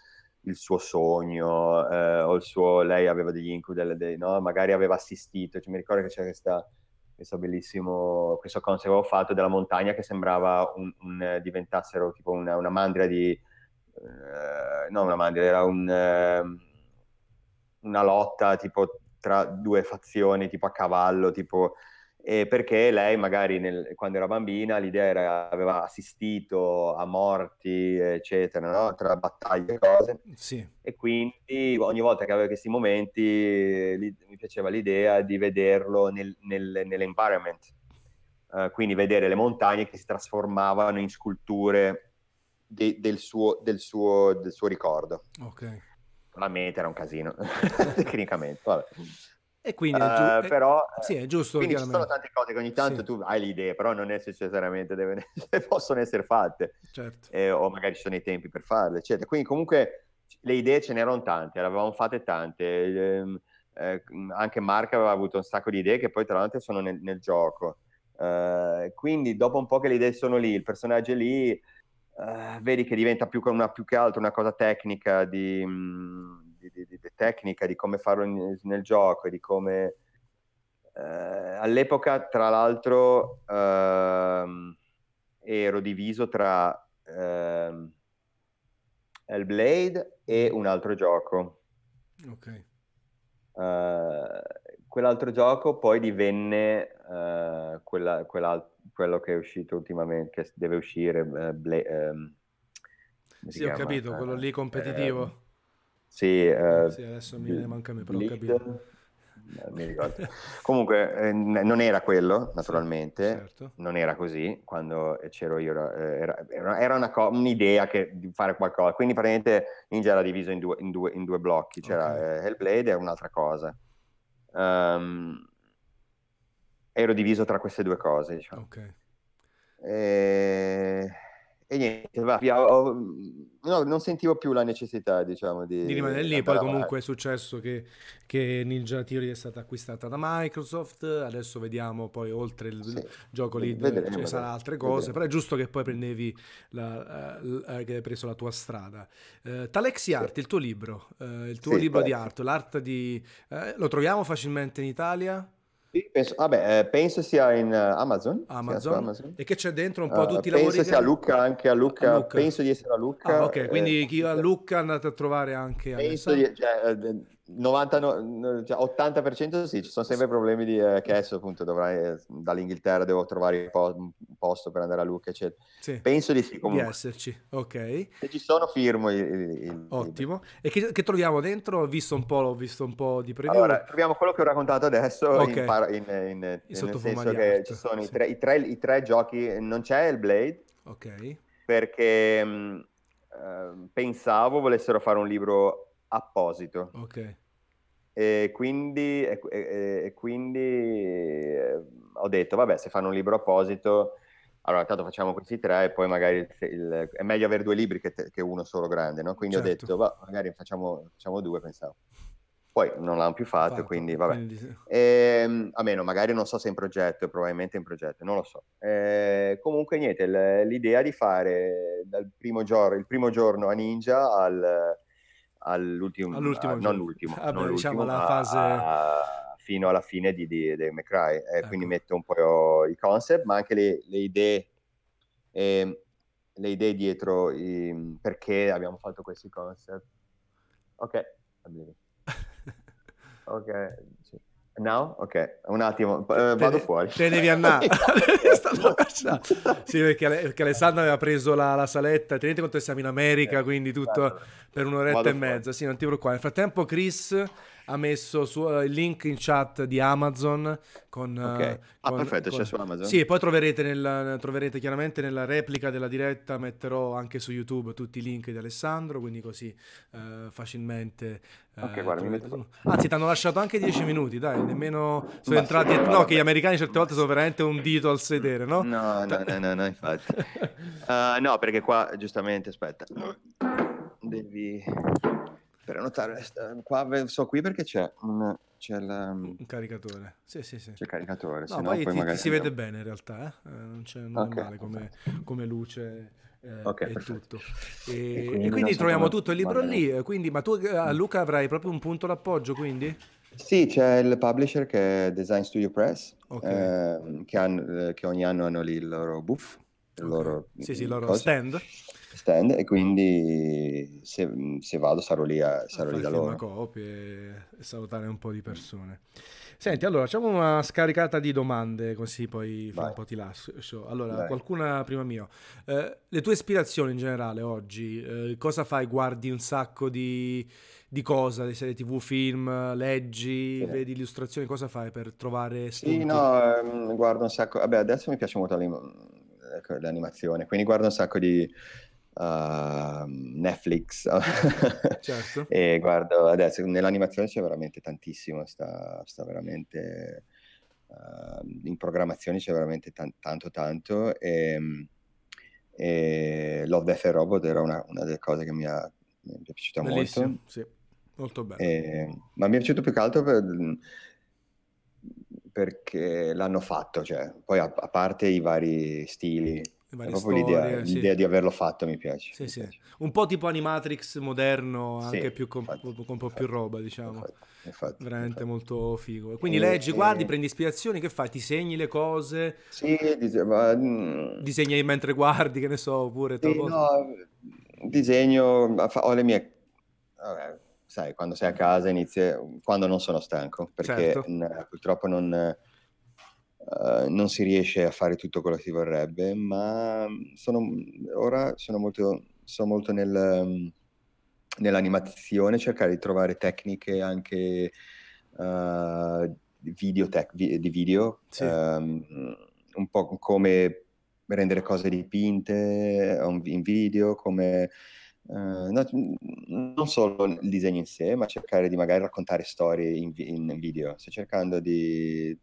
il suo sogno, eh, o il suo, lei aveva degli incubi, dei, no? magari aveva assistito, cioè, mi ricordo che c'è questa, questo bellissimo, questo concept che avevo fatto della montagna che sembrava un, un, diventassero tipo una, una mandria di, eh, no una mandria, era un, eh, una lotta tipo tra due fazioni, tipo a cavallo, tipo eh, perché lei magari nel, quando era bambina l'idea era aveva assistito a morti eccetera no? tra battaglie e cose sì. e quindi ogni volta che aveva questi momenti li, mi piaceva l'idea di vederlo nel, nel, nell'environment uh, quindi vedere le montagne che si trasformavano in sculture de, del, suo, del, suo, del suo ricordo ok la meta era un casino tecnicamente vabbè. E quindi è, giu- uh, però, sì, è giusto. Quindi ci sono tante cose che ogni tanto sì. tu hai le idee, però non necessariamente devono, possono essere fatte. Certo. Eh, o magari ci sono i tempi per farle, eccetera. Quindi comunque le idee ce n'erano tante, le avevamo fatte tante. Eh, eh, anche Mark aveva avuto un sacco di idee che poi tra l'altro sono nel, nel gioco. Uh, quindi dopo un po' che le idee sono lì, il personaggio è lì, uh, vedi che diventa più, una, più, che altro una cosa tecnica di... Mh, di, di, di, tecnica, di come farlo in, nel gioco e di come... Eh, all'epoca, tra l'altro, ehm, ero diviso tra ehm, Hellblade e un altro gioco. Ok. Uh, quell'altro gioco poi divenne uh, quella, quello che è uscito ultimamente, che deve uscire. Uh, Bla- um, sì, ho capito, quello lì competitivo. Ehm, sì, eh, sì, adesso mi ne manca me, però ho capito. Mi ricordo. Comunque eh, non era quello, naturalmente, sì, certo. non era così quando c'ero io, eh, era, era, era una co- un'idea che, di fare qualcosa, quindi praticamente Ninja era diviso in due, in due, in due blocchi, c'era okay. eh, Hellblade e un'altra cosa. Um, ero diviso tra queste due cose, diciamo. Ok. E e niente, va, via, ho, no, non sentivo più la necessità, diciamo, di, di rimanere lì. Poi comunque avanti. è successo che, che, Ninja Theory è stata acquistata da Microsoft, adesso vediamo poi oltre il sì, gioco lì vedremo, ci saranno altre cose, vedremo. però è giusto che poi prendevi la, uh, che hai preso la tua strada. Uh, Talexi Art, sì. il tuo libro, uh, il tuo sì, libro di arte, l'arte di... lo troviamo facilmente in Italia? Sì, penso, vabbè, eh, penso sia in uh, Amazon, Amazon. Amazon. E che c'è dentro un po' uh, tutti i lavori? Penso sia a Lucca, anche a Lucca. a Lucca. Penso di essere a Lucca. Ah, ok, quindi eh, chi va a Lucca andate a trovare anche penso di, cioè, 90, cioè 80% sì, ci sono sempre problemi di eh, che adesso appunto dovrai dall'Inghilterra devo trovare un posto per andare a Lucca eccetera. Sì. Penso di sì comunque. Di esserci, ok. Se ci sono firmo. Il, il, Ottimo. E che, che, troviamo dentro? Ho visto un po', ho visto un po' di preview. Allora, troviamo quello che ho raccontato adesso okay. in, in, in, nel senso che ci sono sì. i, tre, i, tre, i, tre, giochi, non c'è il Blade. Ok. Perché mh, uh, pensavo volessero fare un libro apposito. Ok. E quindi, e, e, quindi eh, ho detto, vabbè, se fanno un libro apposito, allora tanto facciamo questi tre e poi magari il, è meglio avere due libri che, te, che uno solo grande, no? Quindi certo. ho detto, va, magari facciamo, facciamo, due, pensavo. Poi non l'hanno più fatto, fatto quindi vabbè. Quindi... E, ehm, a meno, magari non so se è in progetto, probabilmente è in progetto, non lo so. E, comunque niente, l'idea di fare dal primo giorno, il primo giorno a Ninja al all'ultimo, all'ultimo a, non l'ultimo, Vabbè, non diciamo l'ultimo la fase... A, fino alla fine di, di, di McCry. Eh, ecco. Quindi metto un po' i concept, ma anche le, le idee, eh, le idee dietro i, perché abbiamo fatto questi concept. Ok, ok, Now? Ok, un attimo, eh, vado te, fuori. Te devi andare. sì, perché, perché, Alessandro aveva preso la, la saletta. Tenete conto che siamo in America, eh, quindi tutto per un'oretta vado e mezza. Fuori. Sì, non ti preoccupare. Nel frattempo, Chris ha messo su, uh, il link in chat di Amazon con, okay. uh, ah, perfetto, con... c'è su Amazon. Sì, poi troverete, nel, troverete, chiaramente nella replica della diretta, metterò anche su YouTube tutti i link di Alessandro, quindi così uh, facilmente... ok, guarda, mi metto... Anzi, ti hanno lasciato anche 10 minuti, dai, nemmeno sono Ma entrati... Sì, no, no che gli americani certe volte sono veramente un dito al sedere, no? No, no, no, no, no infatti. no, perché qua, giustamente, aspetta, devi per annotare, qua, so qui perché c'è un, c'è la... Un caricatore, sì, sì, sì. C'è il caricatore, no, poi, poi ti, magari... ti, si vede bene in realtà, eh? eh non c'è nulla okay, male come, come luce eh, okay, e tutto. E, e quindi, e quindi troviamo tutto il libro lì, quindi, ma tu a Luca avrai proprio un punto d'appoggio, quindi? Sì, c'è il publisher che è Design Studio Press, okay. eh, che, hanno, che, ogni anno hanno lì il loro booth, il loro, sì, sì, il loro stand stand e quindi se, se vado sarò lì, a, sarò a lì da loro. copie e salutare un po' di persone. Senti, allora facciamo una scaricata di domande così poi un po' ti lascio. Allora, Vai. qualcuna prima mio. Eh, le tue ispirazioni in generale oggi, eh, cosa fai? Guardi un sacco di, di cosa? Di serie tv, film, leggi, sì. vedi illustrazioni, cosa fai per trovare spunti? Sì, no, ehm, guardo un sacco, vabbè adesso mi piace molto ecco, l'animazione, quindi guardo un sacco di uh, Netflix certo. e guardo adesso nell'animazione c'è veramente tantissimo, sta, sta veramente uh, in programmazione c'è veramente t- tanto tanto e, e Love, Death and Robot era una, una delle cose che mi, ha, mi è piaciuta Bellissimo, molto. Sì, molto bello. E, ma mi è piaciuto più che altro per, perché l'hanno fatto, cioè, poi a, a parte i vari stili proprio storie, l'idea, sì. l'idea, di averlo fatto mi piace. Sì, mi sì. piace. Un po' tipo Animatrix moderno, anche più con, infatti, con, un po' più roba, diciamo. Infatti, infatti Veramente molto figo. Quindi e, leggi, guardi, e... prendi ispirazioni, che fai? Ti segni le cose? Sì, dise- ma... Mm, disegni mentre guardi, che ne so, oppure... Sì, no, disegno, ho le mie... Vabbè, sai, quando sei a casa inizi... quando non sono stanco, perché certo. n- purtroppo non Uh, non si riesce a fare tutto quello che si vorrebbe, ma sono, ora sono molto, sono molto nel, um, nell'animazione, cercare di trovare tecniche anche uh, video tech, di video, sì. um, un po' come rendere cose dipinte in video, come uh, no, non solo il disegno in sé, ma cercare di magari raccontare storie in, in video. Sto cercando di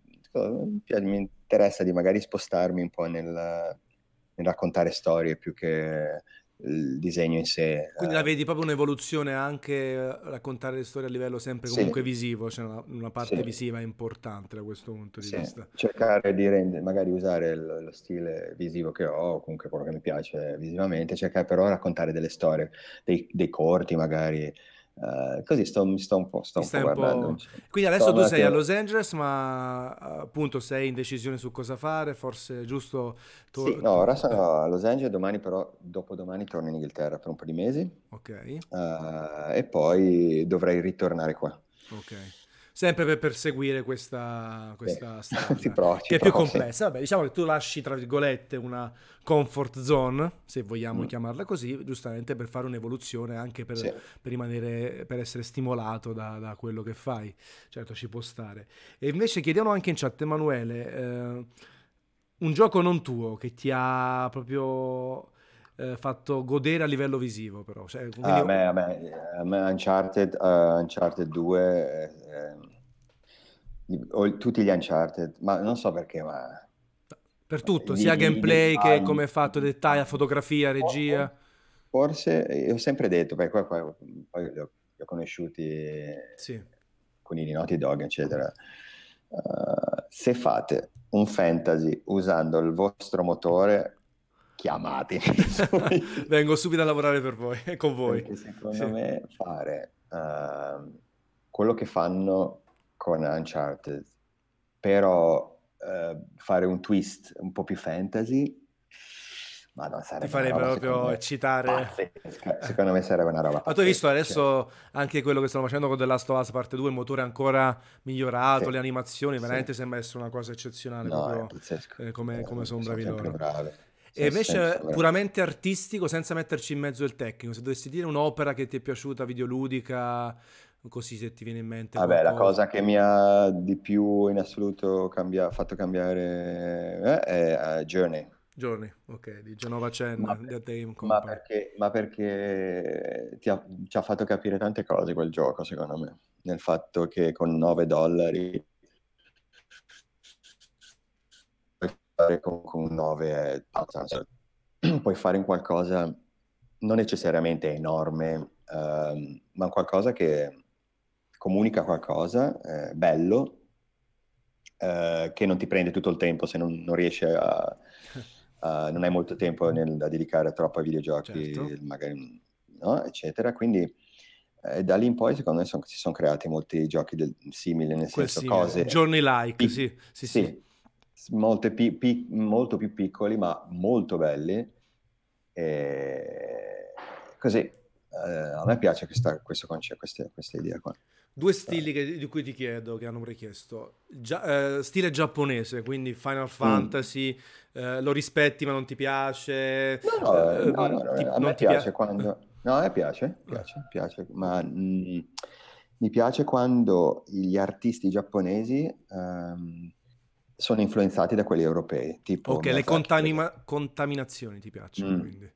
mi interessa di magari spostarmi un po' nel, nel raccontare storie più che il disegno in sé. Quindi la vedi proprio un'evoluzione anche eh, raccontare le storie a livello sempre comunque sì. visivo, cioè una, una parte sì. visiva importante da questo punto di sì. vista. Cercare di rendere, magari usare il, lo stile visivo che ho, comunque quello che mi piace visivamente, cercare però di raccontare delle storie, dei, dei corti magari, Uh, così sto, mi sto un po', sto un po guardando. Po'... Quindi adesso sto tu sei a Los Angeles, ma appunto sei in decisione su cosa fare, forse è giusto... Tu... Sì, no, ora sono a Los Angeles, domani però, dopodomani torno in Inghilterra per un po' di mesi. Ok. Uh, e poi dovrei ritornare qua. Ok sempre per perseguire questa, questa strada provo, che è più complessa. Vabbè, diciamo che tu lasci, tra virgolette, una comfort zone, se vogliamo mm. chiamarla così, giustamente per fare un'evoluzione, anche per, sì. per rimanere, per essere stimolato da, da, quello che fai. Certo, ci può stare. E invece chiediamo anche in chat, Emanuele, eh, un gioco non tuo che ti ha proprio eh, fatto godere a livello visivo, però. Cioè, quindi... a, me, a, me, a me Uncharted, uh, Uncharted 2, eh, eh, tutti gli Uncharted, ma non so perché, ma... Per tutto, sia gli, gameplay gli che come è fatto, dettagli, fotografia, regia. Forse, io ho sempre detto, perché qua, qua, poi li ho, li ho conosciuti sì. con i Naughty Dog, eccetera. Uh, se fate un fantasy usando il vostro motore, chiamatemi. Vengo subito a lavorare per voi con voi. Perché secondo sì. me fare uh, quello che fanno con Uncharted, però uh, fare un twist un po' più fantasy, ma non sarebbe Ti farebbe proprio eccitare. Secondo me sarebbe una roba. Ma tu hai visto adesso cioè. anche quello che stanno facendo con The Last of Us parte 2, il motore ancora migliorato, sì. le animazioni, veramente sì. sembra essere una cosa eccezionale. No, proprio, eh, come, come sono bravi loro. E invece puramente artistico, senza metterci in mezzo il tecnico, se dovessi dire un'opera che ti è piaciuta, videoludica, così se ti viene in mente. Vabbè, qualcosa. la cosa che mi ha di più in assoluto cambia- fatto cambiare eh, è uh, Journey. Journey, ok, di Genova Chen, ma, per, ma, perché, ma perché ha, ci ha fatto capire tante cose quel gioco, secondo me. Nel fatto che con 9 dollari fare con, con 9 è. Puoi fare in qualcosa non necessariamente enorme, ehm, ma qualcosa che, comunica qualcosa, eh, bello, eh, che non ti prende tutto il tempo se non, non riesci a, a, non hai molto tempo nel, da dedicare troppo ai videogiochi, certo. magari, no? eccetera. Quindi eh, da lì in poi secondo me son, si sono creati molti giochi del, simili, nel Quel senso simile. cose... Journey like, pic- sì, sì, sì. sì. Molte pi- pi- molto più piccoli ma molto belli. E... Così, eh, a me piace questa, questo concetto, questa, questa idea qua. Due stili che, di cui ti chiedo, che hanno richiesto. Gia- eh, stile giapponese, quindi Final mm. Fantasy, mm. eh, lo rispetti ma non ti piace? No, no, eh, no, no ti, a me piace pia- quando... No, a me piace, piace, piace, ma mh, mm, mi piace quando gli artisti giapponesi um, sono influenzati da quelli europei. Tipo ok, Miyazaki, le contamina- contaminazioni ti piacciono, mm. quindi.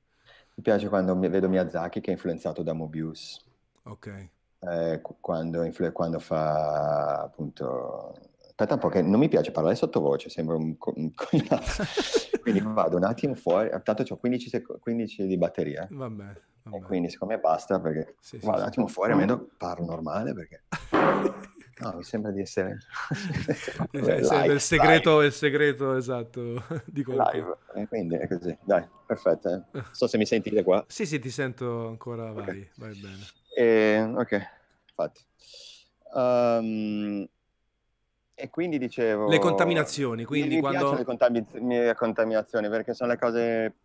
Mi piace quando vedo Miyazaki che è influenzato da Mobius. Ok eh, quando, influ- quando, fa appunto... Aspetta un po' che non mi piace parlare sottovoce, sembra un, co- un quindi vado un attimo fuori, tanto ho 15, sec- 15 di batteria. Vabbè, vabbè. E quindi secondo me basta perché sì, vado sì, un attimo sì. fuori, almeno parlo normale perché... No, mi sembra di essere... live, il, segreto, live. il segreto esatto di Live, e quindi è così. Dai, perfetto. Eh. Non so se mi sentite qua. Sì, sì, ti sento ancora, vai, okay. vai bene. E, ok, infatti. Um, e quindi dicevo... Le contaminazioni, quindi mi, quando... le contami- contaminazioni perché sono le cose,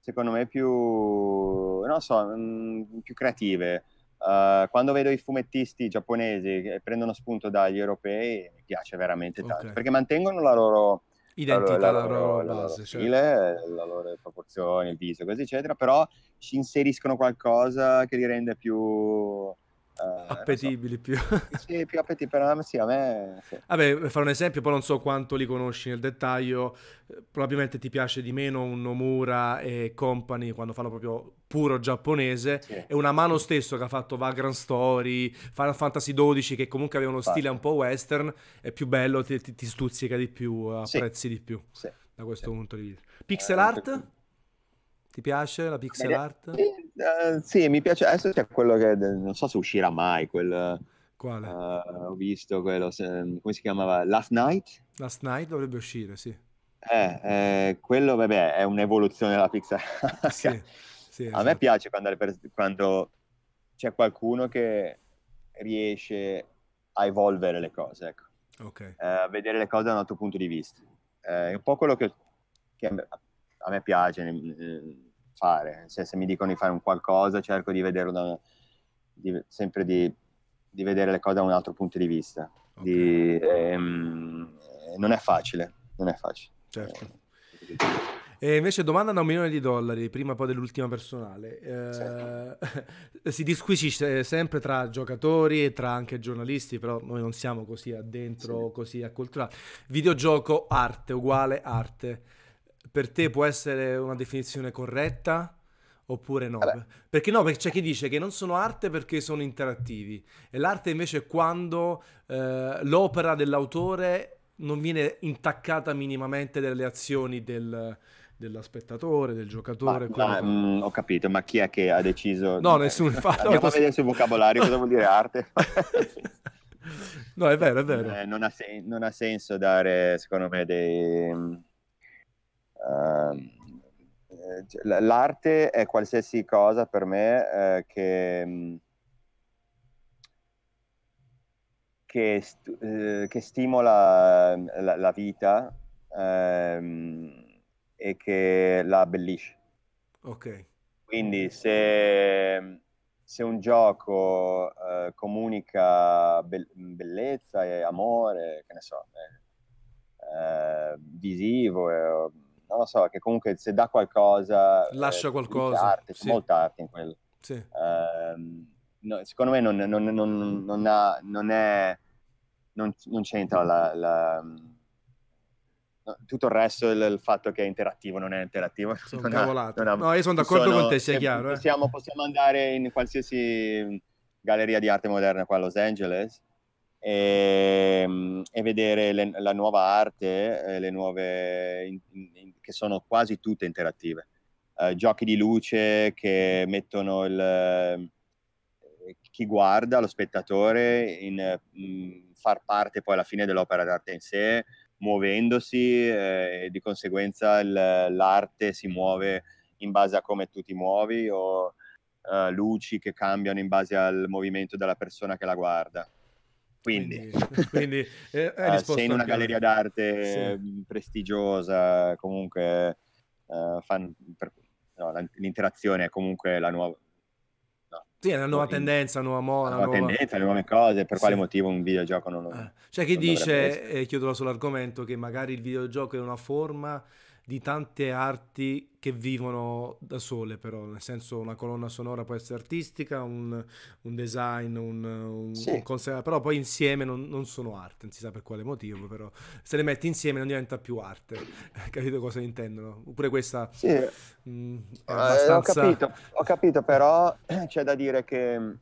secondo me, più, non so, mh, mm, più creative. Uh, quando vedo i fumettisti giapponesi che prendono spunto dagli europei, mi piace veramente tanto, okay. perché mantengono la loro identità, la, la, la, loro, la base, loro stile, certo. le loro proporzioni, il viso, così eccetera, però ci inseriscono qualcosa che li rende più Uh, appetibili so. più. sì, più appetibili, però sì, a me... Sì. Vabbè, per fare un esempio, poi non so quanto li conosci nel dettaglio, eh, probabilmente ti piace di meno un Nomura e Company quando fanno proprio puro giapponese sì. e una mano stesso che ha fatto Vagrant Story, Final Fantasy XII che comunque aveva uno stile un po' western, è più bello, ti, ti, ti stuzzica di più, apprezzi di più da questo punto di vista. Pixel eh, art? Ti piace la pixel art? Sì, uh, sì, mi piace. Adesso c'è quello che non so se uscirà mai. Quel, Quale? Uh, ho visto quello, se, come si chiamava? Last Night? Last Night dovrebbe uscire, sì. Eh, eh, quello, vabbè, è un'evoluzione della pixel art. sì, sì, esatto. A me esatto. piace quando, quando c'è qualcuno che riesce a evolvere le cose, ecco. Okay. Eh, a vedere le cose da un altro punto di vista. Eh, è un po' quello che, che a me piace eh, fare, se, se, mi dicono di fare un qualcosa cerco di vederlo da, di, sempre di, di, vedere le cose da un altro punto di vista. Okay. Di, ehm, non è facile, non è facile. Certo. E invece domanda da un milione di dollari, prima poi dell'ultima personale. Eh, si disquisisce sempre tra giocatori e tra anche giornalisti, però noi non siamo così addentro, sì. così acculturati. Videogioco arte uguale arte per te può essere una definizione corretta oppure no? Vabbè. Perché no, perché c'è chi dice che non sono arte perché sono interattivi e l'arte invece è quando eh, l'opera dell'autore non viene intaccata minimamente dalle azioni del, dello spettatore, del giocatore. Ma, ma, mh, mm, ho capito, ma chi è che ha deciso? No, nessuno. Infatti, Andiamo no, a vedere sul vocabolario cosa vuol dire arte. no, è vero, è vero. Eh, non, ha sen- non, ha senso dare, secondo me, dei l'arte è qualsiasi cosa per me eh, che, mm, che, st- eh, che, stimola mm, la, la vita ehm, e che la abbellisce. Ok. Quindi se, se un gioco eh, comunica be- bellezza e amore, che ne so, eh, visivo, non lo so, che comunque se dà qualcosa... Lascia eh, qualcosa. Arte, sì. molta arte in quello. Sì. Uh, no, secondo me non, non, non, non, ha, non è... Non, c'entra la, la tutto il resto, il, il, fatto che è interattivo non è interattivo. Sono non ha, non ha, no, io sono d'accordo sono, con te, sia chiaro. Eh. Possiamo, possiamo, andare in qualsiasi galleria di arte moderna qua a Los Angeles e, ehm, e vedere le, la nuova arte, eh, le nuove, in, in, che sono quasi tutte interattive. Uh, giochi di luce che mettono il, chi guarda, lo spettatore, in mh, mm, far parte poi alla fine dell'opera d'arte in sé, muovendosi eh, e di conseguenza il, l'arte si muove in base a come tu ti muovi o uh, luci che cambiano in base al movimento della persona che la guarda. Quindi, quindi, eh, uh, sei in una galleria d'arte sì. prestigiosa, comunque uh, fan, per, no, l'interazione è comunque la nuova... No, sì, è una nuova tendenza, una nuova moda. Una nuova, nuova tendenza, le nuove cose, per sì. quale motivo un videogioco non... Eh. C'è chi dice, e chiudo sull'argomento, che magari il videogioco è una forma di tante arti che vivono da sole però, nel senso una colonna sonora può essere artistica, un, un design, un, un, sì. un concept, però poi insieme non, non, sono arte, non si sa per quale motivo, però se le metti insieme non diventa più arte, capito cosa intendono? Oppure questa... Sì, mh, mm, abbastanza... eh, ho, capito, ho capito, però c'è da dire che...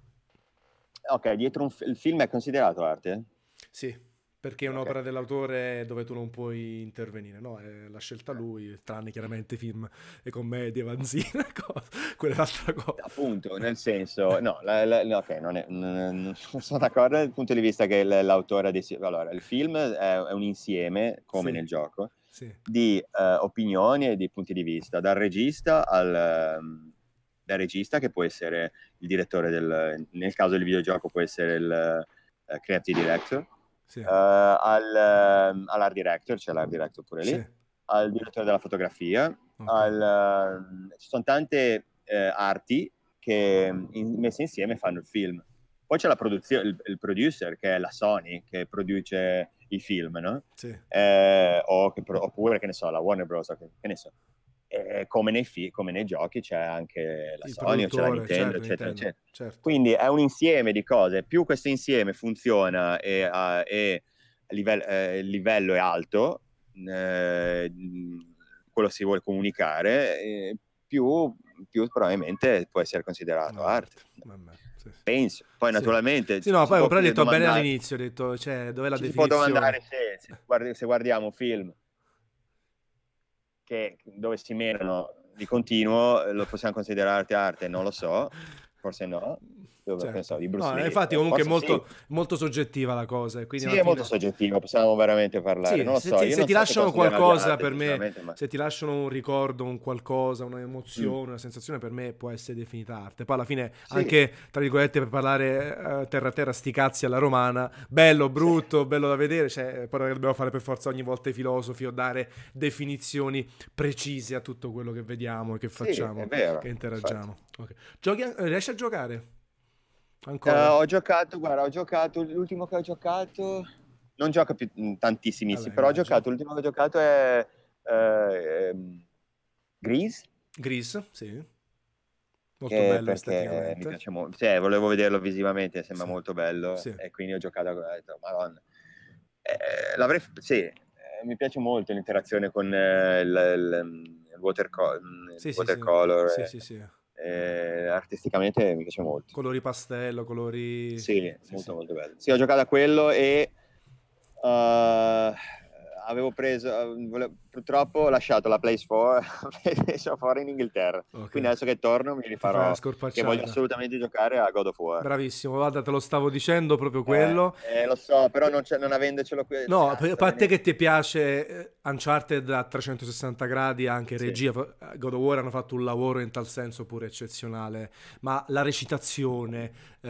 Ok, dietro un f- il film è considerato arte? Sì. Perché è un'opera okay. dell'autore dove tu non puoi intervenire, no? È la scelta lui, tranne chiaramente film e commedie, vanzine, quella è l'altra cosa. Appunto, nel senso, no, la, la, ok, non, è, non, sono d'accordo dal punto di vista che l'autore di... Allora, il film è, è un insieme, come sì. nel gioco, sì. di uh, opinioni e di punti di vista, dal regista al... Um, dal regista che può essere il direttore del... nel caso del videogioco può essere il uh, creative director, sì. uh, al, uh, all'art director, c'è l'art director pure lì, sì. al direttore della fotografia, okay. al, uh, ci sono tante eh, arti che in, messe insieme fanno il film. Poi c'è la produzione, il, il, producer che è la Sony che produce i film, no? Sì. Eh, o che, oppure che ne so, la Warner Bros. Che, che ne so. Eh, come, nei fi- come, nei giochi c'è anche la il Sony, c'è la Nintendo, certo, eccetera, Nintendo, eccetera. Certo. Quindi è un insieme di cose. Più questo insieme funziona e, uh, e livello, eh, livello è alto, eh, quello si vuole comunicare, eh, più, più, probabilmente può essere considerato no, arte. Vabbè, sì. Penso. Poi sì. naturalmente... Sì, no, poi però hai detto domandare... bene all'inizio, ho detto, cioè, dov'è la ci definizione? Si può domandare se, se, guardi, se guardiamo film che, dove si menano di continuo, lo possiamo considerare arte? Non lo so, forse no certo. pensavo no, Infatti comunque è molto, sì. molto, soggettiva la cosa. Quindi sì, è fine... molto soggettiva, possiamo veramente parlare. Sì, se, so, ti, se ti lasciano qualcosa per me, ma... se ti lasciano un ricordo, un qualcosa, un'emozione, mm. una sensazione, per me può essere definita arte. Poi alla fine anche, tra virgolette, per parlare uh, terra a terra, sti cazzi alla romana, bello, brutto, bello da vedere, cioè, poi dobbiamo fare per forza ogni volta i filosofi o dare definizioni precise a tutto quello che vediamo e che facciamo, vero, che interagiamo. Okay. Giochi, riesci a giocare? Ancora? Uh, ho giocato, guarda, ho giocato, l'ultimo che ho giocato, non gioco più mm, tantissimissimi, Vabbè, però ho giocato, l'ultimo che ho giocato è uh, Grease. Grease, sì. Molto eh, bello perché mi piace molto, cioè, volevo vederlo visivamente, sembra sì. molto bello sì. e quindi ho giocato, ho detto, madonna. Eh, l'avrei, sì, eh, mi piace molto l'interazione con eh, il, il, il, waterco- sì, il watercolor. Sì, sì, sì eh, artisticamente mi piace molto. Colori pastello, colori... Sì, sì molto sì. molto bello. Sì, ho giocato a quello e uh, avevo preso, volevo, purtroppo ho lasciato la Place 4, PlayStation 4 in Inghilterra. Okay. Quindi adesso che torno mi rifarò, che voglio assolutamente giocare a God of War. Bravissimo, guarda, te lo stavo dicendo proprio quello. Eh, eh, lo so, però non, non avendocelo qui. No, cazzo, a te che ti piace eh, Uncharted a 360 gradi, anche sì. regia, God of War hanno fatto un lavoro in tal senso pure eccezionale, ma la recitazione eh,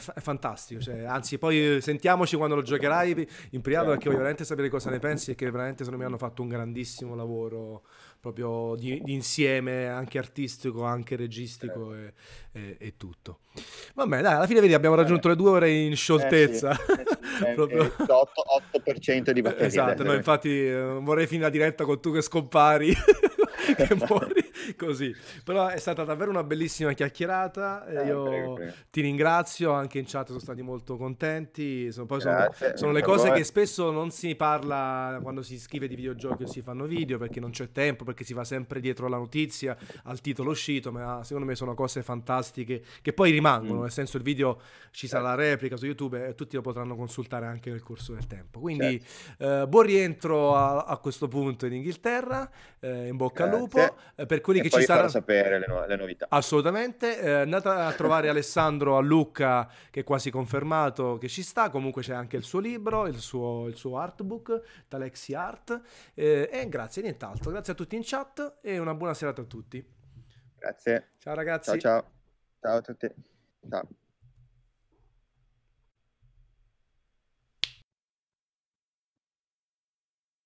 sì. è, è, fantastico. Cioè, anzi, poi sentiamoci quando lo giocherai in privato perché voglio veramente sapere cosa ne pensi e che veramente secondo me hanno fatto un grandissimo lavoro proprio di, di insieme, anche artistico, anche registico e, e, e, tutto. Vabbè, dai, alla fine vedi, abbiamo raggiunto le due ore in scioltezza. Eh sì, eh, proprio... 8%, di batteria. Esatto, no, infatti eh, vorrei finire la diretta con tu che scompari. che muori così. Però è stata davvero una bellissima chiacchierata. Eh, Io prego, prego. ti ringrazio, anche in chat sono stati molto contenti. Sono, poi sono, sono le cose che spesso non si parla quando si scrive di videogiochi o si fanno video perché non c'è tempo, perché si va sempre dietro la notizia, al titolo uscito, ma secondo me sono cose fantastiche che poi rimangono, mm. nel senso il video ci sarà la replica su YouTube e tutti lo potranno consultare anche nel corso del tempo. Quindi certo. eh, buon rientro a, a, questo punto in Inghilterra, eh, in bocca al lupo. Eh, per quelli e che ci saranno... sapere le, nu- le novità. Assolutamente, eh, andate a trovare Alessandro a Lucca che è quasi confermato che ci sta, comunque c'è anche il suo libro, il suo, il suo artbook, Talexi Art eh, e grazie, nient'altro, grazie a tutti in chat e una buona serata a tutti. Grazie. Ciao ragazzi. Ciao ciao. Ciao a tutti. Ciao.